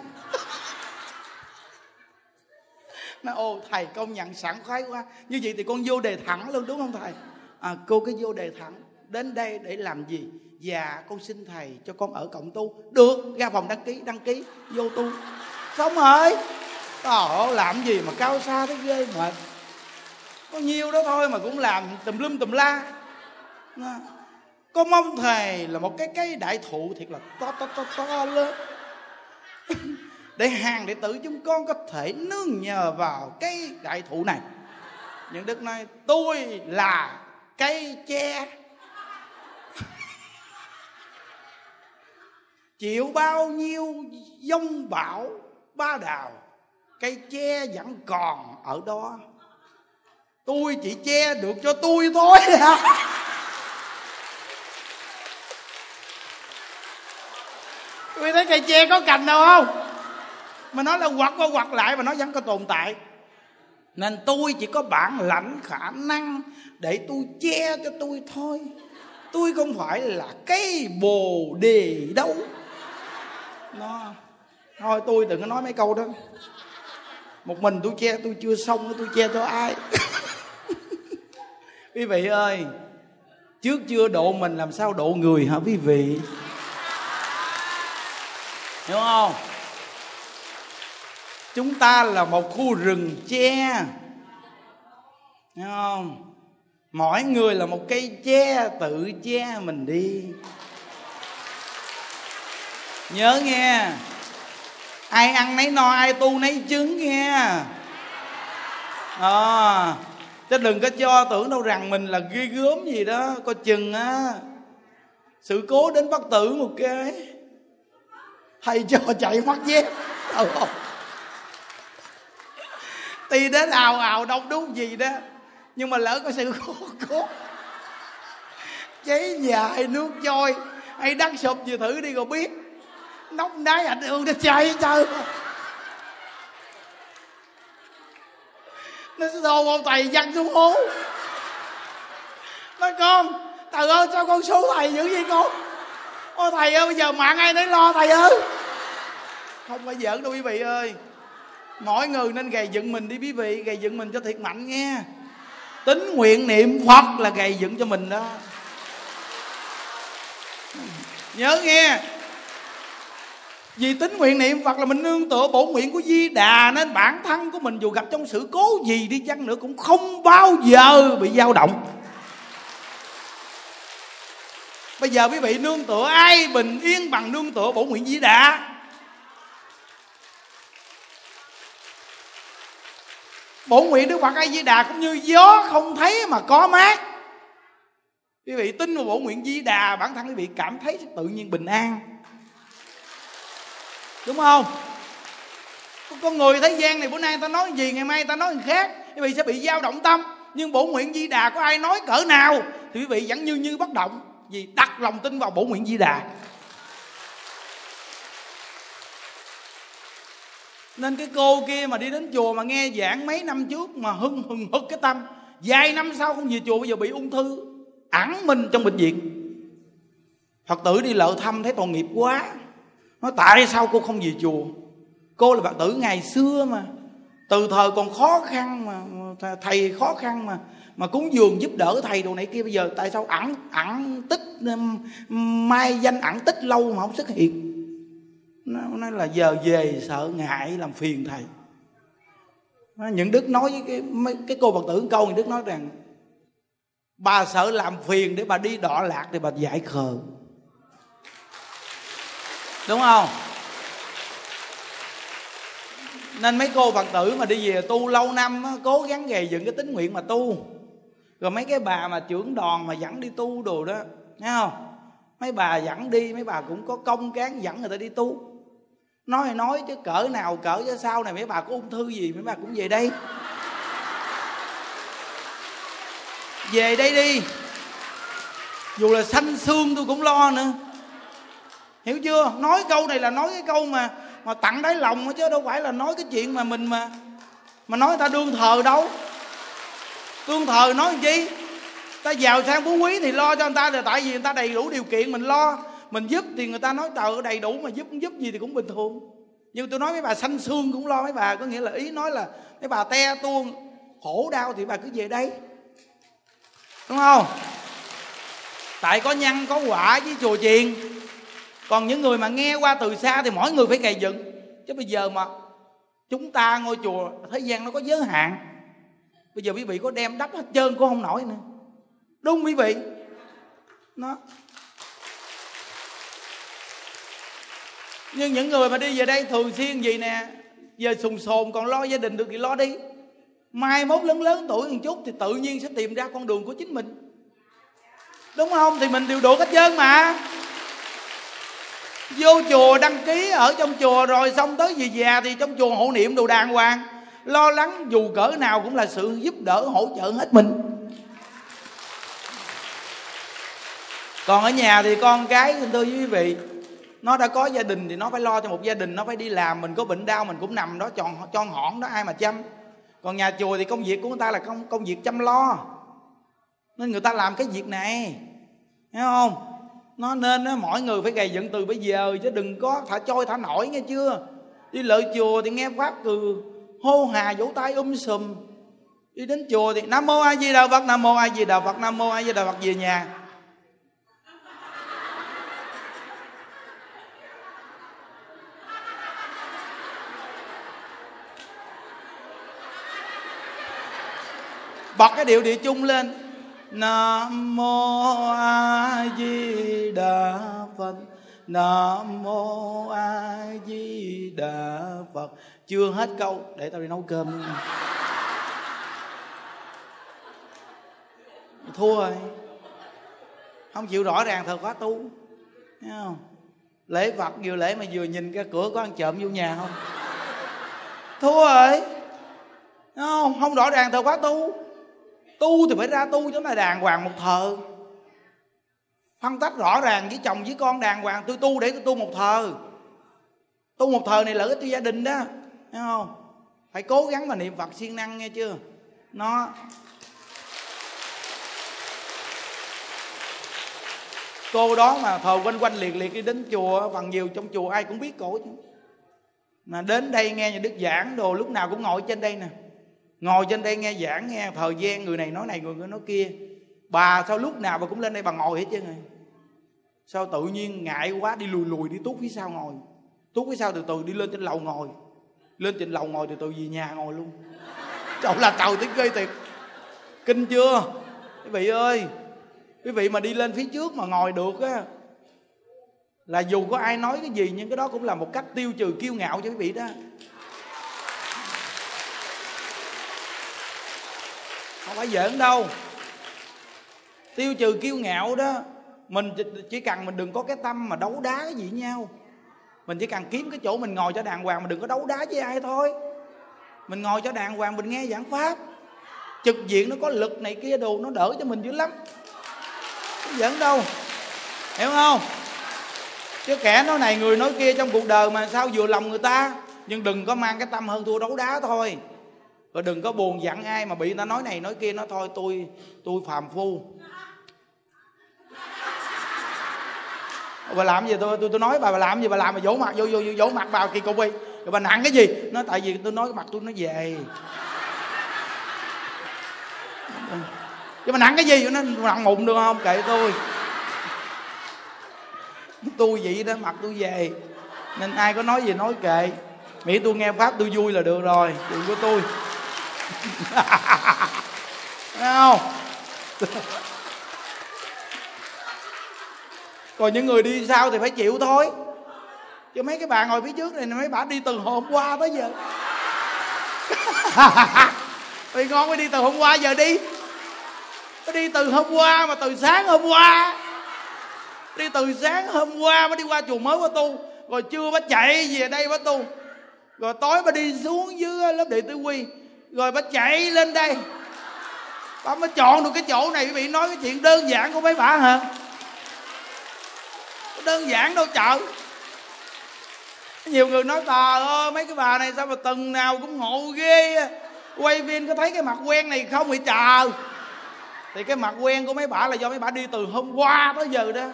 Nó ô thầy công nhận sẵn khoái quá. Như vậy thì con vô đề thẳng luôn đúng không thầy? À, cô cứ vô đề thẳng đến đây để làm gì? Dạ con xin thầy cho con ở cộng tu. Được ra phòng đăng ký đăng ký vô tu. Xong rồi. Ồ làm gì mà cao xa thế ghê mệt. Có nhiêu đó thôi mà cũng làm tùm lum tùm la. Có mong thầy là một cái cây đại thụ thiệt là to to to to lớn. Để hàng đệ tử chúng con có thể nương nhờ vào cái đại thụ này. Những đức nói, tôi là cây tre. Chịu bao nhiêu dông bão, ba đào, cây tre vẫn còn ở đó. Tôi chỉ che được cho tôi thôi. À. Quý thấy cây tre có cành đâu không? Mà nói là quật qua quật lại mà nó vẫn có tồn tại. Nên tôi chỉ có bản lãnh khả năng Để tôi che cho tôi thôi. Tôi không phải là cây bồ đề đâu. Nó, Thôi tôi đừng có nói mấy câu đó. Một mình tôi che, tôi chưa xong tôi che cho ai? Quý vị ơi, trước chưa độ mình làm sao độ người hả quý vị? Hiểu không? Chúng ta là một khu rừng che. Hiểu không? Mỗi người là một cây che tự che mình đi. Nhớ nghe. Ai ăn nấy no ai tu nấy trứng nghe. À, chứ đừng có cho tưởng đâu rằng mình là ghê gớm gì đó. Coi chừng á sự cố đến bất tử một cái thầy cho chạy mất dép. Ừ không? Tuy đến ào ào đông đúng gì đó. Nhưng mà lỡ có sự cố cố. Cháy nhà hay nước trôi hay đất sụp gì thử đi rồi biết. Nóng đáy ảnh hưởng nó chạy trời. Nó đồ ông thầy văng xuống hố. Nói, con, thầy ơi, sao con số thầy dữ vậy con? Ôi, thầy ơi, bây giờ mạng ai nấy lo thầy ơi. Không phải giỡn đâu quý vị ơi mỗi người nên gầy dựng mình đi quý vị, gầy dựng mình cho thiệt mạnh nghe. Tính nguyện niệm phật là gầy dựng cho mình đó. Nhớ nghe. Vì tính nguyện niệm Phật là mình nương tựa bổ nguyện của Di Đà, Nên bản thân của mình dù gặp trong sự cố gì đi chăng nữa Cũng không bao giờ bị dao động. Bây giờ quý vị nương tựa ai bình yên bằng nương tựa bổ nguyện di đà? Bổ nguyện đức phật a di đà cũng như gió không thấy mà có mát. Quý vị tin vào bổ nguyện di đà bản thân quý vị cảm thấy tự nhiên bình an. Đúng không? Con người thế gian này bữa nay ta nói gì, ngày mai ta nói gì khác, quý vị sẽ bị dao động tâm. Nhưng bổ nguyện di đà có ai nói cỡ nào thì quý vị vẫn như như bất động vì đặt lòng tin vào bổ nguyện di đà nên cái cô kia mà đi đến chùa mà nghe giảng mấy năm trước mà hưng hừng hực cái tâm, vài năm sau không về chùa bây giờ bị ung thư, ẩn mình trong bệnh viện. Phật tử đi lợ thăm thấy tội nghiệp quá. Nói, tại sao cô không về chùa? Cô là phật tử ngày xưa mà. Từ thời còn khó khăn mà thầy khó khăn mà mà cúng dường giúp đỡ thầy đồ này kia, bây giờ tại sao ẩn ẩn tích mai danh ẩn tích lâu mà không xuất hiện? Nó nói là giờ về sợ ngại làm phiền thầy. Những đức nói với cái, cái cô phật tử một câu những đức nói rằng bà sợ làm phiền để bà đi đọ lạc thì bà giải khờ. Đúng không? Nên mấy cô phật tử mà đi về tu lâu năm cố gắng gầy dựng cái tính nguyện mà tu. Rồi mấy cái bà mà trưởng đoàn mà dẫn đi tu đồ đó nghe không? Mấy bà dẫn đi mấy bà cũng có công cán dẫn người ta đi tu nói nói chứ cỡ nào cỡ cho sau này, mấy bà có ung thư gì, mấy bà cũng về đây. Về đây đi. Dù là xanh xương tôi cũng lo nữa. Hiểu chưa? Nói câu này là nói cái câu mà mà tặng đáy lòng chứ đâu phải là nói cái chuyện mà mình mà mà nói ta đương thờ đâu. Đương thờ nói làm chi? Ta giàu sang phú quý thì lo cho người ta là tại vì người ta đầy đủ điều kiện mình lo mình giúp thì người ta nói, trời đầy đủ mà giúp giúp gì thì cũng bình thường. Nhưng tôi nói mấy bà xanh xương cũng lo mấy bà, có nghĩa là ý nói là mấy bà te tuôn, khổ đau thì bà cứ về đây. Đúng không? Tại có nhân có quả với chùa chiền. Còn những người mà nghe qua từ xa thì mỗi người phải gầy dựng. Chứ bây giờ mà chúng ta ngôi chùa, thế gian nó có giới hạn. Bây giờ quý vị có đem đắp hết trơn cũng không nổi nữa. Đúng quý vị. Nó nhưng những người mà đi về đây thường xuyên gì nè? Giờ sùng sồn còn lo gia đình được thì lo đi. Mai mốt lớn lớn tuổi một chút thì tự nhiên sẽ tìm ra con đường của chính mình. Đúng không? Thì mình đều đủ hết trơn mà. Vô chùa đăng ký ở trong chùa rồi xong tới về già thì trong chùa hộ niệm đồ đàng hoàng. Lo lắng dù cỡ nào cũng là sự giúp đỡ, hỗ trợ hết mình. Còn ở nhà thì con cái xin thưa quý vị nó đã có gia đình thì nó phải lo cho một gia đình nó phải đi làm mình có bệnh đau mình cũng nằm đó tròn cho hỏn đó ai mà chăm. Còn nhà chùa thì công việc của người ta là công công việc chăm lo. Nên người ta làm cái việc này thấy không? Nó nên đó, mỗi người phải gầy dựng từ bây giờ chứ đừng có thả trôi thả nổi nghe chưa? Đi lợi chùa thì nghe pháp từ hô hà vỗ tay um sùm. Đi đến chùa thì nam mô a di đà phật nam mô a di đà phật nam mô a di đà phật về nhà. Bật cái điệu địa chung lên. Nam mô a di đà phật. Nam mô a di đà phật. Chưa hết câu, để tao đi nấu cơm. Thua rồi. Không chịu rõ ràng thờ khóa tu thấy không? Lễ phật vừa lễ mà vừa nhìn cái cửa có ăn trộm vô nhà không? Thua rồi. Không? Không rõ ràng thờ khóa tu tu thì phải ra tu cho nó đàng hoàng một thờ. Phân tách rõ ràng với chồng với con đàng hoàng. Tôi tu để tôi tu một thờ. Tu một thờ này lợi ích cho gia đình đó. Thấy không? Phải cố gắng mà niệm phật siêng năng nghe chưa? Nó cô đó mà thờ quanh quanh liệt liệt đi đến chùa, phần nhiều trong chùa ai cũng biết cổ chứ. Mà đến đây nghe nhà đức giảng đồ, lúc nào cũng ngồi trên đây nè ngồi trên đây nghe giảng, nghe thời gian, người này nói này, người kia nói kia. Bà sao lúc nào bà cũng lên đây bà ngồi hết trơn rồi sao tự nhiên ngại quá, đi lùi lùi, đi tút phía sau ngồi? Tút phía sau từ từ, đi lên trên lầu ngồi. Lên trên lầu ngồi từ từ về nhà ngồi luôn. Trời là trời tiếng ghê tiệt kinh chưa? Quý vị ơi, quý vị mà đi lên phía trước mà ngồi được á, là dù có ai nói cái gì, nhưng cái đó cũng là một cách tiêu trừ kiêu ngạo cho quý vị đó. Không phải giỡn đâu. Tiêu trừ kiêu ngạo đó, mình chỉ cần mình đừng có cái tâm mà đấu đá cái gì nhau. Mình chỉ cần kiếm cái chỗ mình ngồi cho đàng hoàng mà đừng có đấu đá với ai thôi. Mình ngồi cho đàng hoàng, mình nghe giảng pháp. Trực diện nó có lực này kia đồ, nó đỡ cho mình dữ lắm. Không giỡn đâu. Hiểu không? Chứ kẻ nói này, người nói kia trong cuộc đời mà sao vừa lòng người ta, nhưng đừng có mang cái tâm hơn thua đấu đá thôi và đừng có buồn giận ai mà bị người ta nói này nói kia nó thôi, tôi tôi phàm phu. Bà làm gì tôi tôi tôi nói bà bà làm gì bà làm mà vỗ mặt, vô vô vỗ mặt vào kỳ cục đi. Rồi bà nặng cái gì? Nó tại vì tôi nói cái mặt tôi nó về. Chứ mà nặng cái gì? Nó nặng mụn được không? Kệ tôi. Tôi vậy đó, mặt tôi về. Nên ai có nói gì nói kệ. Miễn tôi nghe pháp tôi vui là được rồi. Chuyện của tôi. nào. Còn những người đi sau thì phải chịu thôi. Chứ mấy cái bà ngồi phía trước này, mấy bà đi từ hôm qua tới giờ. Thì ngon mới đi từ hôm qua giờ đi. Mới đi từ hôm qua mà từ sáng hôm qua. Đi từ sáng hôm qua mới đi qua chùa mới qua tu. Rồi chưa bà chạy về đây bà tu. Rồi tối bà đi xuống dưới lớp đệ tử quy rồi bà chạy lên đây. Bà mới chọn được cái chỗ này, quý vị nói cái chuyện đơn giản của mấy bà hả? Đơn giản đâu chợ. Nhiều người nói, bà ơi, mấy cái bà này sao mà tuần nào cũng ngộ ghê quay viên có thấy cái mặt quen này không bị chờ thì cái mặt quen của mấy bà là do mấy bà đi từ hôm qua tới giờ đó.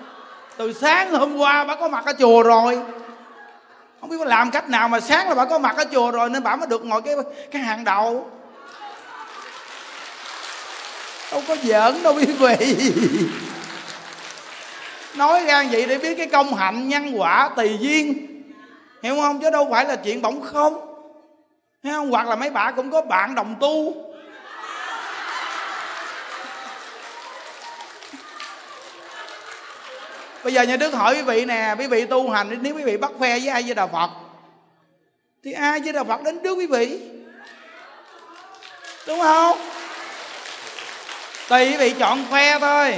Từ sáng hôm qua bà có mặt ở chùa rồi không biết làm cách nào mà sáng là bà có mặt ở chùa rồi nên bà mới được ngồi cái cái hàng đầu. Đâu có giỡn đâu quý vị. Nói ra vậy để biết cái công hạnh nhân quả tùy duyên. Hiểu không? Chứ đâu phải là chuyện bỗng không hiểu không? Hoặc là mấy bà cũng có bạn đồng tu. Bây giờ nhà đức hỏi quý vị nè quý vị tu hành nếu quý vị bắt phe với ai với đạo phật thì ai với đạo phật đến trước quý vị đúng không tùy quý vị chọn phe thôi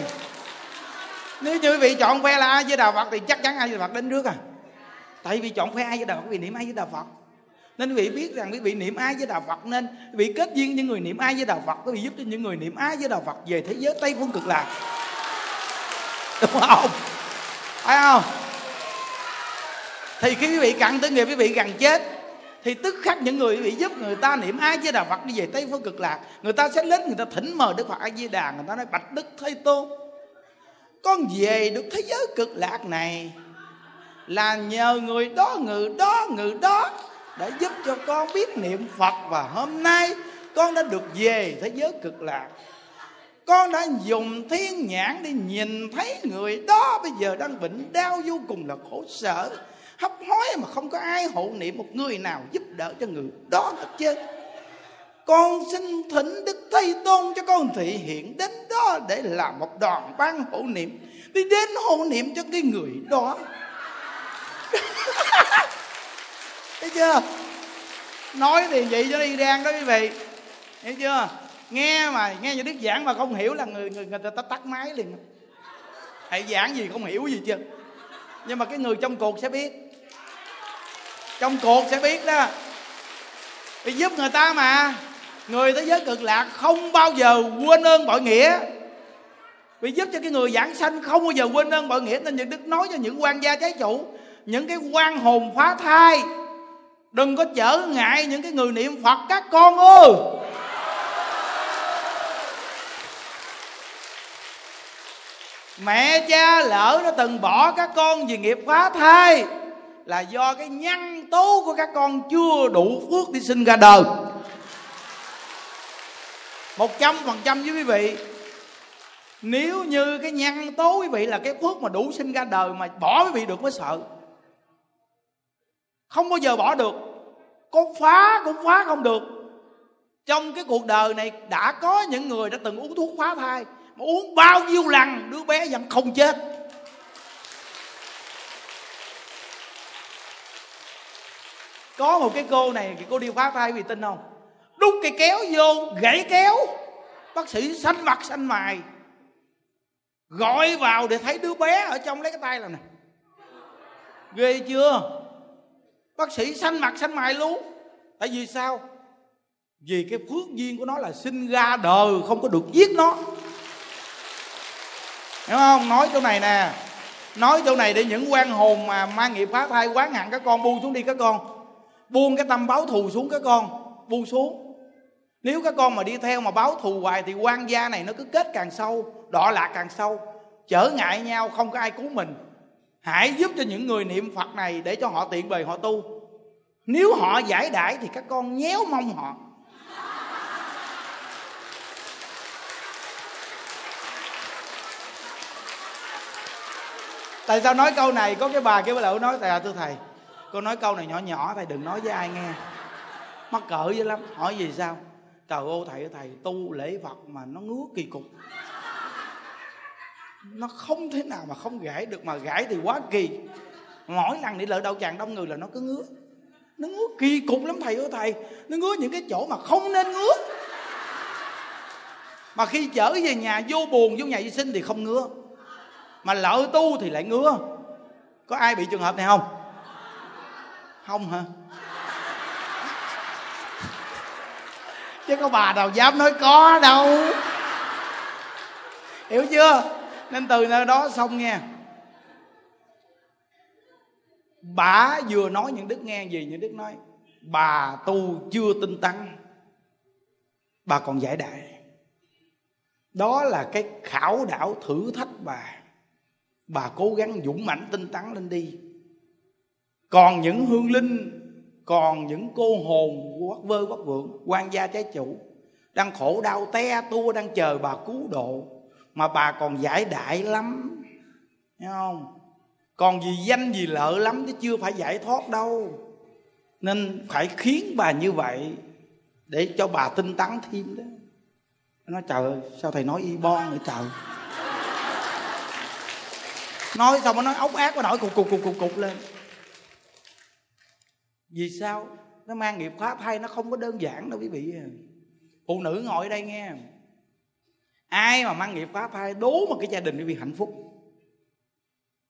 nếu như quý vị chọn phe là ai với đạo phật thì chắc chắn ai với đạo phật đến trước à tại vì chọn phe ai với đạo phật quý vị niệm ai với đạo phật nên quý vị biết rằng quý vị niệm ai với đạo phật nên quý vị kết duyên những người niệm ai với đạo phật quý vị giúp cho những người niệm ai với đạo phật về thế giới tây phương cực lạc đúng không phải không? Thì khi quý vị cặn tới nghiệp quý vị gần chết, thì tức khắc những người bị giúp người ta niệm ai với đạo phật đi về tây phương cực lạc, người ta sẽ đến người ta thỉnh mời đức phật a di đà, người ta nói, bạch đức thế tôn, con về được thế giới cực lạc này là nhờ người đó người đó người đó đã giúp cho con biết niệm phật và hôm nay con đã được về thế giới cực lạc con đã dùng thiên nhãn để nhìn thấy người đó bây giờ đang bệnh đau vô cùng là khổ sở. Hấp hối mà không có ai hộ niệm một người nào giúp đỡ cho người đó hết chứ. Con xin thỉnh đức thầy tôn cho con thị hiện đến đó để làm một đoàn ban hộ niệm, đi đến hộ niệm cho cái người đó. Thấy chưa? Nói thì vậy cho đi đang đó quý vị. Hiểu chưa? Nghe mà nghe những đức giảng mà không hiểu là người người, người ta tắt máy liền. Hãy giảng gì không hiểu gì chưa nhưng mà cái người trong cuộc sẽ biết. Trong cuộc sẽ biết đó. Vì giúp người ta mà. Người thế giới cực lạc không bao giờ quên ơn bội nghĩa. Vì giúp cho cái người giảng sanh không bao giờ quên ơn bội nghĩa. Nên những đức nói cho những quan gia trái chủ những cái quan hồn phá thai đừng có trở ngại những cái người niệm phật các con ơi mẹ cha lỡ nó từng bỏ các con vì nghiệp phá thai là do cái nhân tố của các con chưa đủ phước đi sinh ra đời. Một trăm phần trăm với quý vị, nếu như cái nhân tố quý vị là cái phước mà đủ sinh ra đời mà bỏ quý vị được mới sợ. Không bao giờ bỏ được, có phá cũng phá không được. Trong cái cuộc đời này đã có những người đã từng uống thuốc phá thai mà uống bao nhiêu lần, đứa bé vẫn không chết. Có một cái cô này thì cô đi phá thai vì tin không? Đút cây kéo vô, gãy kéo. Bác sĩ xanh mặt xanh mày. Gọi vào để thấy đứa bé ở trong lấy cái tay làm nè. Ghê chưa? Bác sĩ xanh mặt xanh mày luôn. Tại vì sao? Vì cái phước duyên của nó là sinh ra đời, không có được giết nó hiểu không? Nói chỗ này nè. Nói chỗ này để những quan hồn mà mang nghiệp phá thai quán hẳn các con buông xuống đi các con. Buông cái tâm báo thù xuống các con. Buông xuống. Nếu các con mà đi theo mà báo thù hoài thì quan gia này nó cứ kết càng sâu đọa lạc càng sâu. Trở ngại nhau, không có ai cứu mình. Hãy giúp cho những người niệm phật này để cho họ tiện bề họ tu. Nếu họ giải đãi thì các con nhéo mong họ. Tại sao nói câu này? Có cái bà kia bà lỡ nói, tại à, thưa thầy, cô nói câu này nhỏ nhỏ thầy đừng nói với ai nghe. Mắc cỡ dữ lắm. Hỏi gì sao? Trời ô thầy thầy, tu lễ phật mà nó ngứa kỳ cục. Nó không thế nào mà không gãi được, mà gãi thì quá kỳ. Mỗi lần đi lỡ đậu tràng đông người là nó cứ ngứa. Nó ngứa kỳ cục lắm thầy ơi, thầy. Nó ngứa những cái chỗ mà không nên ngứa. Mà khi chở về nhà, vô buồn, vô nhà vệ sinh thì không ngứa mà lỡ tu thì lại ngứa. Có ai bị trường hợp này không? Không hả? Chứ có bà nào dám nói có đâu. Hiểu chưa? Nên từ nơi đó xong nghe. Bà vừa nói những đức nghe gì những đức nói? Bà tu chưa tinh tấn. Bà còn giải đại. Đó là cái khảo đảo thử thách bà bà cố gắng dũng mãnh tinh tấn lên đi. Còn những hương linh, còn những cô hồn quắc vơ quắc vượng, quan gia trái chủ, đang khổ đau te tua đang chờ bà cứu độ, mà bà còn giải đại lắm. Thấy không? Còn vì danh vì lợi lắm chứ chưa phải giải thoát đâu. Nên phải khiến bà như vậy để cho bà tinh tấn thêm đó. Nó trời ơi, sao thầy nói y bon nữa trời? Nói xong nó nói ốc ác nó nổi cục cục cục cục cục lên. Vì sao? Nó mang nghiệp pháp thai nó không có đơn giản đâu quý vị. Phụ nữ ngồi ở đây nghe. Ai mà mang nghiệp pháp thai đố mà cái gia đình bị hạnh phúc.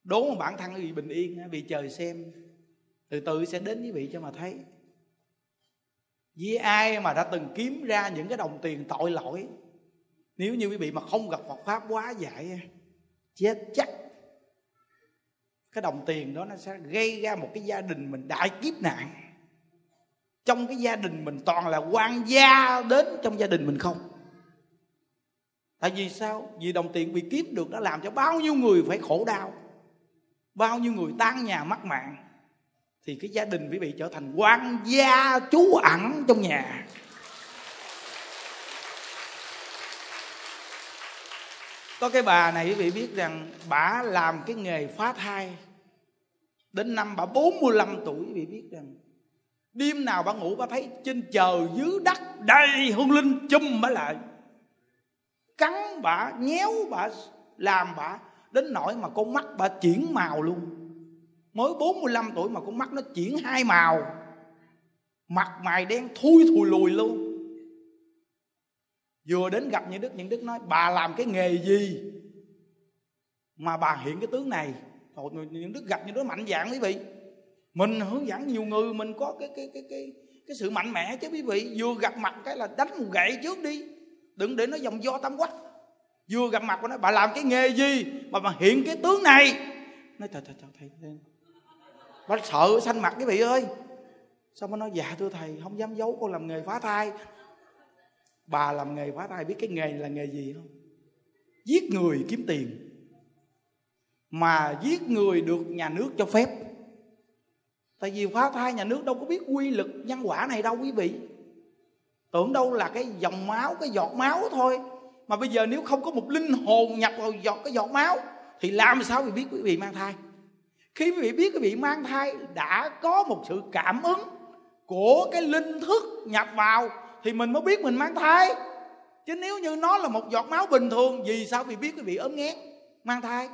Đố mà bản thân bị bình yên bị trời xem. Từ từ sẽ đến quý vị cho mà thấy. Với ai mà đã từng kiếm ra những cái đồng tiền tội lỗi, nếu như quý vị mà không gặp Phật pháp quá dạy chết chắc cái đồng tiền đó nó sẽ gây ra một cái gia đình mình đại kiếp nạn. Trong cái gia đình mình toàn là quan gia đến trong gia đình mình không. Tại vì sao? Vì đồng tiền bị kiếm được đã làm cho bao nhiêu người phải khổ đau, bao nhiêu người tan nhà mất mạng, thì cái gia đình quý vị trở thành quan gia trú ẩn trong nhà. Có cái bà này quý vị biết rằng bà làm cái nghề phá thai. Đến năm bà 45 tuổi quý vị biết rằng đêm nào bà ngủ bà thấy trên trời dưới đất đầy hung linh chum bà lại. Cắn bà, nhéo bà, làm bà đến nỗi mà con mắt bà chuyển màu luôn. Mới 45 tuổi mà con mắt nó chuyển hai màu. Mặt mày đen thui thùi lùi luôn vừa đến gặp những đức những đức nói bà làm cái nghề gì mà bà hiện cái tướng này? Thôi, những đức gặp những đứa mạnh dạng quý vị. Mình hướng dẫn nhiều người mình có cái cái cái cái cái sự mạnh mẽ chứ quý vị. Vừa gặp mặt cái là đánh một gậy trước đi. Đừng để nó dòng do tâm quách. Vừa gặp mặt của nó bà làm cái nghề gì mà bà hiện cái tướng này? Nói trời trời thầy thầy bà sợ xanh mặt quý vị ơi. Sao mới nói dạ thưa thầy không dám giấu con làm nghề phá thai bà làm nghề phá thai biết cái nghề là nghề gì không? Giết người kiếm tiền. Mà giết người được nhà nước cho phép. Tại vì phá thai nhà nước đâu có biết quy lực nhân quả này đâu, quý vị. Tưởng đâu là cái dòng máu, cái giọt máu thôi. Mà bây giờ nếu không có một linh hồn nhập vào giọt, cái giọt máu, thì làm sao quý biết quý vị mang thai? Khi quý vị biết quý vị mang thai, đã có một sự cảm ứng của cái linh thức nhập vào thì mình mới biết mình mang thai. Chứ nếu như nó là một giọt máu bình thường, vì sao vì biết quý vị ốm nghén mang thai.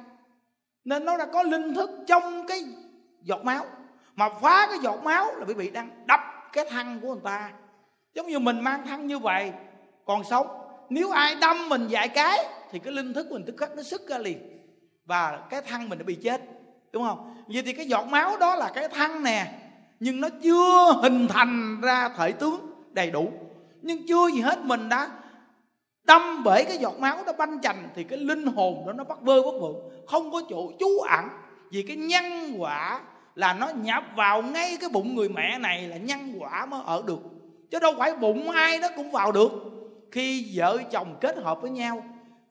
Nên nó đã có linh thức trong cái giọt máu. Mà phá cái giọt máu là quý vị đang đập cái thăng của người ta. Giống như mình mang thăng như vậy, còn sống. Nếu ai đâm mình vài cái, thì cái linh thức mình tức khắc nó sức ra liền. Và cái thăng mình đã bị chết, đúng không? Vậy thì cái giọt máu đó là cái thăng nè, nhưng nó chưa hình thành ra thể tướng đầy đủ nhưng chưa gì hết mình đã đâm bể cái giọt máu nó banh chành thì cái linh hồn đó nó bắt vơ bắt vượng không có chỗ trú ẩn, vì cái nhân quả là nó nhập vào ngay cái bụng người mẹ này là nhân quả mới ở được. Chứ đâu phải bụng ai nó cũng vào được. Khi vợ chồng kết hợp với nhau,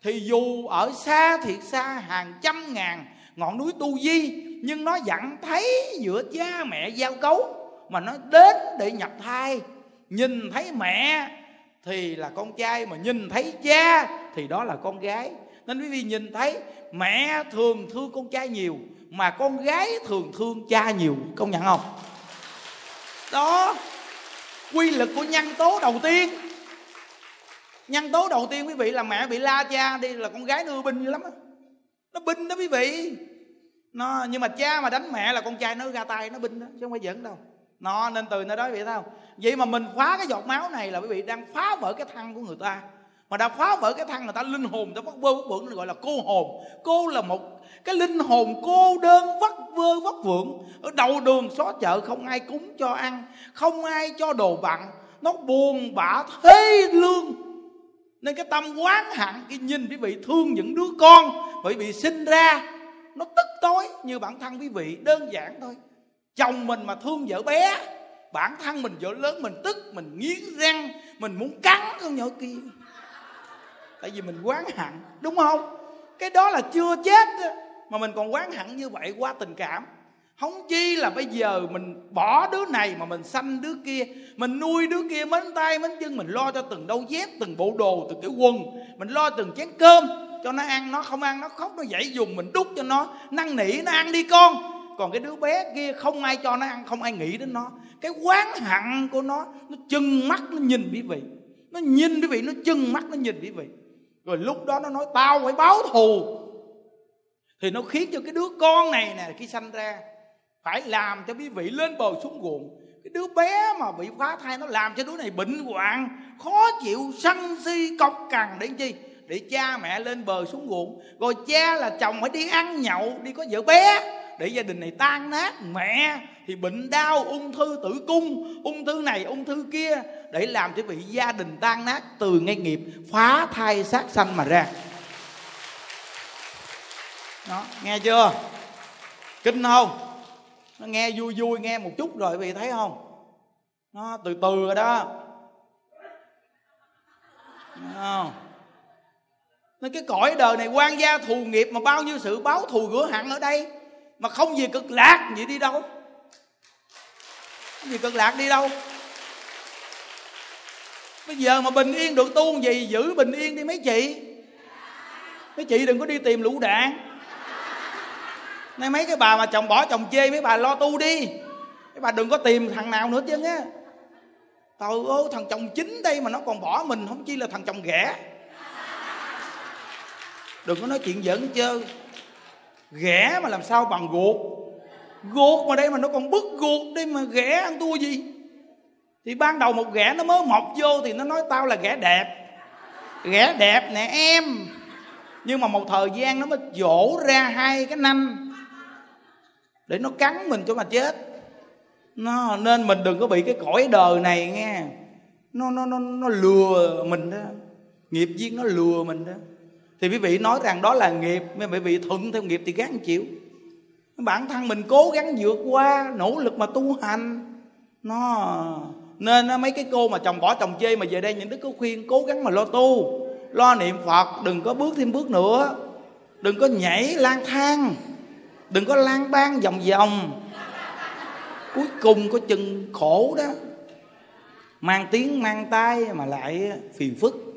thì dù ở xa thiệt xa hàng trăm ngàn ngọn núi tu di, nhưng nó vẫn thấy giữa cha mẹ giao cấu mà nó đến để nhập thai nhìn thấy mẹ thì là con trai, mà nhìn thấy cha thì đó là con gái. Nên quý vị nhìn thấy mẹ thường thương con trai nhiều, mà con gái thường thương cha nhiều. Công nhận không? Đó, quy lực của nhân tố đầu tiên. Nhân tố đầu tiên quý vị là mẹ bị la cha đi là con gái nó ưa binh dữ lắm đó. nó binh đó quý vị. Nó, nhưng mà cha mà đánh mẹ là con trai nó ra tay, nó binh đó, chứ không phải giỡn đâu nó nên từ nơi đó quý vị thấy không vậy mà mình phá cái giọt máu này là quý vị đang phá vỡ cái thân của người ta. Mà đã phá vỡ cái thân người ta, linh hồn ta vất vơ vất vưởng, gọi là cô hồn. Cô là một cái linh hồn cô đơn vất vơ vất vưởng. Ở đầu đường xó chợ không ai cúng cho ăn, không ai cho đồ bặn nó buồn bã thế lương. Nên cái tâm quán hẳn, cái nhìn quý vị thương những đứa con. Bởi vì sinh ra, nó tức tối như bản thân quý vị, đơn giản thôi chồng mình mà thương vợ bé, bản thân mình vợ lớn, mình tức, mình nghiến răng, mình muốn cắn con nhỏ kia. Tại vì mình quán hận, đúng không? Cái đó là chưa chết mà mình còn quán hận như vậy qua tình cảm. Không chi là bây giờ mình bỏ đứa này mà mình sanh đứa kia, mình nuôi đứa kia mến tay mến chân, mình lo cho từng đôi dép, từng bộ đồ, từng cái quần, mình lo từng chén cơm, cho nó ăn nó không ăn nó khóc, nó dậy dùng, mình đút cho nó, năn nỉ, nó ăn đi con còn cái đứa bé kia không ai cho nó ăn, không ai nghĩ đến nó. Cái quán hận của nó nó chừng mắt, nó nhìn quý vị. Nó nhìn quý vị, nó chừng mắt, nó nhìn quý vị. Rồi lúc đó nó nói, tao phải báo thù. Thì nó khiến cho cái đứa con này nè, khi sanh ra, phải làm cho quý vị lên bờ xuống ruộng. Cái đứa bé mà bị phá thai, nó làm cho đứa này bệnh hoạn, khó chịu, sân si cọc cằn để chi? Để cha mẹ lên bờ xuống ruộng. Rồi cha là chồng phải đi ăn nhậu, đi có vợ bé để gia đình này tan nát, mẹ thì bệnh đau, ung thư tử cung, ung thư này, ung thư kia. Để làm cho bị gia đình tan nát, từ ngay nghiệp, phá thai sát sanh mà ra. Đó, nghe chưa? Kinh không? Nó nghe vui vui, nghe một chút rồi vì thấy không? Nó từ từ rồi đó. Không? Nên cái cõi đời này quan gia thù nghiệp mà bao nhiêu sự báo thù rửa hận ở đây? Mà không gì cực lạc, vậy đi đâu? Gì cực lạc đi đâu. Bây giờ mà bình yên được tu gì, giữ bình yên đi mấy chị. Mấy chị đừng có đi tìm lũ đạn. Nay mấy cái bà mà chồng bỏ chồng chê, mấy bà lo tu đi. Mấy bà đừng có tìm thằng nào nữa chứ á trời ơi, thằng chồng chính đây mà nó còn bỏ mình, không chi là thằng chồng ghẻ. Đừng có nói chuyện giỡn chơi ghẻ mà làm sao bằng gột gột mà đây mà nó còn bứt gột đây mà ghẻ ăn thua gì? Thì ban đầu một ghẻ nó mới mọc vô thì nó nói tao là ghẻ đẹp. Ghẻ đẹp nè em. Nhưng mà một thời gian nó mới dỗ ra hai cái nanh. Để nó cắn mình cho mà chết. Nó, nên mình đừng có bị cái cõi đời này nghe. Nó nó nó nó lừa mình đó. Nghiệp duyên nó lừa mình đó thì quý vị nói rằng đó là nghiệp nhưng quý vị thuận theo nghiệp thì gắng chịu. Bản thân mình cố gắng vượt qua, nỗ lực mà tu hành. Nó, nên mấy cái cô mà chồng bỏ chồng chê mà về đây những đức có khuyên, cố gắng mà lo tu. Lo niệm phật, đừng có bước thêm bước nữa. Đừng có nhảy lang thang. Đừng có lang bang vòng vòng. Cuối cùng có chừng khổ đó. Mang tiếng, mang tay mà lại phiền phức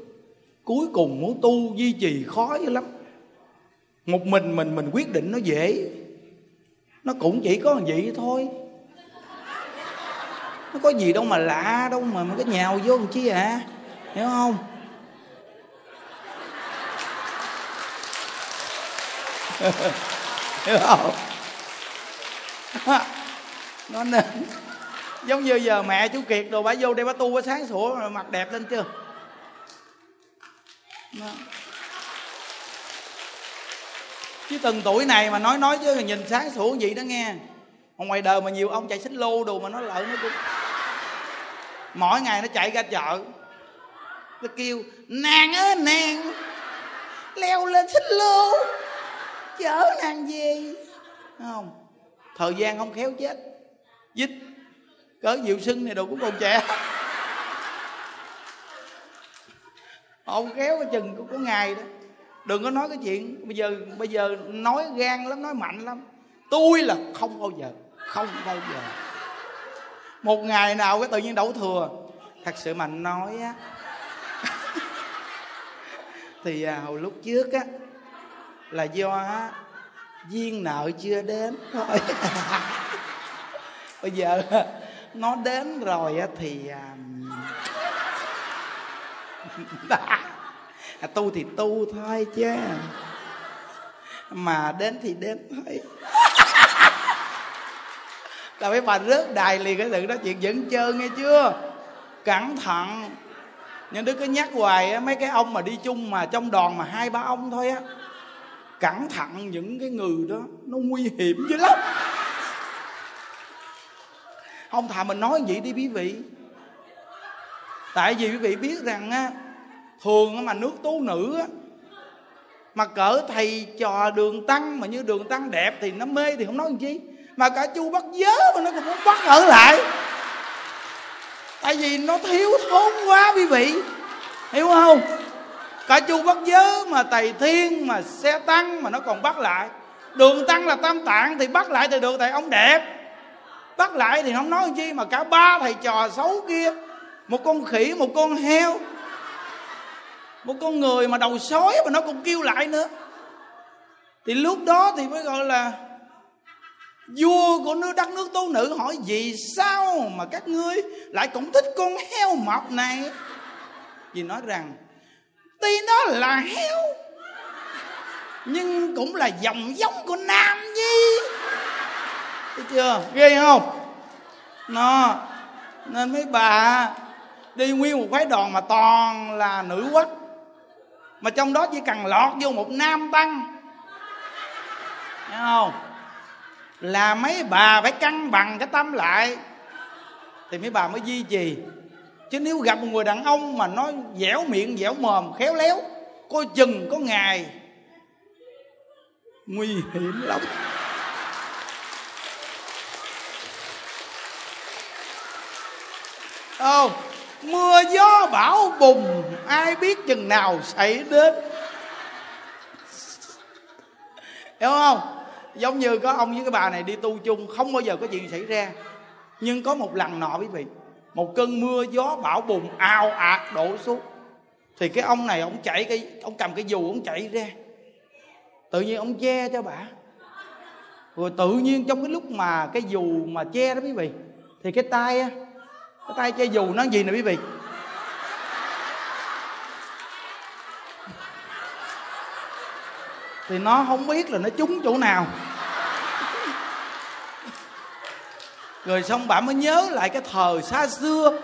cuối cùng muốn tu, duy trì khó dữ lắm. Một mình mình mình quyết định nó dễ. Nó cũng chỉ có vậy thôi. Nó có gì đâu mà lạ đâu mà mà cái nhào vô làm chi à? Hiểu không? Hiểu không? Nó nên giống như giờ mẹ chú kiệt đồ, bà vô đây bà tu, bà sáng sủa mặt đẹp lên chưa? Đó. chứ từng tuổi này mà nói nói chứ nhìn sáng sủa gì đó nghe. Mà ngoài đời mà nhiều ông chạy xích lô đồ mà nó lợi nó cũng mỗi ngày nó chạy ra chợ. Nó kêu, nàng ơi, nàng, leo lên xích lô, chở nàng về. Không? Thời gian không khéo chết. Dích cỡ diệu sưng này đồ cũng còn trẻ. Ông khéo cái chừng cũng có ngày đó. Đừng có nói cái chuyện bây giờ bây giờ nói gan lắm nói mạnh lắm. Tôi là không bao giờ không bao giờ. Một ngày nào cái tự nhiên đổ thừa. Thật sự mà nói á thì à, hồi lúc trước á là do á duyên nợ chưa đến thôi. Bây giờ nó đến rồi á thì à, à, tu thì tu thôi chứ. Mà đến thì đến thôi. Là mấy bà rớt đài liền cái tự đó chuyện vẫn chơi nghe chưa? Cẩn thận. Nhưng đứa cứ nhắc hoài á mấy cái ông mà đi chung mà trong đoàn mà hai ba ông thôi á cẩn thận những cái người đó nó nguy hiểm dữ lắm. Không thà mình nói vậy đi quý vị tại vì quý vị biết rằng á, thường mà nước tú nữ á, mà cỡ thầy trò đường tăng mà như đường tăng đẹp thì nó mê thì không nói làm chi. Mà cả chu bắt dớ mà nó cũng muốn bắt ở lại. Tại vì nó thiếu thốn quá quý vị. Hiểu không? Cả chu bắt dớ mà tày thiên mà xe tăng mà nó còn bắt lại. Đường tăng là tam tạng thì bắt lại thì được, tại ông đẹp. Bắt lại thì không nói chi, mà cả ba thầy trò xấu kia một con khỉ, một con heo. Một con người mà đầu sói mà nó cũng kêu lại nữa. Thì lúc đó thì mới gọi là vua của nước, đất nước tố nữ hỏi, vì sao mà các ngươi lại cũng thích con heo mọc này? Vì nói rằng, tuy nó là heo, nhưng cũng là dòng giống của nam nhi. Thấy chưa? Ghê không? Nó, nên mấy bà đi nguyên một phái đoàn mà toàn là nữ quốc mà trong đó chỉ cần lọt vô một nam tăng thấy không? Là mấy bà phải cân bằng cái tâm lại. Thì mấy bà mới duy trì. Chứ nếu gặp một người đàn ông mà nói dẻo miệng, dẻo mồm, khéo léo, coi chừng có ngày nguy hiểm lắm. Không? Mưa gió bão bùng, ai biết chừng nào xảy đến. Hiểu không? Giống như có ông với cái bà này đi tu chung, không bao giờ có chuyện xảy ra. Nhưng có một lần nọ quý vị, một cơn mưa gió bão bùng ào ạt đổ xuống. Thì cái ông này, ông chạy cái, ông cầm cái dù, ông chạy ra. Tự nhiên ông che cho bà. Rồi tự nhiên trong cái lúc mà cái dù mà che đó quý vị, thì cái tay á cái tay che dù nó gì nè quý vị? Thì nó không biết là nó trúng chỗ nào. Rồi xong bà mới nhớ lại cái thời xa xưa.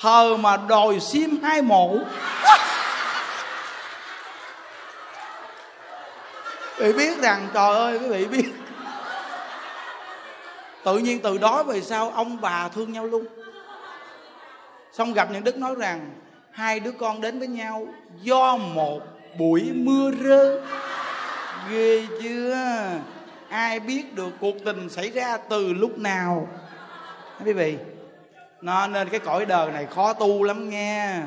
Thời mà đòi sim hai mộ. Quý vị biết rằng, trời ơi, quý vị biết tự nhiên từ đó về sau ông bà thương nhau luôn. Xong gặp những đức nói rằng, hai đứa con đến với nhau do một buổi mưa rơi. Ghê chưa? Ai biết được cuộc tình xảy ra từ lúc nào? Quý vị, nó nên cái cõi đời này khó tu lắm nghe.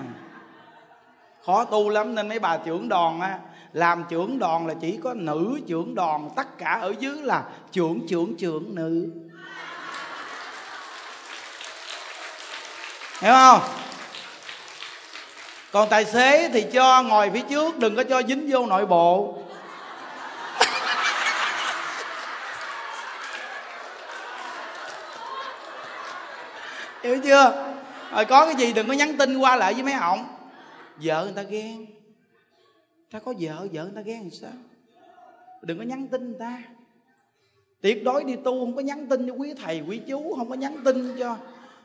Khó tu lắm nên mấy bà trưởng đoàn á, làm trưởng đoàn là chỉ có nữ trưởng đoàn, tất cả ở dưới là trưởng trưởng trưởng nữ. Hiểu không? Còn tài xế thì cho ngồi phía trước, đừng có cho dính vô nội bộ. Hiểu chưa? Rồi có cái gì đừng có nhắn tin qua lại với mấy ổng. Vợ người ta ghen. Ta có vợ vợ người ta ghen làm sao? Đừng có nhắn tin người ta. Tuyệt đối đi tu không có nhắn tin cho quý thầy, quý chú, không có nhắn tin cho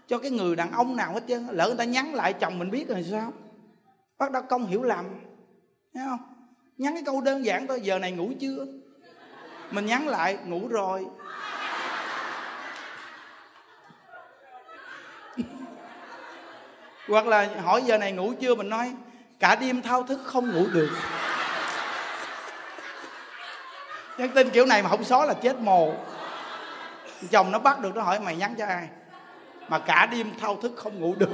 cho cái người đàn ông nào hết trơn lỡ người ta nhắn lại chồng mình biết rồi sao? Bắt đầu công hiểu lầm, thấy không? Nhắn cái câu đơn giản thôi, giờ này ngủ chưa? Mình nhắn lại, ngủ rồi. Hoặc là hỏi, giờ này ngủ chưa? Mình nói, cả đêm thao thức không ngủ được. Nhắn tin kiểu này mà không xóa là chết mồ. Chồng nó bắt được, nó hỏi, mày nhắn cho ai? Mà cả đêm thao thức không ngủ được.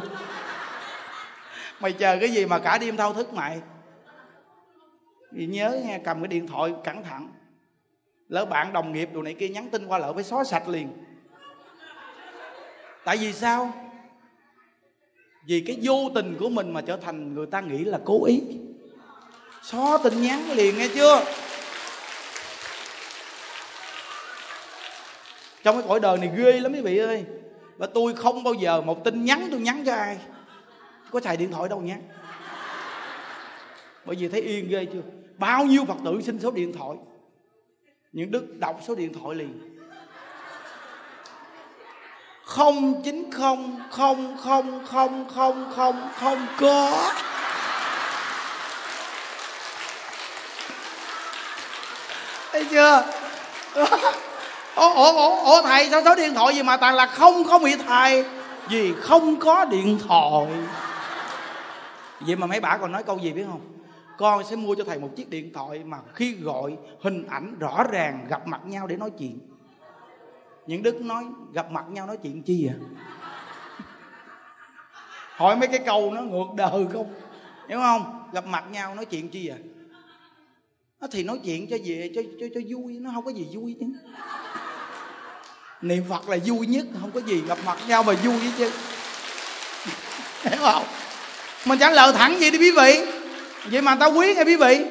Mày chờ cái gì mà cả đêm thao thức mày? Thì nhớ nghe, cầm cái điện thoại cẩn thận. Lỡ bạn đồng nghiệp đồ này kia nhắn tin qua lỡ phải xóa sạch liền. Tại vì sao? Vì cái vô tình của mình mà trở thành người ta nghĩ là cố ý. Xóa tin nhắn liền, nghe chưa? Trong cái cõi đời này ghê lắm quý vị ơi và tôi không bao giờ một tin nhắn tôi nhắn cho ai. Có xài điện thoại đâu nhé, bởi vì thấy yên ghê chưa? Bao nhiêu phật tử xin số điện thoại? Những đức đọc số điện thoại liền. Không chín không không không không không không không có. Thấy chưa? Ủa, ủa, ủa, ủa thầy sao số điện thoại gì mà toàn là không không bị thầy? Vì không có điện thoại. Vậy mà mấy bà còn nói câu gì biết không? Con sẽ mua cho thầy một chiếc điện thoại mà khi gọi hình ảnh rõ ràng gặp mặt nhau để nói chuyện. Những đức nói gặp mặt nhau nói chuyện chi à? Hỏi mấy cái câu nó ngược đời không? Hiểu không? Gặp mặt nhau nói chuyện chi à? Nó thì nói chuyện cho về cho cho cho vui nó không có gì vui chứ niệm phật là vui nhất, không có gì gặp mặt nhau mà vui chứ. Hiểu không? Mình trả lời thẳng vậy đi quý vị. Vậy mà tao quý nghe quý vị.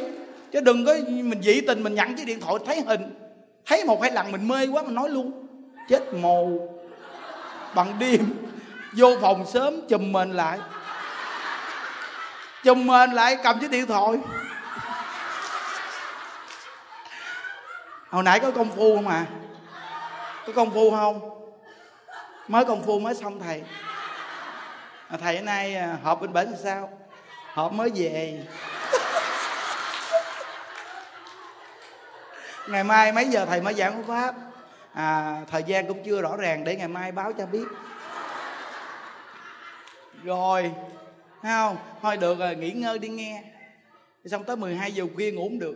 Chứ đừng có mình dị tình, mình nhận cái điện thoại thấy hình. Thấy một hai lần mình mê quá mình nói luôn. Chết mồ. Bằng đêm. Vô phòng sớm, chùm mình lại. Chùm mình lại, cầm chiếc điện thoại. Hồi nãy có công phu không à? Có công phu không? Mới công phu mới xong thầy. À, thầy hôm nay à, họp bên bển sao? Họp mới về. Ngày mai mấy giờ thầy mới giảng pháp? À, thời gian cũng chưa rõ ràng để ngày mai báo cho biết. Rồi thấy không? Thôi được rồi nghỉ ngơi đi nghe. Xong tới 12 giờ khuya ngủ không được.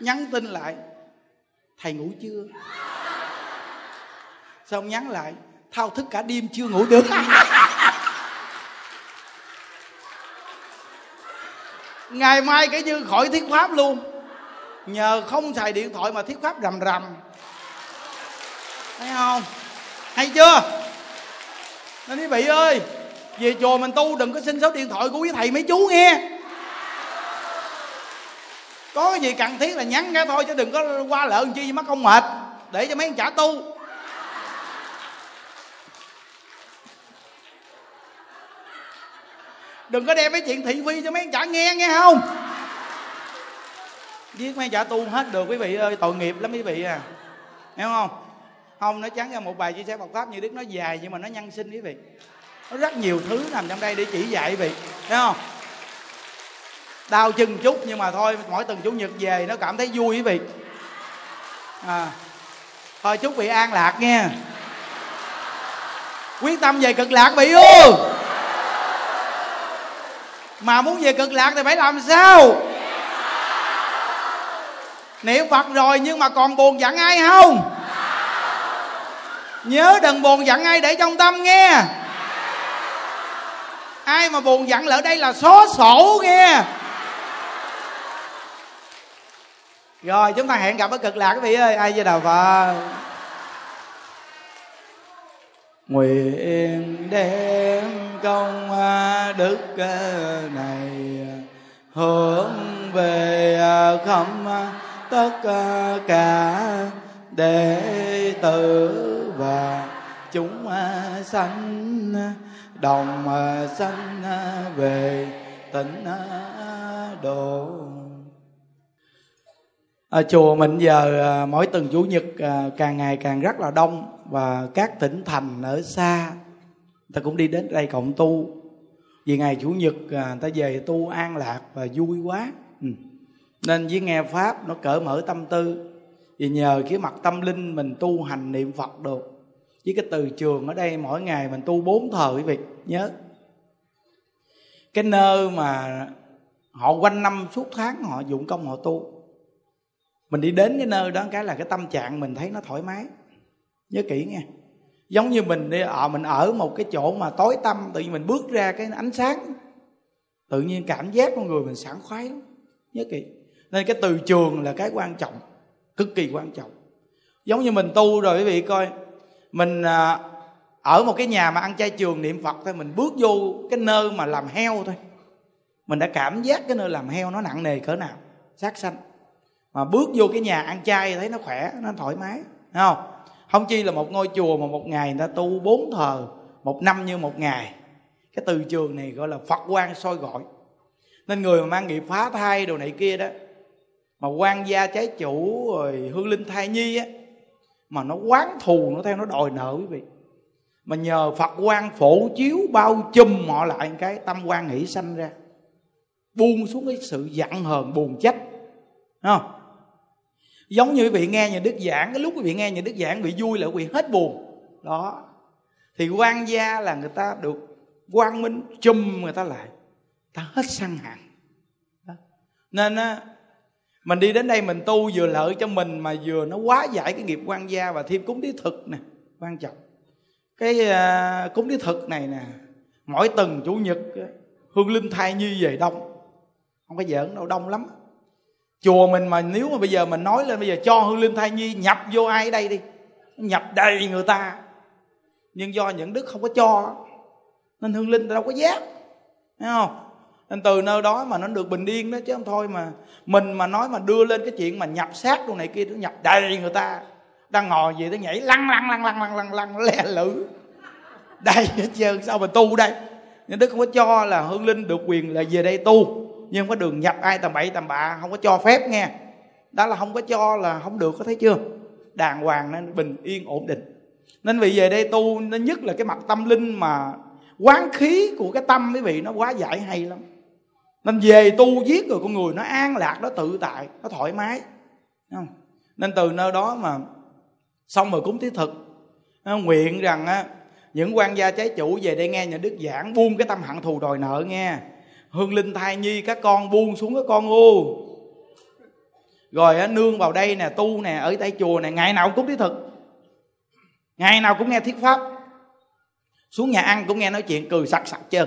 Nhắn tin lại thầy ngủ chưa? Xong nhắn lại? Thao thức cả đêm chưa ngủ được. Ngày mai cái như khỏi thuyết pháp luôn. Nhờ không xài điện thoại mà thuyết pháp rầm rầm. Thấy không? Hay chưa? Nên quý vị ơi, về chùa mình tu đừng có xin số điện thoại của quý thầy mấy chú nghe có cái gì cần thiết là nhắn ra thôi, chứ đừng có qua lợn chi mất công mệt. Để cho mấy anh trả tu. Đừng có đem cái chuyện thị phi cho mấy anh trả nghe nghe không? Giết mấy trả tu hết được, quý vị ơi, tội nghiệp lắm quý vị à. Hiểu không? Không, nó chắn ra một bài chia sẻ Phật pháp như đức nó dài, nhưng mà nó nhân sinh quý vị. Nó rất nhiều thứ nằm trong đây để chỉ dạy quý vị. Thấy không? Đau chân chút nhưng mà thôi, mỗi tuần chủ nhật về nó cảm thấy vui quý vị. À thôi chúc vị an lạc nghe quyết tâm về cực lạc vị ư? mà muốn về cực lạc thì phải làm sao? Niệm phật rồi nhưng mà còn buồn giận ai không? Nhớ đừng buồn giận ai để trong tâm nghe. Ai mà buồn giận lỡ đây là xóa sổ nghe. Rồi, chúng ta hẹn gặp ở cực lạc, quý vị ơi. Ai với đầu phật nguyện đem công à, đức à, này à, hướng về không tất cả đệ tử và chúng sanh đồng sanh về tịnh độ à, chùa mình giờ à, mỗi tuần chủ nhật à, càng ngày càng rất là đông và các tỉnh thành ở xa ta cũng đi đến đây cộng tu. Vì ngày chủ nhật à, ta về tu an lạc và vui quá. Ừ. nên với nghe pháp nó cởi mở tâm tư. Vì nhờ cái mặt tâm linh mình tu hành niệm phật được. Với cái từ trường ở đây mỗi ngày mình tu bốn thời quý vị nhớ. Cái nơi mà họ quanh năm suốt tháng họ dụng công họ tu mình đi đến cái nơi đó cái là cái tâm trạng mình thấy nó thoải mái. Nhớ kỹ nghe. Giống như mình đi ở mình ở một cái chỗ mà tối tăm, tự nhiên mình bước ra cái ánh sáng. Tự nhiên cảm giác con người mình sảng khoái lắm. Nhớ kỹ. Nên cái từ trường là cái quan trọng, cực kỳ quan trọng. Giống như mình tu rồi, quý vị coi, mình à, ở một cái nhà mà ăn chay trường niệm phật thôi, mình bước vô cái nơi mà làm heo thôi. Mình đã cảm giác cái nơi làm heo nó nặng nề cỡ nào, sát sanh mà bước vô cái nhà ăn chay thấy nó khỏe, nó thoải mái, thấy không? Không chi là một ngôi chùa mà một ngày người ta tu bốn thờ, một năm như một ngày. Cái từ trường này gọi là phật quan soi gọi. Nên người mà mang nghiệp phá thai đồ này kia đó, mà quan gia trái chủ rồi hương linh thai nhi á, mà nó quán thù, nó theo nó đòi nợ quý vị. Mà nhờ phật quan phổ chiếu bao chùm mọi lại cái, tâm quan nghĩ sanh ra. Buông xuống cái sự giận hờn, buồn trách không? Giống như quý vị nghe nhà đức giảng cái lúc quý vị nghe nhà đức giảng bị vui là quý vị hết buồn. Đó. Thì quan gia là người ta được quang minh chùm người ta lại. Ta hết săn hạn nên á mình đi đến đây mình tu vừa lợi cho mình mà vừa nó quá giải cái nghiệp quan gia và thêm cúng thí thực nè quan trọng. Cái uh, cúng thí thực này nè mỗi tuần chủ nhật hương linh thai như về đông. Không có giỡn đâu đông lắm chùa mình mà nếu mà bây giờ mình nói lên, bây giờ cho hương linh thai nhi nhập vô ai ở đây đi. Nhập đầy người ta. Nhưng do những đức không có cho, nên hương linh đâu có giác thấy không? Nên từ nơi đó mà nó được bình yên đó, chứ không thôi mà mình mà nói mà đưa lên cái chuyện mà nhập xác đồ này kia, nó nhập đầy người ta. Đang ngồi gì nó nhảy lăn lăn lăn lăn lăn lăn lăn lè lử. Đây hết trơn, sao mà tu đây? Nhưng đức không có cho là hương linh được quyền là về đây tu nhưng có đường nhập ai tầm bậy, tầm bạ, không có cho phép nghe. Đó là không có cho là không được, có thấy chưa? Đàng hoàng nên bình yên ổn định. Nên vì về đây tu nó nhất là cái mặt tâm linh mà quán khí của cái tâm, quý vị, nó quá giải hay lắm. Nên về tu giết rồi con người, nó an lạc, nó tự tại, nó thoải mái. Không? nên từ nơi đó mà xong rồi cúng thí thực. Nguyện rằng á, những quan gia trái chủ về đây nghe nhà đức giảng, buông cái tâm hận thù đòi nợ nghe hương linh thai nhi các con buông xuống các con u rồi á, nương vào đây nè tu nè ở tại chùa nè ngày nào cũng thí thực. Ngày nào cũng nghe thuyết pháp. Xuống nhà ăn cũng nghe nói chuyện cười sặc sặc chưa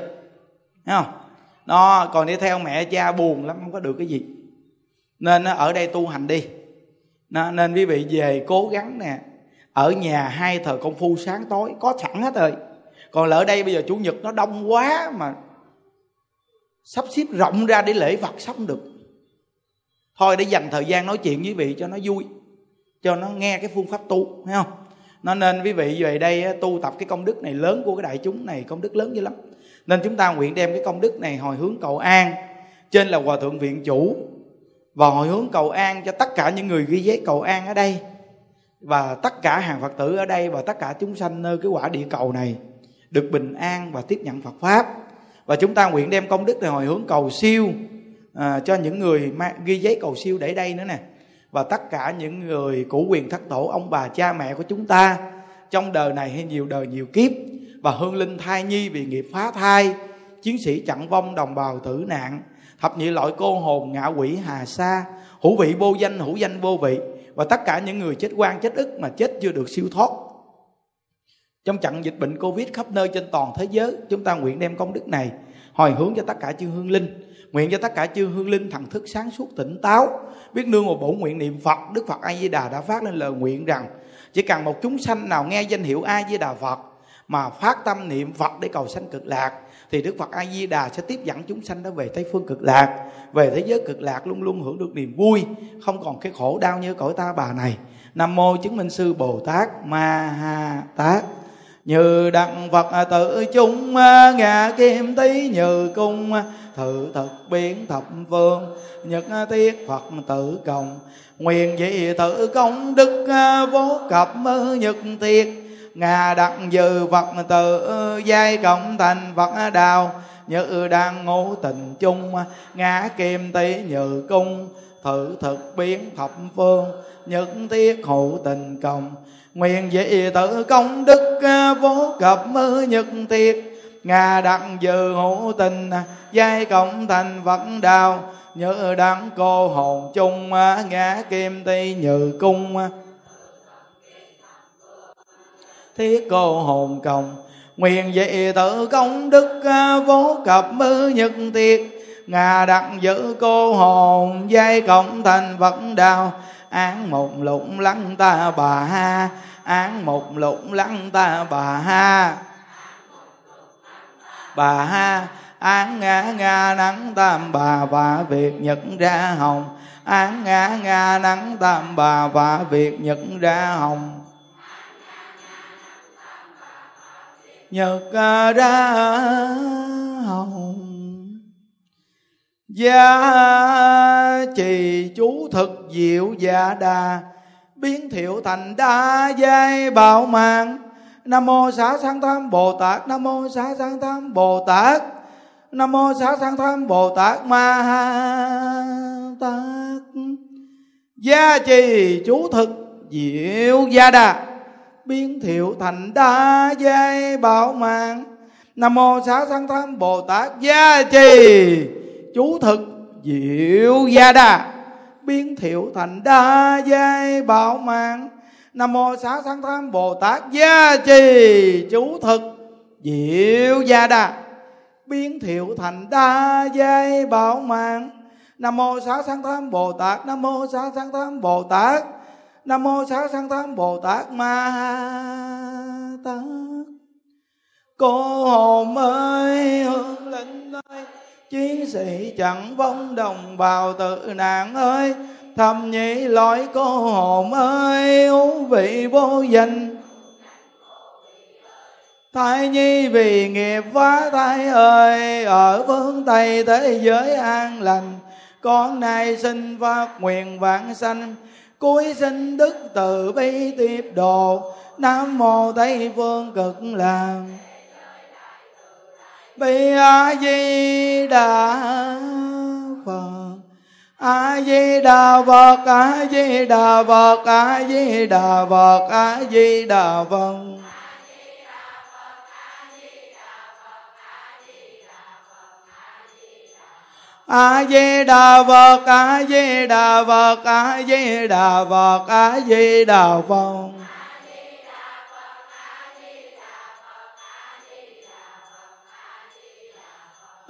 thấy không? Nó còn đi theo mẹ cha buồn lắm không có được cái gì. Nên ở đây tu hành đi. Nên quý vị về cố gắng nè. Ở nhà hai thờ công phu sáng tối có sẵn hết rồi. Còn ở đây bây giờ chủ nhật nó đông quá mà sắp xếp rộng ra để lễ phật sống được. Thôi để dành thời gian nói chuyện với vị cho nó vui, cho nó nghe cái phương pháp tu, thấy không? Nó nên quý vị về đây tu tập cái công đức này lớn của cái đại chúng này, công đức lớn dữ lắm. Nên chúng ta nguyện đem cái công đức này hồi hướng cầu an, trên là hòa thượng viện chủ, và hồi hướng cầu an cho tất cả những người ghi giấy cầu an ở đây, và tất cả hàng phật tử ở đây, và tất cả chúng sanh nơi cái quả địa cầu này được bình an và tiếp nhận phật pháp và chúng ta nguyện đem công đức này hồi hướng cầu siêu à, cho những người ghi giấy cầu siêu để đây nữa nè. Và tất cả những người của quyền thất tổ ông bà cha mẹ của chúng ta trong đời này hay nhiều đời nhiều kiếp. Và hương linh thai nhi vì nghiệp phá thai chiến sĩ chặn vong đồng bào tử nạn. Thập nhị loại cô hồn ngạ quỷ hà sa hữu vị vô danh hữu danh vô vị. Và tất cả những người chết quan chết ức mà chết chưa được siêu thoát trong trận dịch bệnh covid khắp nơi trên toàn thế giới, chúng ta nguyện đem công đức này hồi hướng cho tất cả chư hương linh. Nguyện cho tất cả chư hương linh thần thức sáng suốt tỉnh táo. Biết nương một bổn nguyện niệm phật, đức phật a di đà đã phát lên lời nguyện rằng, chỉ cần một chúng sanh nào nghe danh hiệu a di đà phật mà phát tâm niệm phật để cầu sanh cực lạc, thì đức phật a di đà sẽ tiếp dẫn chúng sanh đó về tây phương cực lạc. Về thế giới cực lạc luôn luôn hưởng được niềm vui, không còn cái khổ đau như cõi ta bà này. Nam mô chứng minh sư bồ tát ma ha tát như đặng phật à, tự chung à, ngà kim tí, như cung à, thử thực biến thập phương. Nhật tiết phật tự cộng nguyện dị tự công đức vô cập nhật tiết ngà đặng dự phật tự giai cộng thành phật đạo như đang ngũ tình chung ngã kim tí, như cung, thử thực biến thập phương. Nhật tiết hữu tình cộng nguyện dị tự công đức vô cập muôn nhật tiệt. Ngà đặng dự hữu tình giai cộng thành phật đạo như đắng cô hồn chung ngã kim ti như cung thiết cô hồn cộng nguyện dị tự công đức vô cập mơ nhật tiệt. Ngà đặng à, giữ à, à. cô hồn, giai cộng thành phật đạo án một lụng lăng ta bà ha. Án một lụng lăng ta bà ha. Bà ha, án ngã nga nắng tam bà và việc nhật ra hồng. Án ngã nga nắng tam bà và việc nhật ra hồng. Nhật à, ra hồng gia trì chú thực diệu dạ đà, biến thiệu thành đa giai bảo mạng. Nam mô xá sanh tham bồ tát, nam mô xá sanh tham bồ tát, nam mô xá sanh tham bồ tát ma tát. Gia trì chú thực diệu gia đà, biến thiệu thành đa giai bảo mạng. Nam mô xá sanh tham bồ tát gia trì chú thực diệu gia đà biến thiệu thành đa giai bảo mạng. Nam mô xá sanh tham bồ tát gia trì, chú thực diệu gia đà biến thiệu thành đa giai bảo mạng. Nam mô xá sanh tham bồ tát, nam mô xá sanh tham bồ tát, nam mô xá sanh tham bồ tát ma tát. Cô hồn ơi hương linh ơi chiến sĩ chẳng vong đồng bào tự nạn ơi. Thầm nhĩ lỗi cô hồn ơi, ú vị vô danh. Thai nhi vì nghiệp phá thai ơi, Ở phương Tây thế giới an lành. Con nay sinh phát nguyện vạn sanh, cuối sinh đức từ bi tiếp độ. Nam mô Tây phương cực lạc. Bi A Di Đà Phật A Di Đà Phật A Di Đà Phật A Di Đà Phật A Di Đà Phật. A di đà phật a di đà phật a di đà phật a di đà phật.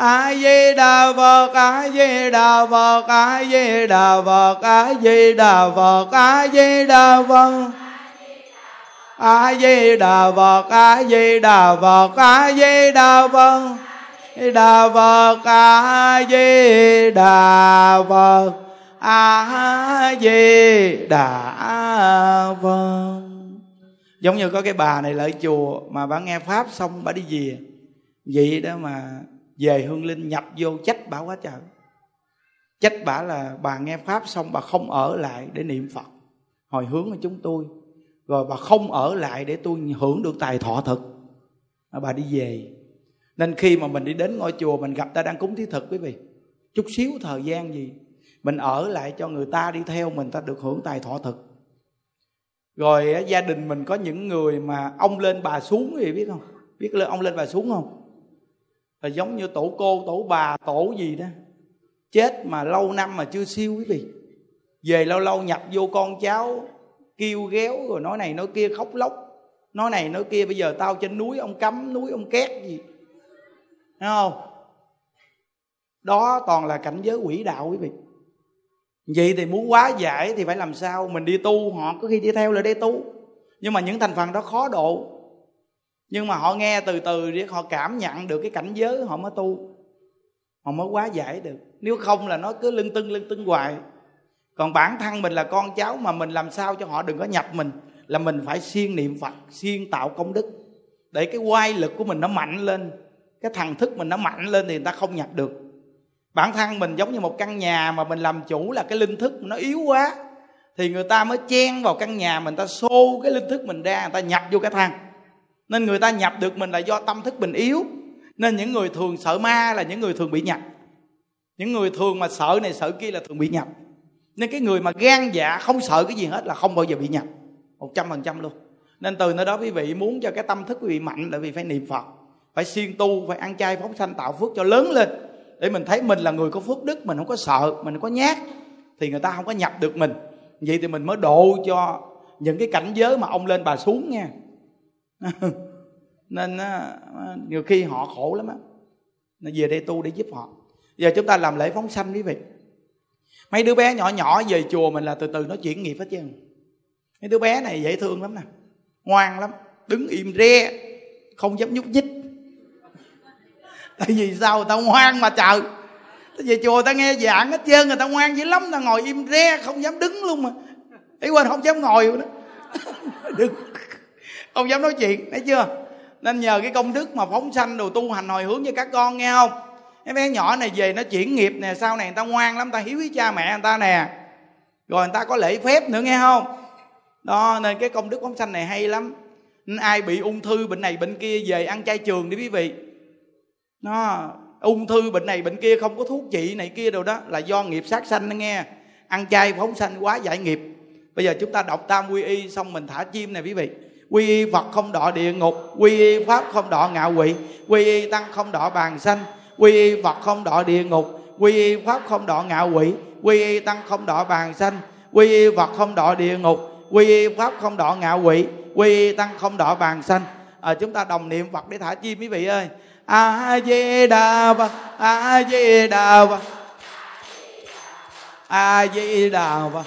a di đà phật, a di đà phật, a di đà phật, a di đà phật, a di đà phật, a di đà phật, a di đà phật. A di đà phật đà phật a di đà phật a di đà phật giống như có cái bà này lại chùa mà bà nghe pháp xong bà đi về. Vậy đó mà về hương linh nhập vô trách bà quá trời. Trách bà là bà nghe pháp xong bà không ở lại để niệm phật. Hồi hướng của chúng tôi. Rồi bà không ở lại để tôi hưởng được tài thọ thực. Bà đi về. Nên khi mà mình đi đến ngôi chùa mình gặp ta đang cúng thí thực quý vị. Chút xíu thời gian gì, mình ở lại cho người ta đi theo mình, ta được hưởng tài thọ thực. Rồi gia đình mình có những người mà ông lên bà xuống thì biết không? Biết lên ông lên bà xuống không? Là giống như tổ cô, tổ bà, tổ gì đó. Chết mà lâu năm mà chưa siêu quý vị. Về lâu lâu nhập vô con cháu, kêu ghéo rồi nói này nói kia khóc lóc. Nói này nói kia bây giờ tao trên núi ông cấm núi ông két gì. Thấy không? Đó toàn là cảnh giới quỷ đạo quý vị. Vậy thì muốn quá giải thì phải làm sao? Mình đi tu, họ có khi đi theo là đi tu. Nhưng mà những thành phần đó khó độ nhưng mà họ nghe từ từ để họ cảm nhận được cái cảnh giới họ mới tu. Họ mới quá giải được. Nếu không là nó cứ lưng tưng lưng tưng hoài. Còn bản thân mình là con cháu mà mình làm sao cho họ đừng có nhập mình, là mình phải siêng niệm phật, siêng tạo công đức. Để cái quay lực của mình nó mạnh lên, cái thần thức mình nó mạnh lên thì người ta không nhập được. Bản thân mình giống như một căn nhà mà mình làm chủ là cái linh thức nó yếu quá, thì người ta mới chen vào căn nhà mình ta xô cái linh thức mình ra, người ta nhập vô cái thang nên người ta nhập được mình là do tâm thức mình yếu. Nên những người thường sợ ma là những người thường bị nhập. Những người thường mà sợ này, sợ kia là thường bị nhập. Nên cái người mà gan dạ không sợ cái gì hết là không bao giờ bị nhập. Một trăm phần trăm luôn. Nên từ nơi đó quý vị muốn cho cái tâm thức quý vị mạnh là vì phải niệm phật. Phải siêng tu, phải ăn chay, phóng sanh, tạo phước cho lớn lên. Để mình thấy mình là người có phước đức, mình không có sợ, mình không có nhát, thì người ta không có nhập được mình. Vậy thì mình mới độ cho những cái cảnh giới mà ông lên bà xuống nha. nên nhiều khi họ khổ lắm á. Nên về đây tu để giúp họ. Giờ chúng ta làm lễ phóng sanh quý vị. Mấy đứa bé nhỏ nhỏ về chùa mình là từ từ nó chuyển nghiệp hết chứ mấy đứa bé này dễ thương lắm nè. Ngoan lắm. Đứng im re. Không dám nhúc nhích. Tại vì sao? Người ta ngoan mà chờ tao về chùa ta nghe giảng hết trơn, người ta ngoan dữ lắm. Ta ngồi im re, không dám đứng luôn mà. Ý quên, không dám ngồi nữa đừng không dám nói chuyện, thấy chưa? Nên nhờ cái công đức mà phóng sanh đồ tu hành hồi hướng cho các con, nghe không? Cái bé nhỏ này về nó chuyển nghiệp nè, sau này người ta ngoan lắm ta hiếu với cha mẹ người ta nè. Rồi người ta có lễ phép nữa, nghe không? Đó, nên cái công đức phóng sanh này hay lắm. Nên ai bị ung thư bệnh này bệnh kia, về ăn chay trường đi quý vị. Nó ung thư bệnh này bệnh kia không có thuốc trị này kia đâu đó, là do nghiệp sát sanh đó nghe. Ăn chay phóng sanh quá giải nghiệp. Bây giờ chúng ta đọc tam quy y, xong mình thả chim này quý vị quy y phật không đọ địa ngục quy y pháp không đọ ngạo quỷ quy y tăng không đọ bàn sanh quy y phật không đọ địa ngục quy y pháp không đọ ngạo quỷ quy y tăng không đọ bàn sanh quy y phật không đọ địa ngục quy y pháp không đọ ngạo quỷ quy y tăng không đọ bàn sanh. À, chúng ta đồng niệm phật để thả chim quý vị ơi. A di đà phật a di đà phật. A di đà phật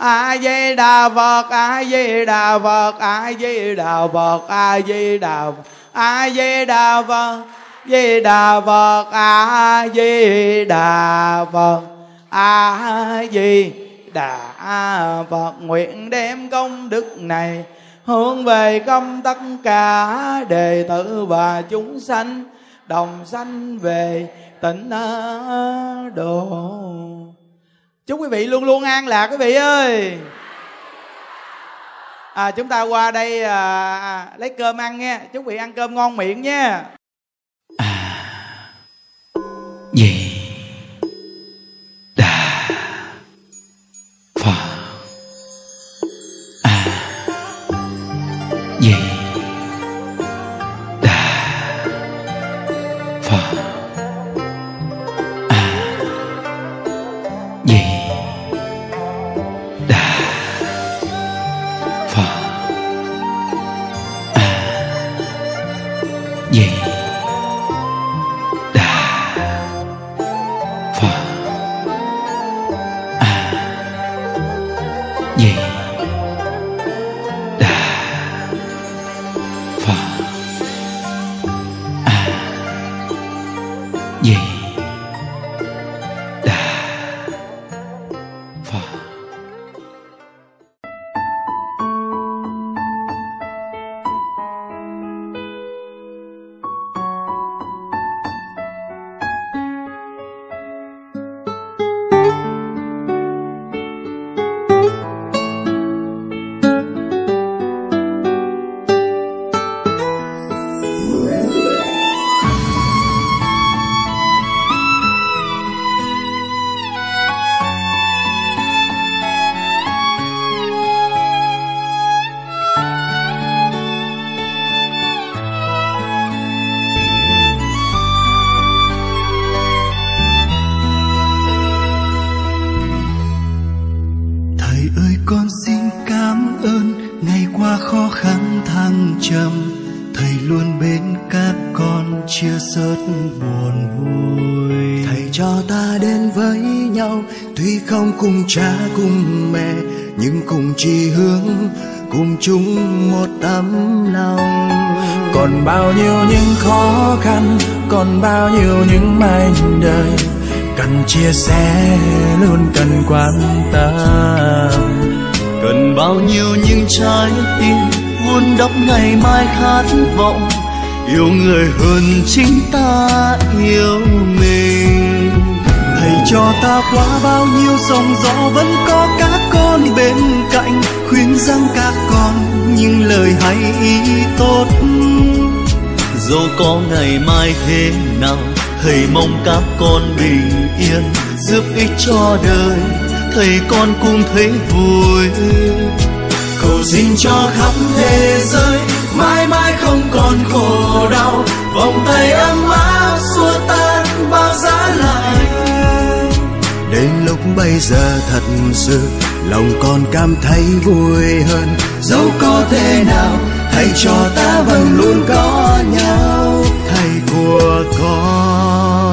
A di đà phật, a di đà phật, a di đà phật, a di đà phật, a di đà phật di đà phật, a di đà phật, a di đà phật. Nguyện đem công đức này hướng về công tất cả đệ tử và chúng sanh, đồng sanh về tịnh độ chúc quý vị luôn luôn an lạc quý vị ơi. À, chúng ta qua đây à, à lấy cơm ăn nha. Chúc quý vị ăn cơm ngon miệng nha. Chia sớt buồn vui. Thầy cho ta đến với nhau, tuy không cùng cha, cùng mẹ, nhưng cùng chỉ hướng, cùng chung một tấm lòng. Còn bao nhiêu những khó khăn, còn bao nhiêu những mảnh đời, cần chia sẻ luôn cần quan tâm. Cần bao nhiêu những trái tim vun đắp ngày mai khát vọng yêu người hơn chính ta yêu mình. Thầy cho ta qua bao nhiêu sóng gió vẫn có các con bên cạnh, khuyên rằng các con những lời hay ý tốt. Dẫu có ngày mai thế nào, thầy mong các con bình yên, giúp ích cho đời, thầy con cũng thấy vui. Cầu xin cho khắp thế giới mãi mãi không còn khổ đau vòng tay ấm áp xua tan bao giá lạnh đến lúc bây giờ thật sự lòng con cảm thấy vui hơn. Dẫu có thể nào thầy cho ta vẫn luôn có nhau. Thầy của con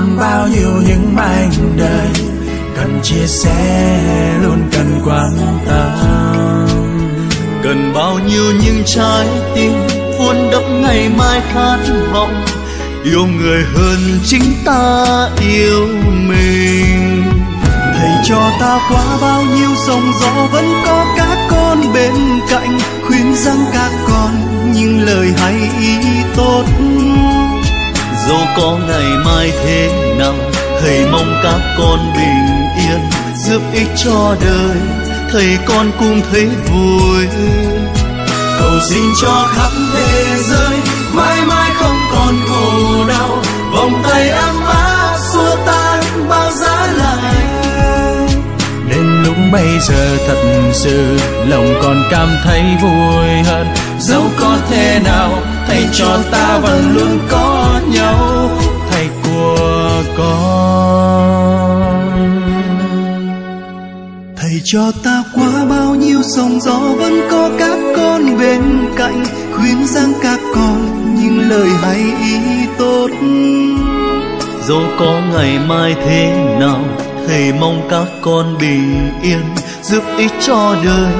còn bao nhiêu những mảnh đời cần chia sẻ luôn cần quan tâm. Cần bao nhiêu những trái tim vun đắp ngày mai khát vọng, yêu người hơn chính ta yêu mình. Thầy cho ta qua bao nhiêu sóng gió vẫn có các con bên cạnh, khuyên rằng các con những lời hay ý tốt dẫu có ngày mai thế nào, thầy mong các con bình yên, giúp ích cho đời. Thầy con cùng thấy vui. Cầu xin cho khắp thế giới, mãi mãi không còn khổ đau. Vòng tay ấm bây giờ thật sự lòng còn cảm thấy vui hơn. Dẫu có thế nào, thầy cho ta vẫn luôn có nhau. Thầy của con. Thầy cho ta qua bao nhiêu sóng gió, vẫn có các con bên cạnh, khuyên rằng các con những lời hay ý tốt. Dẫu có ngày mai thế nào thầy mong các con bình yên giúp ích cho đời.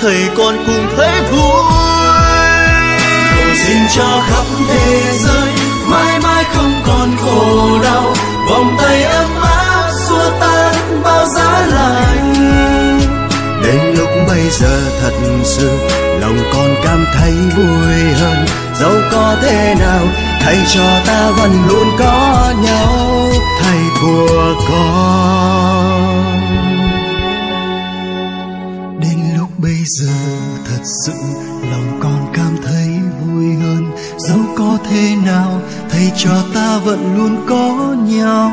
Thầy con cùng thấy vui. Cầu xin cho khắp thế giới mãi mãi không còn khổ đau. Vòng tay ấm áp xua tan bao giá lạnh. Đến lúc bây giờ thật sự lòng con cảm thấy vui hơn. Dẫu có thể nào thầy cho ta vẫn luôn có nhau của con. Đến lúc bây giờ thật sự lòng con cảm thấy vui hơn. Dẫu có thế nào, thầy cho ta vẫn luôn có nhau.